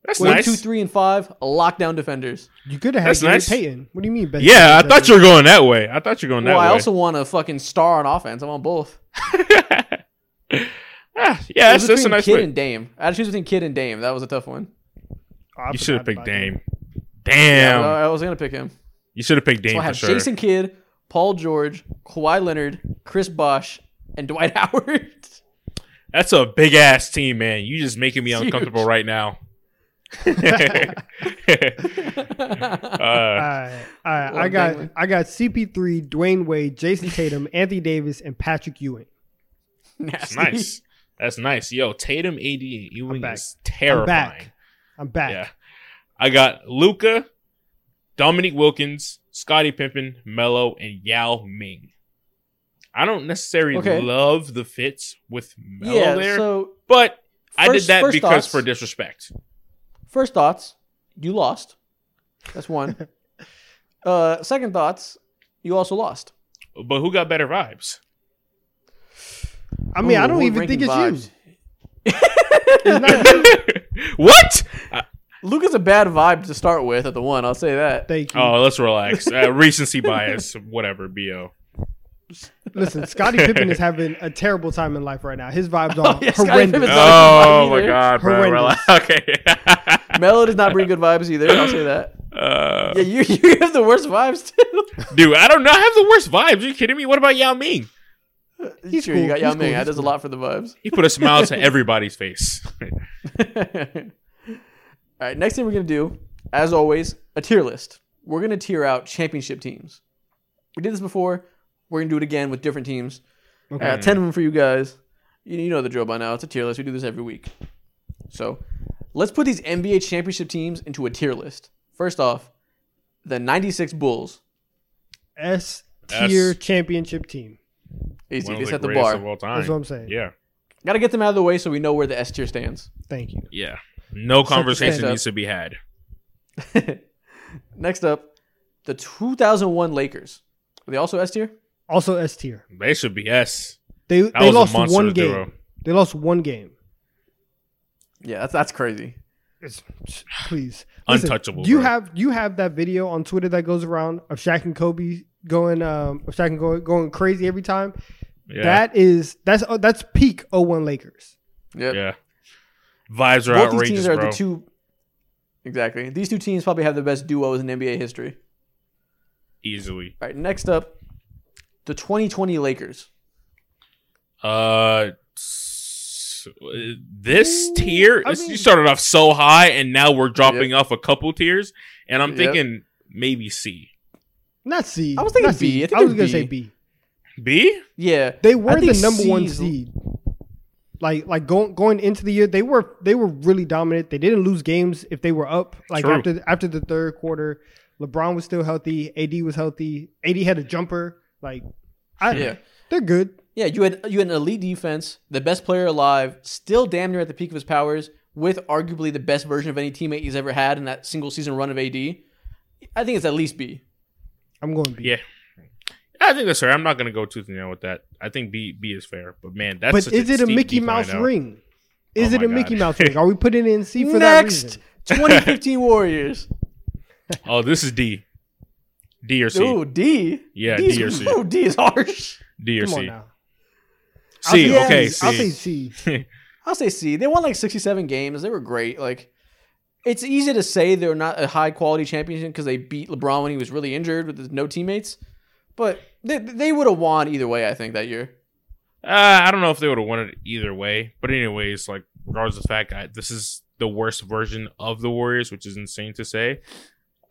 That's One, nice. two, three, and five. Lockdown defenders. You could have had That's Gary nice. Payton. What do you mean? Best Yeah, I thought you were going that way. I thought you were going that way. Well, I also want a fucking star on offense. I want both. ah, yeah, was that's, that's a nice Kidd pick. and Dame. I had to choose between Kidd and Dame. That was a tough one. Oh, I You should have picked about Dame. Yeah, Damn. I was gonna pick him. you should have picked Dame So I have sure. Jason Kidd, Paul George, Kawhi Leonard, Chris Bosh, and Dwight Howard. That's a big ass team, man. You just making me It's uncomfortable huge. right now. Uh, All right, all right. Well, I got dang. I got CP3, Dwyane Wade, Jayson Tatum, Anthony Davis, and Patrick Ewing. that's nice. That's nice. Yo, Tatum, AD, and Ewing back. is I'm terrifying. back. I'm back. Yeah. I got Luka, Dominique Wilkins, Scottie Pippen, Melo, and Yao Ming. I don't necessarily Okay. love the fits with Melo Yeah. there, So but I did that because thoughts. for disrespect. First thoughts, you lost. That's one. uh, second thoughts, you also lost. But who got better vibes? I mean, I don't even think it's ranking you. It's you. what? Luke is a bad vibe to start with at the one. I'll say that. Thank you. Oh, let's relax. Uh, recency bias, whatever. Bo. Listen, Scottie Pippen is having a terrible time in life right now. His vibes are Oh, yeah, horrendous. Oh my either. god, bro. Horrendous. Relax. Okay. Melo does not bring good vibes either. I'll say that. Uh, Yeah, you you have the worst vibes too. dude, I don't know. I have the worst vibes. Are you kidding me? What about Yao Ming? He's sure, you cool. got Yao He's Ming. cool. That He's does a lot for the vibes. He put a smile to everybody's face. All right, next thing we're gonna do, as always, a tier list. We're gonna tier out championship teams. We did this before. We're gonna do it again with different teams. Okay. Uh, ten of them for you guys. You, you know the drill by now. It's a tier list. We do this every week. So let's put these NBA championship teams into a tier list. First off, the '96 Bulls. S tier championship team. Easy. One They set the greatest bar. of all time. That's what I'm saying. Yeah, Got to get them out of the way so we know where the S tier stands. Thank you. yeah. No the conversation needs to be had. Next up, the 2001 Lakers. Are they also S tier? Also S tier. They should be S. They That they was a lost monster one game. duo. They lost one game. Yeah, that's that's crazy. It's, please, Untouchable, You bro. have you have that video on Twitter that goes around of Shaq and Kobe going um of Shaq and going, going crazy every time. Yeah, That is that's oh, that's peak 01 Lakers. Yep. yeah. Vibes are Both these teams are bro. the two. Exactly. These two teams probably have the best duos in NBA history. Easily. All right, next up, the 2020 Lakers. Uh, s- this tier. I mean- you started off so high, and now we're dropping off a couple tiers, and I'm Yep. thinking maybe C. Not C. I was thinking not C. B. I think I was it's gonna B. say B. B. Yeah, They were the number one C's seed. Like like going going into the year, they were they were really dominant. They didn't lose games if they were up. Like True. after after the third quarter, LeBron was still healthy. AD was healthy. AD had a jumper. Like, I, Yeah. They're good. Yeah, you had you had an elite defense, the best player alive, still damn near at the peak of his powers, with arguably the best version of any teammate he's ever had in that single season run of AD. I think it's at least B. I'm going B. Yeah. I think that's fair. I'm not gonna go tooth and nail with that. I think B B is fair, but man, that's but such is it a Mickey Mouse now. ring? Is Oh it my a Mickey Mouse ring? Are we putting it in C for that Next, reason? 2015 Warriors. Oh, this is D. D or C. Ooh, D. Yeah, D's, D or C. Ooh, D is harsh. D or Come C. Say okay, C. I'll say C. C. I'll say C. They won like 67 games. They were great. Like, it's easy to say they're not a high quality championship because they beat LeBron when he was really injured with no teammates. But they, they would have won either way, I think, that year. Uh, I don't know if they would have won it either way, but anyways, like regardless of the fact, I, this is the worst version of the Warriors, which is insane to say.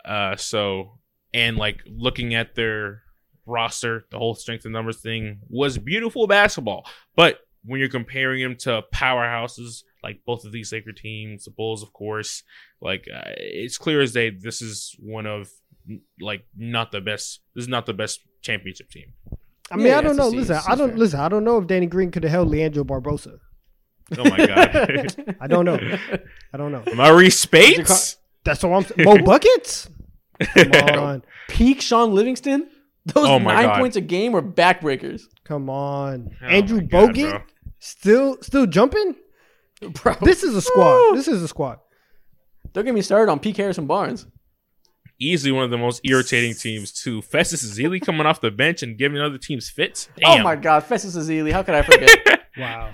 Uh, so and like looking at their roster, the whole strength and numbers thing was beautiful basketball, but when you're comparing them to powerhouses like both of these Laker teams, the Bulls, of course. Like uh, it's clear as day. This is one of like not the best. This is not the best championship team. I mean, Yeah, I don't know. Listen, I don't fair. listen. I don't know if Danny Green could have held Leandro Barbosa. Oh my god, I don't know. I don't know. Maurice Speights. That's what I'm saying. Mo buckets. Come on, Peak Shaun Livingston. Those Oh my nine God. points a game were backbreakers. come on. Oh Andrew my God, Bogut bro. still still jumping. Bro, This is a squad. This is a squad. don't get me started on Peak Harrison Barnes. Easily one of the most irritating teams too. Festus Ezeli coming off the bench and giving other teams fits. Oh Damn. Oh my God, Festus Ezeli. How could I forget? Wow,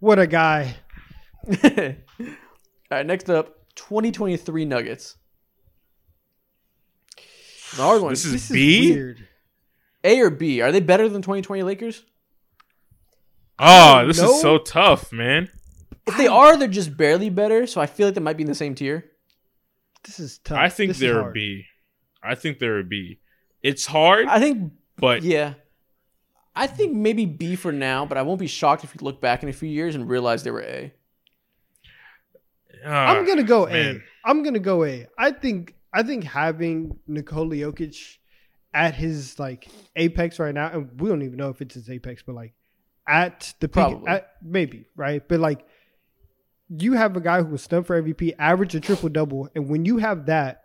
what a guy. All right, next up, 2023 Nuggets. The hard one. This is This is B? weird. A or B? Are they better than 2020 Lakers? Oh, this No. is so tough, man. If they are, they're just barely better. So I feel like they might be in the same tier. This is tough. I think This they're a hard. B. I think they're a B. It's hard, I think, but yeah. I think maybe B for now, but I won't be shocked if you look back in a few years and realize they were A. uh, I'm gonna go A. man. am gonna go A. I think I think having Nikola Jokic at his like apex right now, and we don't even know if it's his apex, but like at the peak, at, maybe right, but like you have a guy who was stunned for MVP, average a triple double, and when you have that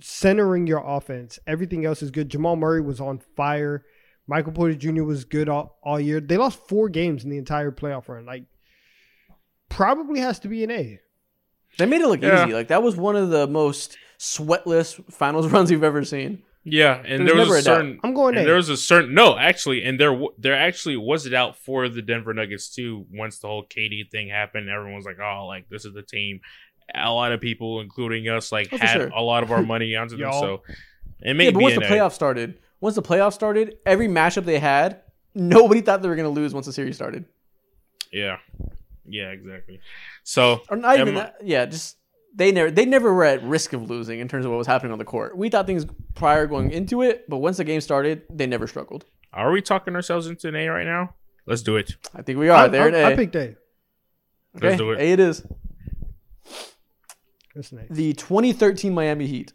centering your offense, everything else is good. Jamal Murray was on fire. Michael Porter Jr. was good all, all year. They lost four games in the entire playoff run. Like, probably has to be an A. They made it look Yeah. easy. Like that was one of the most sweatless finals runs you've ever seen. Yeah, and There's there was never a a doubt. I'm going and A. there was a certain no, actually, and there there actually was it out for the Denver Nuggets too. Once the whole KD thing happened, everyone was like, "Oh, like this is the team." A lot of people, including us, like Oh, had sure. a lot of our money onto them. So it Yeah, may but once an the A. playoffs started, once the playoffs started, every matchup they had, nobody thought they were going to lose once the series started. Yeah, yeah, exactly. So Or not even Am- that. Yeah, just they never they never were at risk of losing in terms of what was happening on the court. We thought things prior going into it, but once the game started, they never struggled. are we talking ourselves into an A right now? Let's do it. I think we are I, there. I, at A. I picked A. okay, let's do it. A it is. That's nice. The 2013 Miami Heat.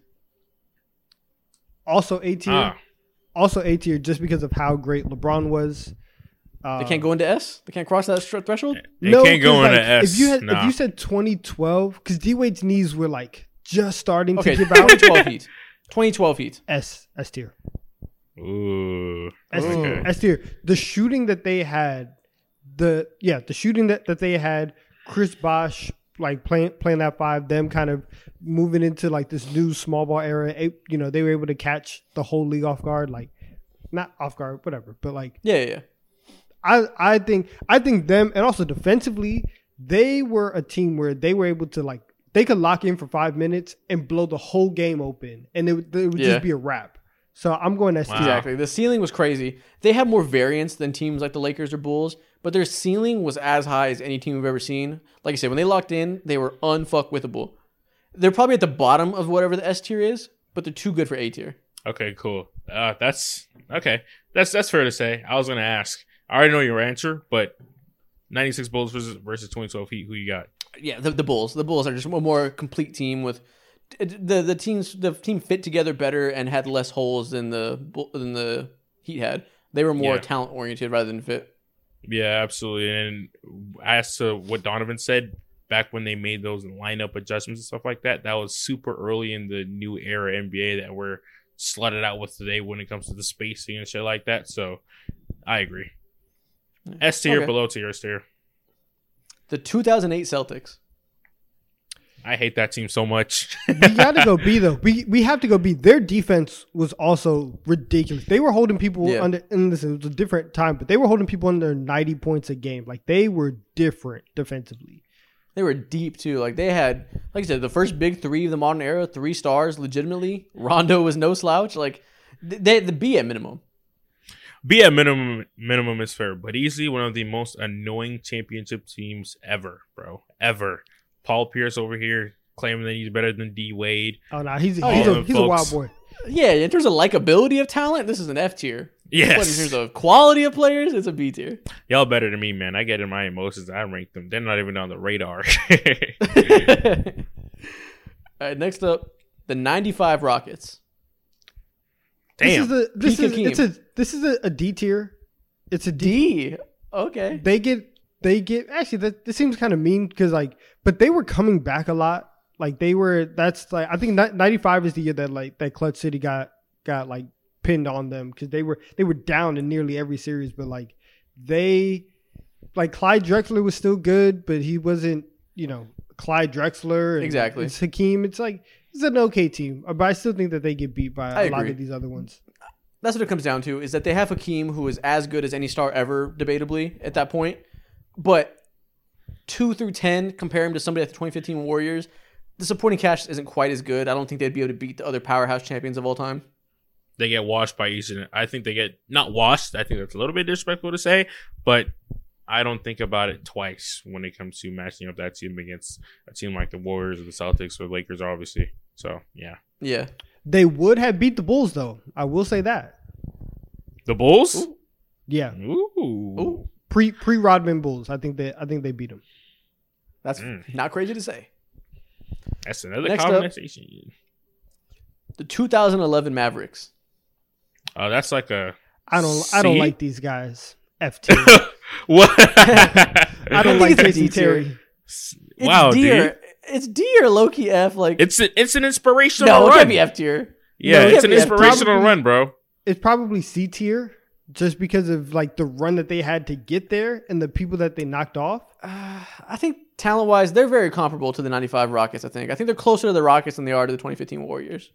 Also A tier. Ah, Also A tier just because of how great LeBron was. They can't um, go into S. They can't cross that str- threshold. No. They can't go 'cause, into like, S. If you had, nah. if you said 2012, because D Wade's knees were like just starting Okay, to give out. 2012 Heat. 2012 Heat. S S tier. Ooh, S, okay. S tier. The shooting that they had, the yeah, the shooting that, that they had, Chris Bosh like playing playing that five, them kind of moving into like this new small ball era. You know, they were able to catch the whole league off guard, like not off guard, whatever, but like Yeah, yeah, yeah. I I think I think them and also defensively, they were a team where they were able to like they could lock in for five minutes and blow the whole game open, and it, would- it would Yeah. just be a wrap. So I'm going S tier. Wow. Exactly. The ceiling was crazy. They had more variance than teams like the Lakers or Bulls, but their ceiling was as high as any team we've ever seen. Like I said, when they locked in, they were unfuckwithable. They're probably at the bottom of whatever the S tier is, but they're too good for A tier. Okay, cool. Uh, that's okay. That's that's fair to say. I was gonna ask. I already know your answer, but 96 Bulls versus versus 2012 Heat. Who you got? Yeah, the, the Bulls. The Bulls are just a more complete team with the the teams the team fit together better and had less holes than the than the Heat had. They were more Yeah. talent oriented rather than fit. Yeah, absolutely. And as to uh, what Donnavan said back when they made those lineup adjustments and stuff like that, that was super early in the new era NBA that we're slutted out with today when it comes to the spacing and shit like that. So I agree. S tier, Okay. below tier, S tier. The 2008 Celtics. I hate that team so much. we got to go B though. We we have to go B. Their defense was also ridiculous. They were holding people Yeah. under. And listen, it was a different time, but they were holding people under ninety points a game. Like they were different defensively. They were deep too. Like they had, like I said, the first big three of the modern era, three stars, legitimately. Rondo was no slouch. Like th- they the B at minimum. Be at minimum minimum is fair, but easily one of the most annoying championship teams ever, bro. Ever. Paul Pierce over here claiming that he's better than D Wade. Oh no, he's Oh, he's, a, he's a wild boy. Yeah, in terms of likability of talent, this is an F tier. But in terms of quality of players, it's a B tier. Y'all better than me, man. I get in my emotions. I rank them. They're not even on the radar. All right, next up, the 95 Rockets. This is a this Peak is Hakeem. it's a this is a, a D tier. It's a D. D. Okay. They get they get actually that this seems kind of mean because like but they were coming back a lot. Like they were that's like I think 95 is the year that like that Clutch City got got like pinned on them because they were they were down in nearly every series, but like they like Clyde Drexler was still good, but he wasn't you know Clyde Drexler and, Exactly. and Hakeem. It's like it's an okay team, uh, but I still think that they get beat by a I lot of these other ones. That's what it comes down to is that they have Hakeem, who is as good as any star ever, debatably, at that point. But 2 through 10, compare him to somebody like the 2015 Warriors, the supporting cast isn't quite as good. I don't think they'd be able to beat the other powerhouse champions of all time. they get washed by Easton. I think they get not washed. I think that's a little bit disrespectful to say, but I don't think about it twice when it comes to matching up that team against a team like the Warriors or the Celtics or Lakers, obviously. So yeah, Yeah. They would have beat the Bulls though. I will say that. the Bulls. Ooh. Yeah, Ooh, Ooh. pre pre Rodman Bulls. I think they I think they beat them. That's Mm. not crazy to say. that's another Next up. conversation. The 2011 Mavericks. Oh, that's like a I don't I don't like these guys. F tier. what? I I don't think like it's a Jason Terry. It's wow, D dude. Or, It's D or low key F. Like, It's a, it's an inspirational no, it run. can't be F tier. yeah, No, it it's an inspirational Probably- run, bro. It's probably C tier just because of like the run that they had to get there and the people that they knocked off. Uh, I think talent wise, they're very comparable to the 95 Rockets, I think. I think they're closer to the Rockets than they are to the 2015 Warriors.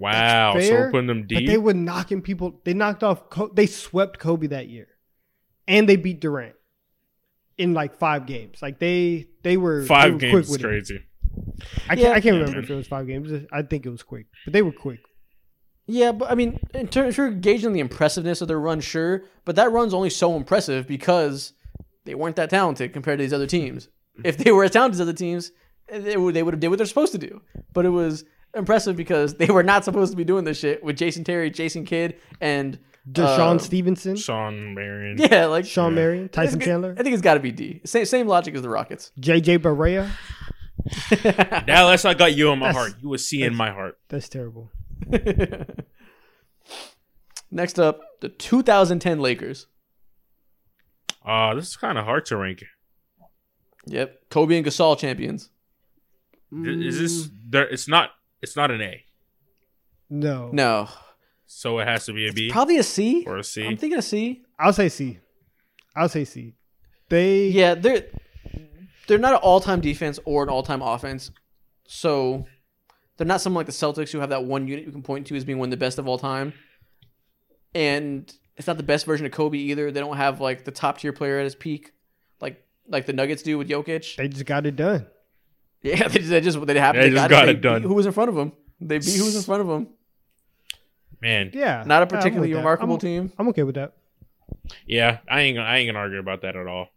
Wow, so fair, we're putting them But deep. they were knocking people. They knocked off. They swept Kobe that year, and they beat Durant in like five games. Like they they were they Five were games quick is with it. crazy. I can't, Yeah. I can't remember if it was five games. I think it was quick, but they were quick. Yeah, but I mean, in terms if you're gauging the impressiveness of their run, sure, but that run's only so impressive because they weren't that talented compared to these other teams. If they were as talented as other teams, they would they would have did what they're supposed to do. But it was impressive because they were not supposed to be doing this shit with Jason Terry, Jason Kidd, and DeShawn uh, Stevenson, Shawn Marion. Yeah, like Shawn Marion, Tyson Chandler, I think it's got to be D. Same same logic as the Rockets. JJ Barea. Now that's I got you in my That's- heart. You will see in my heart. That's terrible. Next up, the 2010 Lakers. Uh this is kind of hard to rank. Yep, Kobe and Gasol champions. Th- Is this there? It's not. It's not an A, No, No, so it has to be a B probably a C. or a C. I'm thinking a C. I'll say C. I'll say C. They Yeah, they're they're not an all-time defense or an all-time offense, so they're not someone like the Celtics who have that one unit you can point to as being one of the best of all time. And it's not the best version of Kobe either. They don't have like the top tier player at his peak, like like the Nuggets do with Jokic. they just got it done. Yeah, they just they just they happened. They They, just got, got it. it They done. Who was in front of them? They beat who was in front of them. Man, Yeah, Not a I'm particularly with that. remarkable I'm, team. I'm okay with that. yeah, I ain't. gonna- I ain't gonna argue about that at all.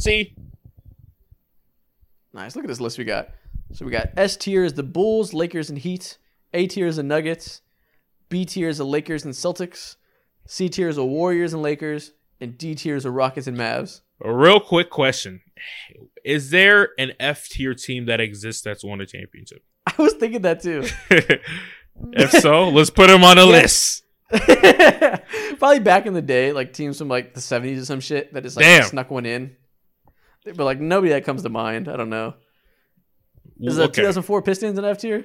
See, Nice. Look at this list we got. So we got S tier is the Bulls, Lakers, and Heat. A tier is the Nuggets. B tier is the Lakers and Celtics. C tier is the Warriors and Lakers. And D tier is the Rockets and Mavs. a real quick question: Is there an F tier team that exists that's won a championship? I was thinking that too. if so, let's put them on a Yeah. list. Probably back in the day, like teams from like the 70s or some shit that just like Damn. snuck one in. But like nobody that comes to mind. I don't know. Is the okay. 2004 Pistons an F tier?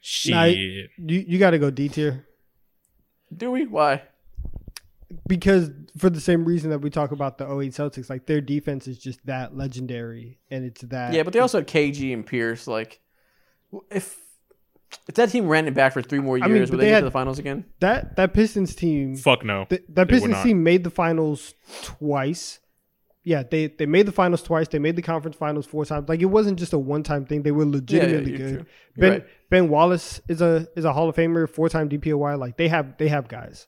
Shit. Nah, You you got to go D tier Do we? Why? because for the same reason that we talk about the 08 Celtics, like their defense is just that legendary, and it's that. Yeah, but they also had KG and Pierce. Like, if if that team ran it back for three more years, I mean, would they, they get had- to the finals again? that that Pistons team. Fuck no. th- that Pistons team made the finals twice. Yeah, they they made the finals twice. They made the conference finals four times. Like it wasn't just a one time thing. They were legitimately you're good. Ben right. Ben Wallace is a is a Hall of Famer, four time DPOY. Like they have they have guys.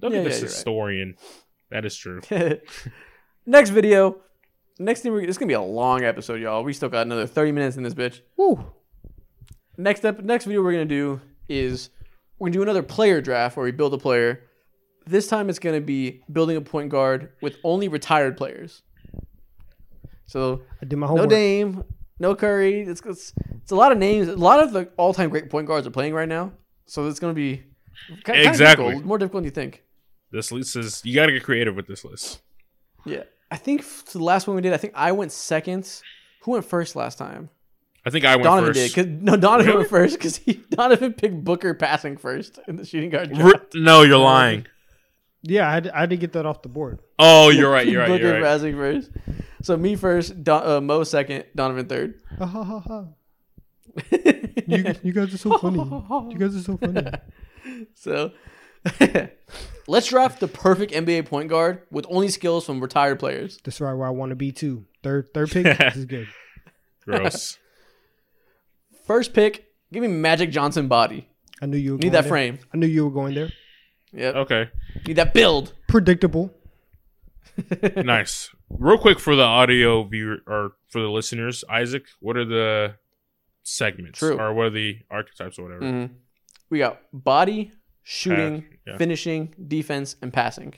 Look Yeah, at yeah, this you're right. historian. That is true. Next video. Next thing, we're, this gonna be a long episode, y'all. We still got another thirty minutes in this bitch. Woo. Next up, next video we're gonna do is we're gonna do another player draft where we build a player this time it's going to be building a point guard with only retired players. So I did my no homework. Dame, no Curry. It's, it's it's a lot of names. A lot of the all time great point guards are playing right now. So it's going to be kind Exactly. difficult, more difficult than you think. This list is you got to get creative with this list. Yeah, I think f- to the last one we did, I think I went second. Who went first last time? I think I went Donnavan first. did. Cause, no, Donnavan Really? went first because Donnavan picked Booker passing first in the shooting guard R- draft. no, you're lying. Yeah, I had, I had to get that off the board. Oh, you're right. You're right. Booker You're right. passing first. So me first, Don, uh, Mo second, Donnavan third. Ha, ha, ha, ha. You, you guys are so funny. You guys are so funny. So let's draft the perfect NBA point guard with only skills from retired players. That's right where I want to be too. Third third pick. this is good. Gross. First pick, give me Magic Johnson body. I knew you were Need going that there. frame. I knew you were going there. Yep. Okay. Need that build. Predictable. nice. Real quick for the audio viewer or for the listeners, Isaac, what are the segments True. or what are the archetypes or whatever? Mhm. We got body, shooting, Pass, yeah. finishing, defense, and passing.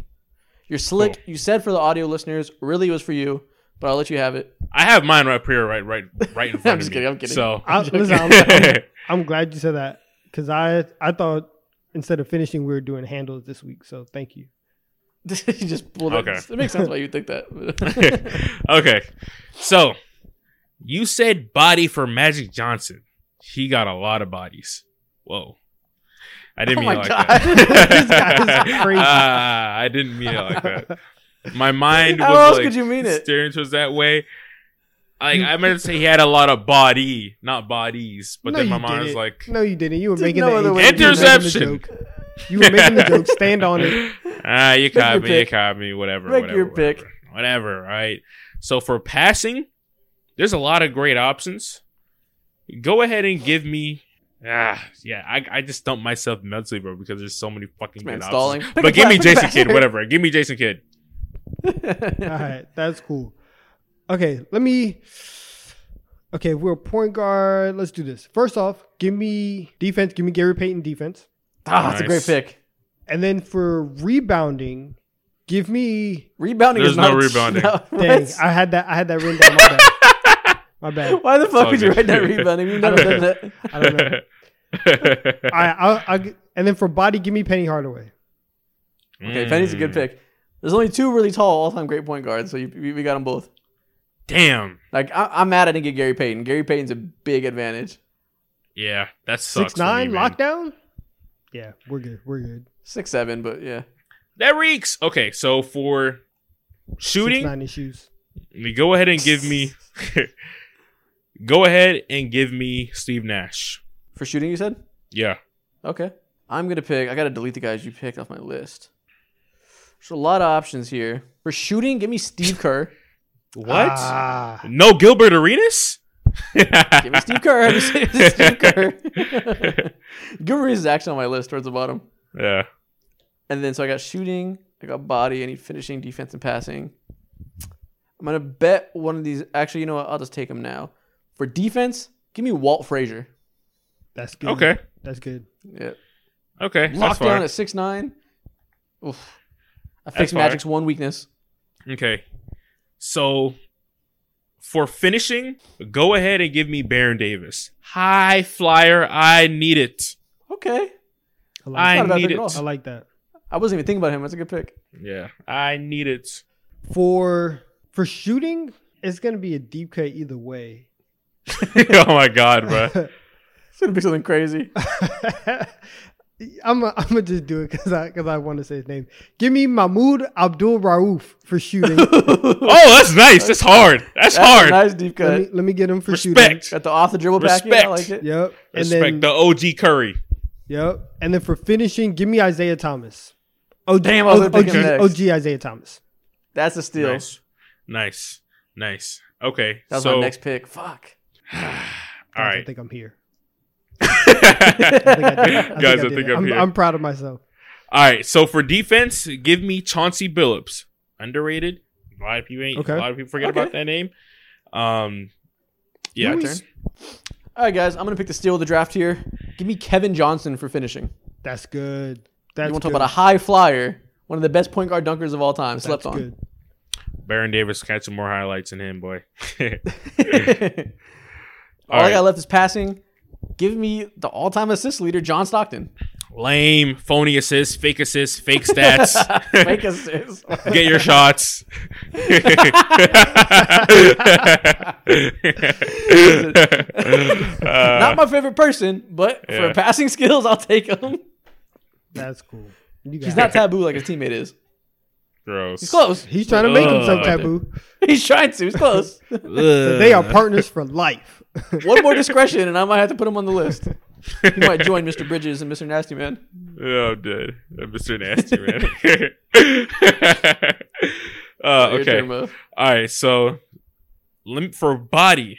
You're slick. You said for the audio listeners, really was for you, but I'll let you have it. I have mine right here, right, right, right in front I'm of just me. kidding, I'm kidding. So I, listen, I'm, I'm, I'm glad you said that because I I thought instead of finishing we were doing handles this week. So thank you. you just pulled it. Okay. It makes sense why you think that. okay. So you said body for Magic Johnson. He got a lot of bodies. Whoa. I didn't Oh mean my it like God. that. This guy is crazy. Ah, I didn't mean it like that. My mind How was else like could you mean it? steering towards that way. Like I meant to say he had a lot of body, not bodies. But No, then my you mind was didn't. like No, you didn't. You were There's making no the other way you were making the Interception. joke. You were making the joke. Stand on it. Ah, you your caught me, you pick. caught me, whatever. Make whatever, your pick. Whatever, whatever, right? So for passing, there's a lot of great options. Go ahead and give me Ah, yeah, I, I just stumped myself mentally, bro, because there's so many fucking Man, good stalling. options. Pick a But give me player, pick a Jason Kidd, whatever. Give me Jason Kidd. All right, that's cool. Okay, let me. Okay, we're a point guard. Let's do this. First off, give me defense. Give me Gary Payton defense, Ah, that's a great pick. and then for rebounding, give me. Rebounding There's is no a- rebounding. no, Dang, what? I had that. I had that written down. My bad. My bad. Why the fuck all would you good. write that rebounding? We've never done that. I don't know. I, I'll, I'll, and then for body, give me Penny Hardaway. Okay, Penny's a good pick. There's only two really tall all-time great point guards, so you, we, we got them both. Damn. Like I, I'm mad I didn't get Gary Payton. Gary Payton's a big advantage. Yeah, that sucks. Six nine for me, man. lockdown. Yeah, we're good. We're good. Six seven, but yeah. That reeks. Okay, so for Six shooting, nine issues. me go ahead and give me. go ahead and give me Steve Nash. For shooting, you said? Yeah. Okay. I'm gonna pick. I gotta delete the guys you picked off my list. There's a lot of options here. For shooting, give me Steve Kerr. What? Ah, no Gilbert Arenas? Give me Steve Kerr. I just Steve Kerr. Gilbert is actually on my list towards the bottom. yeah. And then so I got shooting, I got body, I need finishing, defense, and passing. I'm gonna bet one of these. Actually, you know what? I'll just take them now. For defense, give me Walt Frazier. that's good. Okay. that's good. Yeah, Okay. That's lockdown at six nine. Oof. I That's fixed fine. Magic's one weakness. Okay. So for finishing, go ahead and give me Baron Davis. High flyer. I need it. Okay, I like, I not a bad need it. I like that. I wasn't even thinking about him. That's a good pick. Yeah. I need it. For for shooting, it's gonna be a deep cut either way. oh my god, bro. It's gonna be something crazy. I'm i I'm gonna just do it because I because I want to say his name. Give me Mahmoud Abdul Rauf for shooting. Oh, that's nice. That's hard. That's, That's a hard. nice deep let, cut. me, let me get him for shooting. Respect. Got the off the dribble back. in. I like it. Yep. And Respect then the OG Curry. yep. And then for finishing, give me Isaiah Thomas. OG, Damn, I was OG, gonna pick him next. OG Isaiah Thomas. That's a steal. Nice. Nice. Nice. Okay. That was so my next pick. Fuck. all I right. think I'm here. Guys, I think I Guys, I think, I am here. I'm proud of myself. All right. So for defense, give me Chauncey Billups. Underrated. A lot of people ain't. Okay. A lot of people forget Okay. about that name. Um. Yeah. My All right, guys. I'm gonna pick the steal of the draft here. Give me Kevin Johnson for finishing. That's good. That's you want to good. talk about a high flyer One of the best point guard dunkers of all time. Slept That's on. good. Baron Davis catching more highlights than him, boy. all All I got left is passing. Give me the all-time assist leader, John Stockton. Lame, phony assists, fake assists, fake stats. Fake assist. Get your shots. Uh, Not my favorite person, but Yeah. for passing skills, I'll take him. That's cool. He's not taboo like his teammate is. Gross. He's close. He's trying to make himself Ugh. taboo. He's trying to. He's close. They are partners for life. One more discretion, and I might have to put him on the list. He might join Mr. Bridges and Mr. Nasty Man. Oh, I'm dead. Mr. Nasty, man. uh, okay. All right. So, lim- for body,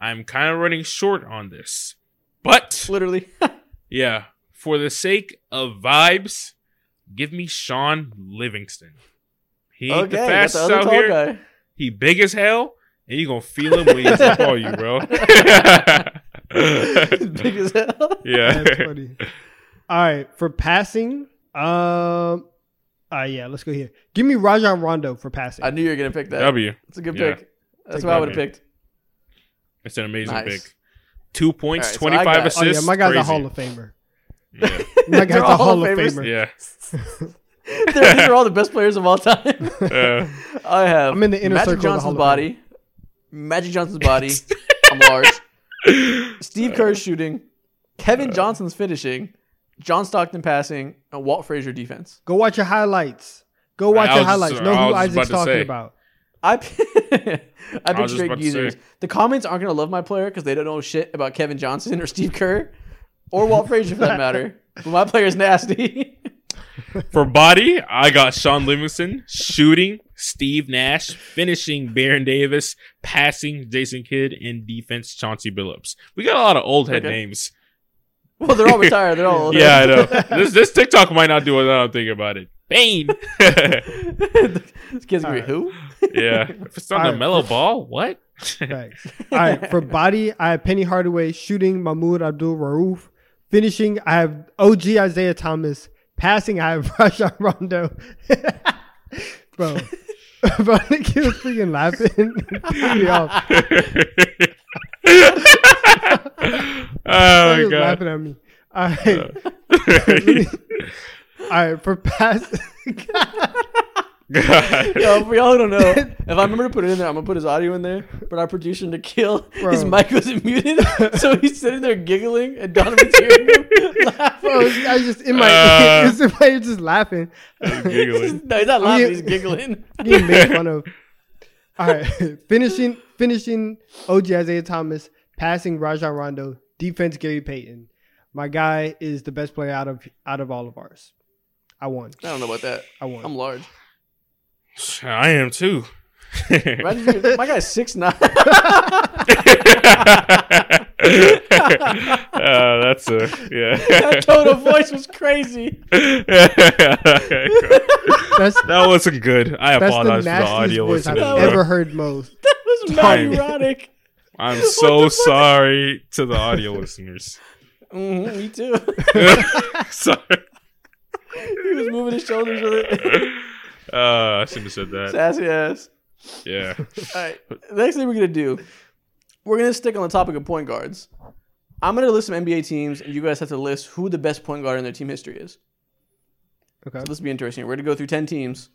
I'm kind of running short on this. But, Literally. yeah, for the sake of vibes, give me Shaun Livingston. He ain't okay, the got the fastest out here. guy. He big as hell, and you gonna feel him when he's up on you, bro. Big as hell. yeah. That's funny. All right, for passing, um, uh, yeah, let's go here. Give me Rajon Rondo for passing. I knew you were gonna pick that. W. It's a good Yeah. pick. That's Take what I would have picked. It's an amazing Nice. pick. Two points, All right, so 25 got- assists. oh yeah, my guy's a Hall of Famer. Yeah. My guy's They're a all Hall of famers. Famer. yeah. They're- These are all the best players of all time. Uh, I have I'm in the inner Magic circle of the Hall Johnson's of body. Magic Johnson's body. I'm large. Steve Kerr shooting. Kevin Johnson's finishing. John Stockton passing. And Walt Frazier defense. Go watch your highlights. Go watch your was just- highlights. know I who Isaac's about talking say. about. I I I picked straight about geezers. The comments aren't gonna love my player because they don't know shit about Kevin Johnson or Steve Kerr or Walt Frazier for that matter. But my player's nasty. for body, I got Shaun Livingston. Shooting, Steve Nash. Finishing, Baron Davis. Passing, Jason Kidd. And defense, Chauncey Billups. We got a lot of old head Okay. names. well, they're all retired. They're all old. Yeah, I know. this, this TikTok might not do it now I'm thinking about it. Bane. this kid's gonna be Alright. who? yeah. If it's on the Alright. mellow ball, what? Thanks. All right, for body, I have Penny Hardaway shooting Mahmoud Abdul Rauf. Finishing, I have OG Isaiah Thomas. Passing, I have Rajon Rondo. Bro, bro, the kid was freaking laughing. Me off. oh my god. laughing at me. All right. All right, for pass. God. Yo, for y'all who don't know, if I remember to put it in there, I'm gonna put his audio in there. But our producer to kill, his mic wasn't muted, so he's sitting there giggling, and Donnavan's hearing him laughing. Bro, I was just in my, Uh. it's in my just laughing. Giggling. no, he's not laughing. Yeah. He's giggling. getting made fun of. All right, finishing finishing OG Isaiah Thomas, passing Rajon Rondo, defense Gary Payton. My guy is the best player out of out of all of ours. I won. I don't know about that. I won. I'm large. I am too. Imagine if you're- my guy's six nine. uh, that's a yeah. that tone of voice was crazy. That's that wasn't good. I that's the apologize for the audio voice I've bro. ever heard. Most. That was not Time. erotic. I'm so sorry to the audio listeners. Mhm, me too. sorry. he was moving his shoulders with it. Uh, I shouldn't have said that. Sassy ass. Yeah. All right. Next thing we're gonna do, we're gonna stick on the topic of point guards. I'm gonna list some NBA teams, and you guys have to list who the best point guard in their team history is. Okay. So this will be interesting. We're gonna go through ten teams.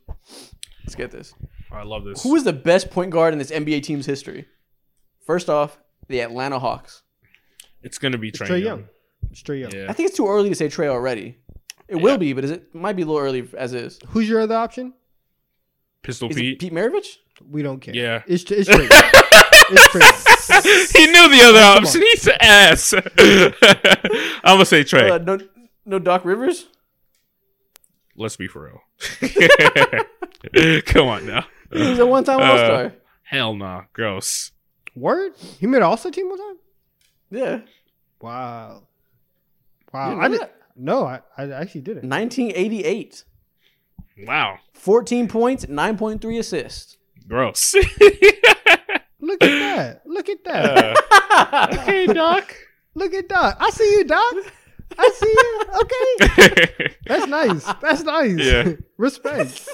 Let's get this. I love this. Who is the best point guard in this NBA team's history? First off, the Atlanta Hawks. It's gonna be Trae Trey Young. Young. Straight Young. Yeah. I think it's too early to say Trae already. It will be, but is it might be a little early as is. Who's your other option? Is Pistol it Pete. Pete Maravich? We don't care. Yeah. It's it's Trae. It's Trae. He knew the other Come option. He's an ass. I'm gonna say Trae. Uh, no, no Doc Rivers. Let's be for real. Come on now. He's a one-time Uh, All Star. Hell nah. Gross. Word? He made an All Star team one time. Yeah, Wow. You Wow. didn't I did. that? No, I, I actually did it. 1988. Wow. 14 points, 9.3 assists. Gross. Look at that. Look at that. Uh, okay, Doc. Look at Doc. I see you, Doc. I see you. Okay, that's nice. That's nice. Yeah. Respect.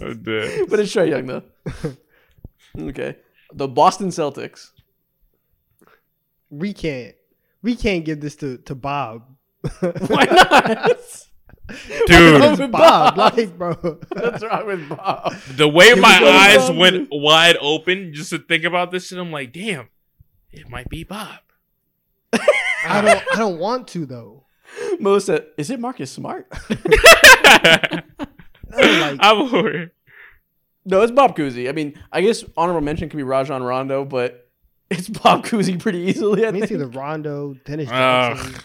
I'm but it's Trae Young though. okay, the Boston Celtics. We can't. We can't give this to to Bob. Why not? Dude, What's wrong with Bob, Bob? like, bro. What's wrong with Bob? the way my go eyes Bob. went wide open just to think about this shit, I'm like, damn, it might be Bob. I don't. I don't want to though. Melissa, "Is it Marcus Smart?" like- I'm worried. no, it's Bob Cousy. I mean, I guess honorable mention could be Rajon Rondo, but it's Bob Cousy pretty easily. I I mean, it's think. either Rondo, Dennis Ugh.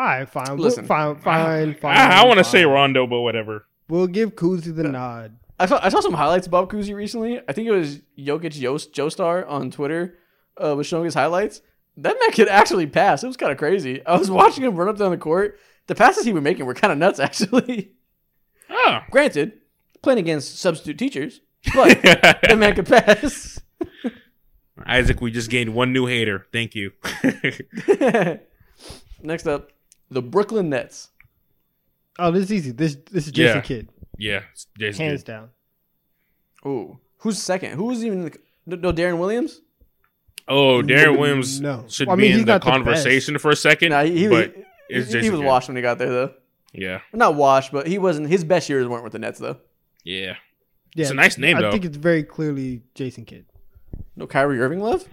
Johnson. All right, fine. We'll- Listen, fine, fine, fine. I, I want to say Rondo, but whatever. We'll give Cousy the nod. I saw I saw some highlights of Bob Cousy recently. I think it was Jokic Yost Joestar on Twitter uh, was showing his highlights. That man could actually pass. It was kind of crazy. I was watching him run up down the court. The passes he was making were kind of nuts, actually. Oh. Granted, playing against substitute teachers, but that man could pass. Isaac, we just gained one new hater. Thank you. Next up, the Brooklyn Nets. Oh, this is easy. This this is Jason Yeah. Kidd, yeah, Jason hands Kidd. down. Ooh, who's second? Who's even the, no Deron Williams? Oh, Deron Williams No. should Well, I mean, be in the not the conversation for a second. Nah, he, he, but he, it's he, Jason was Kidd. washed when he got there though. Yeah, Not washed, but he wasn't. His best years weren't with the Nets though. yeah. Yeah, It's a nice name, though. I though. think it's very clearly Jason Kidd. No Kyrie Irving love.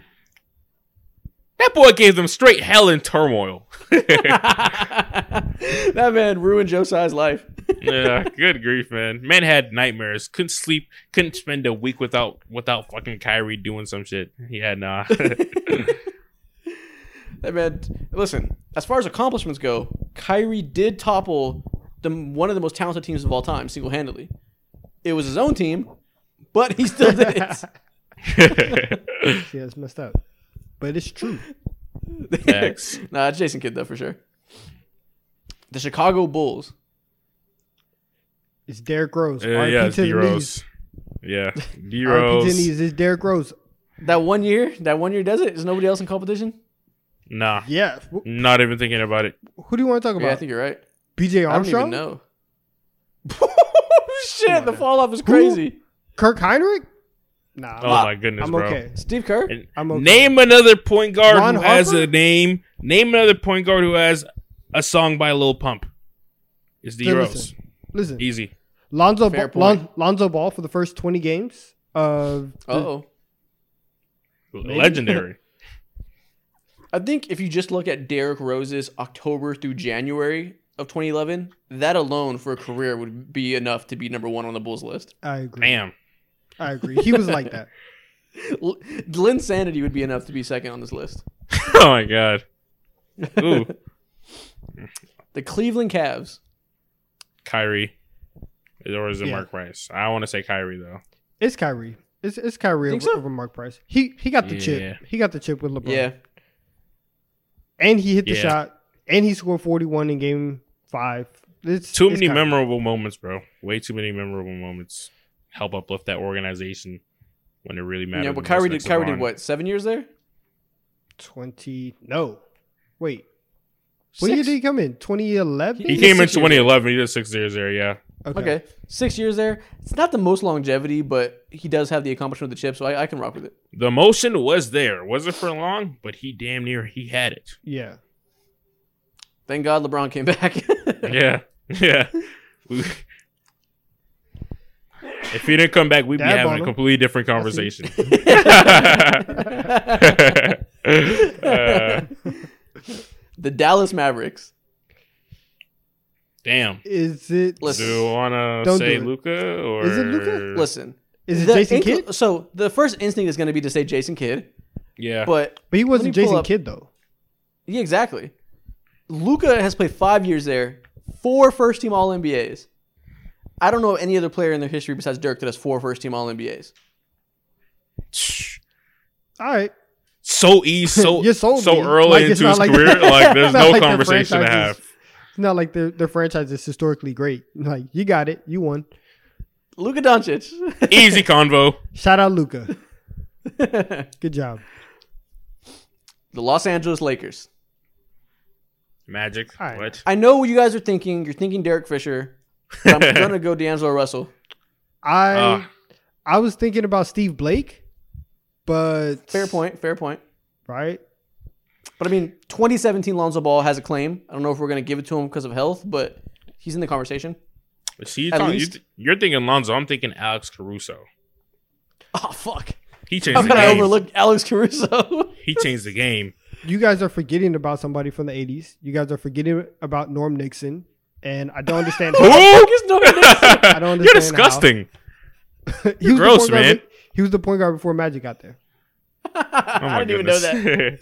That boy gave them straight hell and turmoil. that man ruined Josiah's life. yeah, good grief, man. Man had nightmares. Couldn't sleep. Couldn't spend a week without without fucking Kyrie doing some shit. He had nah. That man. Listen, as far as accomplishments go, Kyrie did topple the one of the most talented teams of all time single handedly. It was his own team, but he still did it. Yeah, it's messed up, but it's true. Facts. nah, it's Jason Kidd though for sure. The Chicago Bulls. It's Derrick Rose. Uh, yeah, to the D. Rose. Yeah, D RP Rose. knees. It's Derrick Rose. That one year, that one year does it. Is nobody else in competition? Nah, Yeah. Not even thinking about it. Who do you want to talk about? Yeah, I think you're right. BJ Armstrong. I don't Armstrong? even know. Shit, the fall off is Who? crazy. Kirk Hinrich? Nah. Oh my goodness, I'm bro. okay. Steve Kerr. And I'm okay. Name another point guard Ron who has a name. Name another point guard who has a song by Lil Pump. It's D So Rose. listen. Listen. Easy. Lonzo, Fair Ball. Lon- Lonzo Ball for the first 20 games of the- Oh, Legendary. I think if you just look at Derrick Rose's October through January of 2011, that alone for a career would be enough to be number one on the Bulls list. I agree. Damn. I agree. He was like that. L- Linsanity would be enough to be second on this list. oh my god. Ooh, The Cleveland Cavs. Kyrie. Or is it Yeah. Mark Price? I want to say Kyrie though. It's Kyrie. It's it's Kyrie Think over, so? over Mark Price. He he got the Yeah. chip. He got the chip with LeBron. Yeah, And he hit the Yeah. shot. And he scored 41 in game five. It's Too it's many Kyrie. memorable moments, bro. Way too many memorable moments. Help uplift that organization when it really matters. yeah. But Kyrie did. Kyrie did what? Seven years there. 20. No. Wait. What year Six? did he come in? 2011? He He came in 2011. He did six years there. Yeah. Okay, six years there. It's not the most longevity, but he does have the accomplishment of the chip, so I, I can rock with it. The motion was there. Wasn't for long, but he damn near he had it. Yeah. Thank God LeBron came back. Yeah. Yeah. We- if he didn't come back, we'd be having a completely different conversation. Uh, the Dallas Mavericks. damn. Is it Listen. Do you want to Don't say do it. Luka or Is it Luka? Listen, is it the Jason incl- Kidd? So the first instinct is going to be to say Jason Kidd, Yeah. but But he wasn't me pull Jason up- Kidd though. yeah, exactly. Luka has played five years there, four first team All NBAs. I don't know any other player in their history besides Dirk that has four first team All NBAs. All right. so easy, so You sold so me. early Like, into his like- career. Like there's no like the conversation to have. is- It's not like their their franchise is historically great. Like you got it, you won. Luka Doncic. Easy convo. Shout out Luka. the Good job. The Los Angeles Lakers. Magic. All right. What? I know what you guys are thinking. You're thinking Derek Fisher. But I'm gonna go D'Angelo Russell. I Ah. I was thinking about Steve Blake, but Fair point. Fair point. right? But I mean, 2017 Lonzo Ball has a claim. I don't know if we're gonna give it to him because of health, but he's in the conversation. See, you At talking- you least- th- you're thinking Lonzo. I'm thinking Alex Caruso. Oh fuck! He changed How the can I game. overlook Alex Caruso? He changed the game. You guys are forgetting about somebody from the '80s. You guys are forgetting about Norm Nixon, and I don't understand. Who? how, Fuck is Norm Nixon? I don't understand. You're disgusting. How. he was Gross, the point guard man. He was the point guard before Magic got there. Oh I didn't even know that.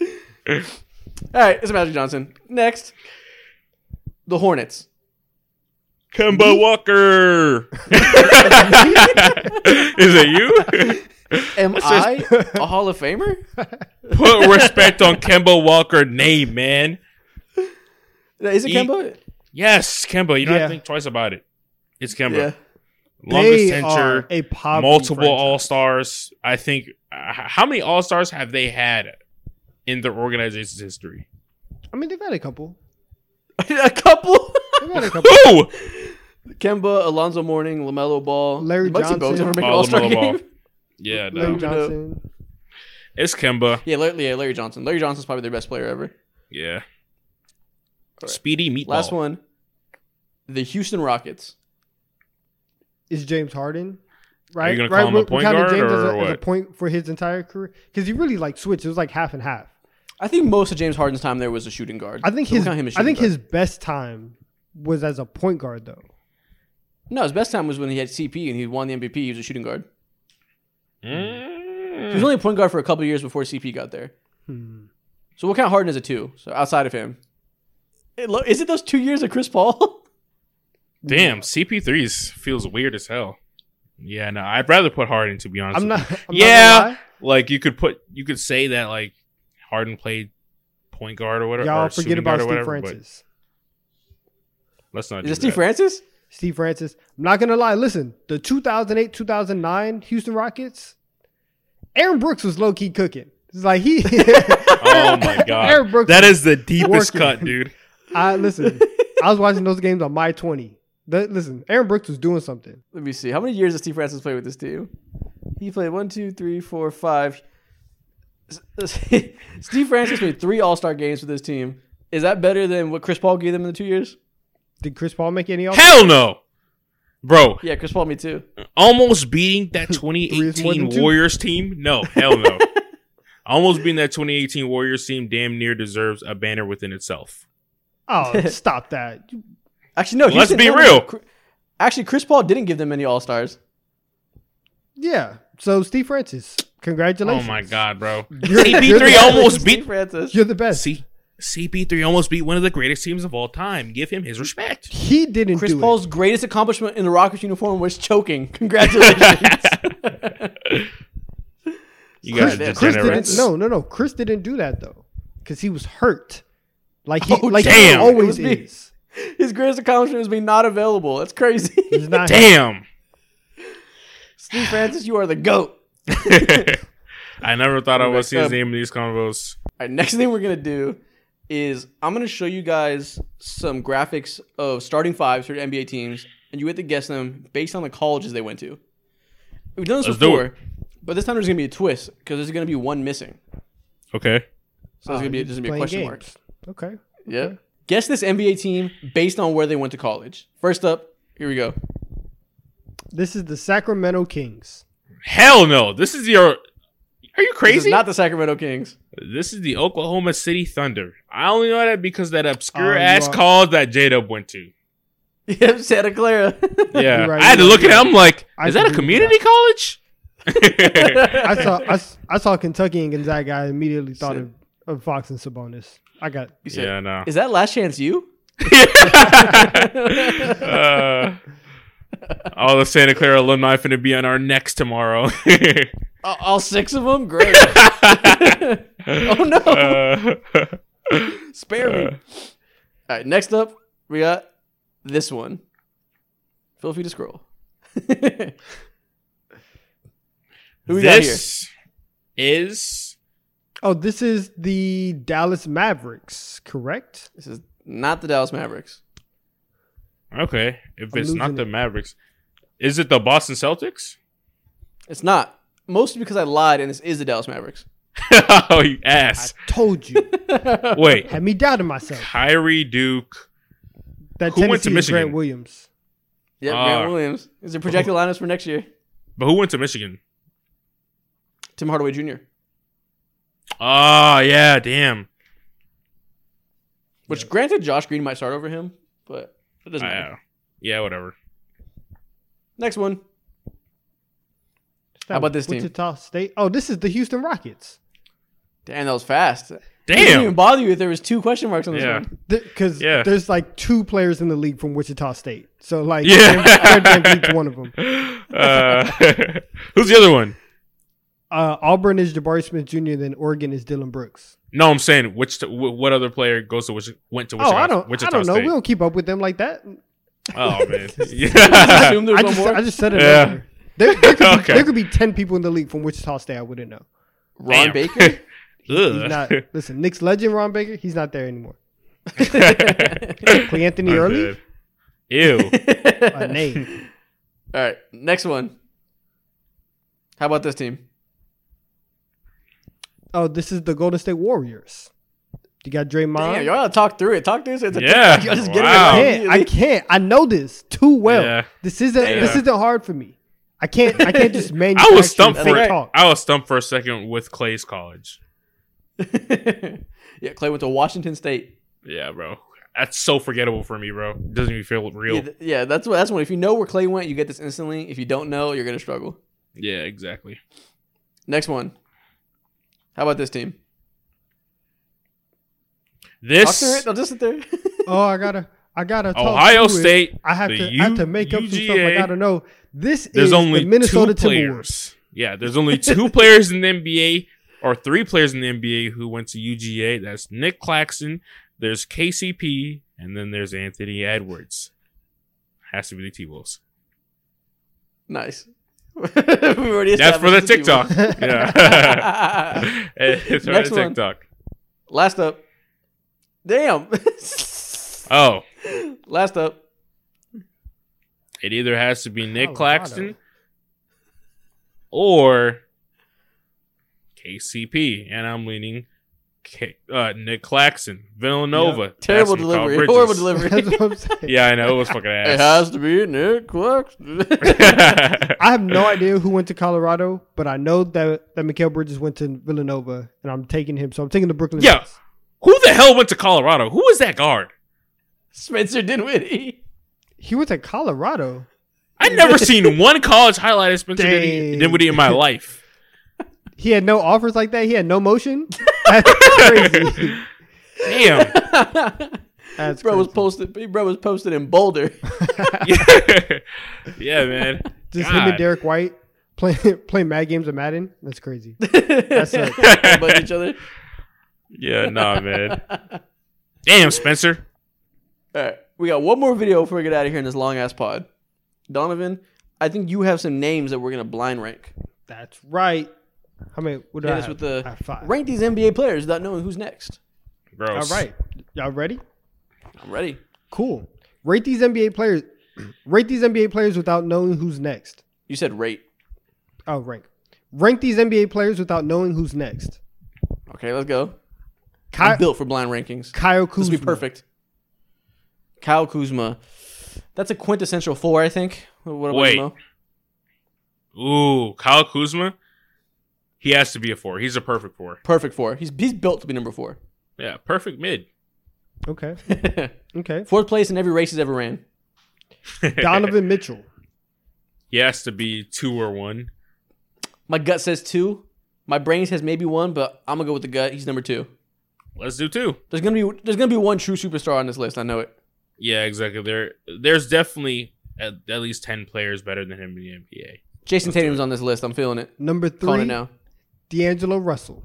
All right, it's Magic Johnson. Next, the Hornets. Kemba Walker. Is it you? Am Let's I just- a Hall of Famer? Put respect on Kemba Walker name, man. Is it He- Kemba? Yes, Kemba. You don't have to think twice about it. It's Kemba. Yeah. Longest they tenure, are a multiple. All Stars. I think. Uh, how many All Stars have they had in their organization's history? I mean, they've had a couple. a couple. They've had a couple. Who? Kemba, Alonzo Mourning, Lamelo Ball, Larry Muggsy Bogues Johnson. never make an Oh, All Star LaMelo game. Ball. Yeah, no. Larry Johnson. it's Kemba. Yeah, Larry, yeah, Larry Johnson. Larry Johnson's probably their best player ever. Yeah. right. Speedy meatball. Last one, the Houston Rockets. Is James Harden. Right, gonna right. call him a we're- we're point guard James as or a, as a point for his entire career because he really like switched. It was like half and half. I think most of James Harden's time there was a shooting guard. I think So we'll his him I think shooting his best time was as a point guard though. no, his best time was when he had CP and he won the MVP. He was a shooting guard. He Mm. was only a point guard for a couple of years before CP got there. Hmm. So we'll count Harden as a two. So outside of him, It lo- is it those two years of Chris Paul? Damn, CP3 feels weird as hell. Yeah, no, I'd rather put Harden to be honest. I'm not. I'm Yeah. Not gonna lie. you. like you could put you could say that like Harden played point guard or whatever. Y'all or forget about Steve whatever, Francis. Let's not. Is do it Steve that. Francis? Steve Francis. I'm not gonna lie. Listen, the 2008 2009 Houston Rockets. Aaron Brooks was low key cooking. It's like he. Oh my god, Aaron Brooks that is the deepest working. cut, dude. I listen. I was watching those games on my 20. The- listen, Aaron Brooks was doing something. Let me see. How many years does Steve Francis play with this team? He played one, two, three, four, five. Steve Francis played three All Star games with this team. Is that better than what Chris Paul gave them in the two years? Did Chris Paul make any? All- Hell no, bro. Yeah, Chris Paul, me too. Almost beating that 2018. Warriors team. No, hell no. Almost beating that 2018 Warriors team damn near deserves a banner within itself. Oh, stop that! You- Actually, no. Let's be no, no, real. Cr- Actually, Chris Paul didn't give them any All Stars. Yeah. So Steve Francis, congratulations. Oh my god, bro. You're- you're CP3 the- almost Steve beat Francis. You're the best. C- CP3 almost beat one of the greatest teams of all time. Give him his respect. He didn't Chris do Paul's greatest accomplishment in the Rockets uniform was choking. Congratulations. You it. guys Chris, are Chris didn't. No, no, no. Chris didn't do that though, because he was hurt. Like he, Oh, like damn. he always is. His greatest accomplishment was being not available. That's crazy. He's not. Damn. Steve Francis, you are the GOAT. I never thought I would see his name in these convos. All right, next thing we're gonna do is I'm gonna show you guys some graphics of starting fives for NBA teams, and you have to guess them based on the colleges they went to. We've done this Let's do before, but this time there's gonna be a twist because there's gonna be one missing. Okay. So there's Oh, gonna be you're there's just gonna be a playing question mark. games. Okay. Yeah. Guess this NBA team based on where they went to college. First up, here we go. This is the Sacramento Kings. Hell no. This is your. Are you This is crazy? not the Sacramento Kings. this is the Oklahoma City Thunder. I only know that because that obscure Oh, ass are- college that J Dub went to. Yeah, Santa Clara. Yeah. Right, I had to look right. at it. I'm like, I is that a agree with community college? I saw I, s- I saw Kentucky and Gonzaga. I immediately thought of, of Fox and Sabonis. I got You said, yeah, no. Is that last chance you? uh, all the Santa Clara alumni finna be on our next tomorrow. all, all six of them? Great. oh no. Uh, Spare me. All right, next up, we got this one. Feel free to scroll. Who we got here? this is Oh, this is the Dallas Mavericks, correct? This is Not the Dallas Mavericks. Okay, if I'm it's not the it. Mavericks, is it the Boston Celtics? It's not. Mostly because I lied, and this is the Dallas Mavericks. oh, you I ass! told you. Wait, Had me doubting myself. Kyrie Duke. That Who went to Tennessee Grant Michigan? Williams. Yep, Ah. Grant Williams. Is there projected lineups for next year? But who went to Michigan? Tim Hardaway Jr. Oh yeah, damn. Which, granted, Josh Green might start over him, but it doesn't matter. Uh, yeah, whatever. Next one. How about this team? Wichita State. Oh, this is the Houston Rockets. Damn, that was fast. It didn't even bother you if there was two question marks on this Yeah. one. Because Yeah. there's like two players in the league from Wichita State. So like, Yeah. Aaron VanVleet's one of them. Uh, who's the other one? Uh, Auburn is Jabari Smith Jr. Then Oregon is Dillon Brooks. No, I'm saying which wh- what other player goes to which went to Oh, I don't. Wichita I don't know. State? We don't keep up with them like that. Oh man, I yeah. assume I one just. I just said it. Yeah. earlier. There, there, could be, Okay. there could be ten people in the league from Wichita State. I wouldn't know. Ron Damn. Baker? He's not. Listen, Knicks legend Ron Baker. He's not there anymore. I'm Cleanthony Early. dead. Ew. A name. All right, next one. How about this team? Oh, this is the Golden State Warriors. You got Draymond. Damn, y'all gotta talk through it. Talk through it. So it's Yeah. y'all just get Wow. I can't. I can't. I know this too well. Yeah. This isn't. This isn't hard for me. I can't. I can't just I manufacture. was stumped for right. talk. I was stumped for a second with Klay's college. yeah, Klay went to Washington State. Yeah, bro. That's so forgettable for me, bro. Doesn't even feel real. Yeah, th- yeah, that's what. That's one. If you know where Klay went, you get this instantly. If you don't know, you're gonna struggle. Yeah, exactly. Next one. How about this team? This through. I'll just sit there. Oh, I gotta. I gotta. Talk Ohio through it. State. I have to. U- I have to make up some stuff. I gotta know. This There's is only the Minnesota two Timberwolves. Yeah, there's only two players in the NBA or three players in the NBA who went to UGA. That's Nick Claxton. There's KCP, and then there's Anthony Edwards. Has to be the T Wolves. nice. we already That's for the TikTok. Yeah, it's for Next the one. TikTok. Last up. Damn. Oh, Last up. it either has to be Nick Colorado. Claxton or KCP, and I'm leaning K- uh, Nick Claxton, Villanova. Terrible That's from Carl delivery. Horrible delivery. That's what I'm saying. Yeah, I know it was fucking ass. It has to be Nick Claxton. I have no idea who went to Colorado, but I know that that Mikal Bridges went to Villanova, and I'm taking him. So I'm taking the Brooklyn. Yeah. Nets. Who the hell went to Colorado? Who was that guard? Spencer Dinwiddie. he went to Colorado. I've never seen one college highlight of Spencer Dinwiddie Dang. Dinwiddie in my life. He had no offers like that. He had no motion. That's crazy. Damn. That's bro was crazy. posted. Bro was posted in Boulder. yeah. yeah, man. Just him and Derrick White playing playing mad games of Madden. That's crazy. That's it. Each other. Yeah, nah, man. Damn, Spencer. All right, we got one more video before we get out of here in this long ass pod. Donnavan, I think you have some names that we're gonna blind rank. That's right. How many? What do Hit I us have? with the have five. rank these NBA players without knowing who's next. Gross. All right. Y'all ready? I'm ready. Cool. Rate these NBA players. Rate these NBA players without knowing who's next. You said rate. Oh, rank. Rank these NBA players without knowing who's next. Okay, let's go. Ky- I'm built for blind rankings. Kyle This Kuzma. will be perfect. Kyle Kuzma. That's a quintessential four, I think. What about Wait. you, Mo? Ooh, Kyle Kuzma. He has to be a four. He's a perfect four. Perfect four. He's he's built to be number four. Yeah, perfect mid. Okay. Okay. Fourth place in every race he's ever ran. Donovan Mitchell. he has to be two or one. My gut says two. My brain says maybe one, but I'm gonna go with the gut. He's number two. Let's do two. There's gonna be there's gonna be one true superstar on this list. I know it. Yeah, exactly. There, there's definitely at, at least ten players better than him in the NBA. Jayson Tatum's on this list. I'm feeling it. Number three Calling it three, now. D'Angelo Russell.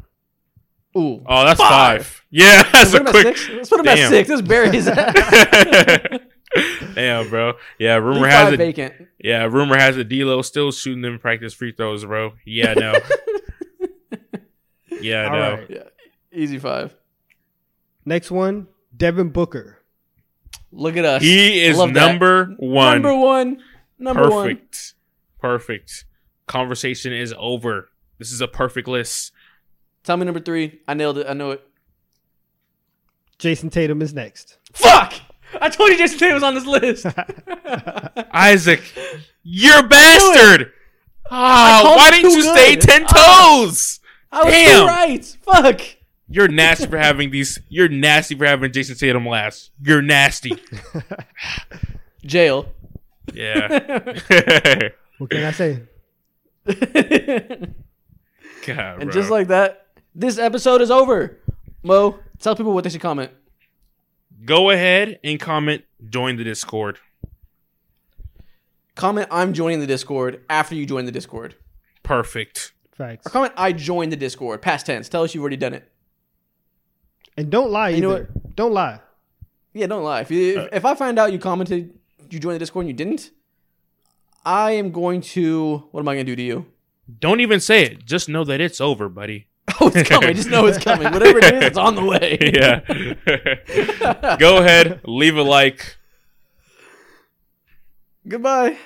Ooh. Oh, that's Five. five. Yeah, that's Let's put a him quick. six. Let's put him at six. Let's bury his ass. Damn, bro. Yeah, Leave rumor has five it. vacant. Yeah, rumor has it. D'Lo still shooting them practice free throws, bro. Yeah, no. yeah, All no. right. Yeah. Easy five. Next one, Devin Booker. Look at us. He is Love that. number one. Number one. Number one. perfect. Perfect. Conversation is over. This is a perfect list. Tell me number three. I nailed it. I know it. Jayson Tatum is next. Fuck! I told you Jayson Tatum was on this list. Isaac, you're a bastard. Ah, called why didn't too you stay ten Ah. toes? I was Damn. right. Fuck. You're nasty for having these. You're nasty for having Jayson Tatum last. You're nasty. Jail. Yeah. What can I say? and bro. just like that, this episode is over. Mo, tell people what they should comment. go ahead and comment. Join the Discord. Comment I'm joining the Discord after you join the Discord. Perfect. Facts. Or comment I joined the Discord. Past tense. Tell us you've already done it. And don't lie You know what? Don't lie. Yeah, don't lie. If, you, if, if I find out you commented, you joined the Discord and you didn't, I am going to. What am I going to do to you? Don't even say it. Just know that it's over, buddy. Oh, it's coming. Just know it's coming. Whatever it is, it's on the way. yeah. Go ahead, leave a like. Goodbye.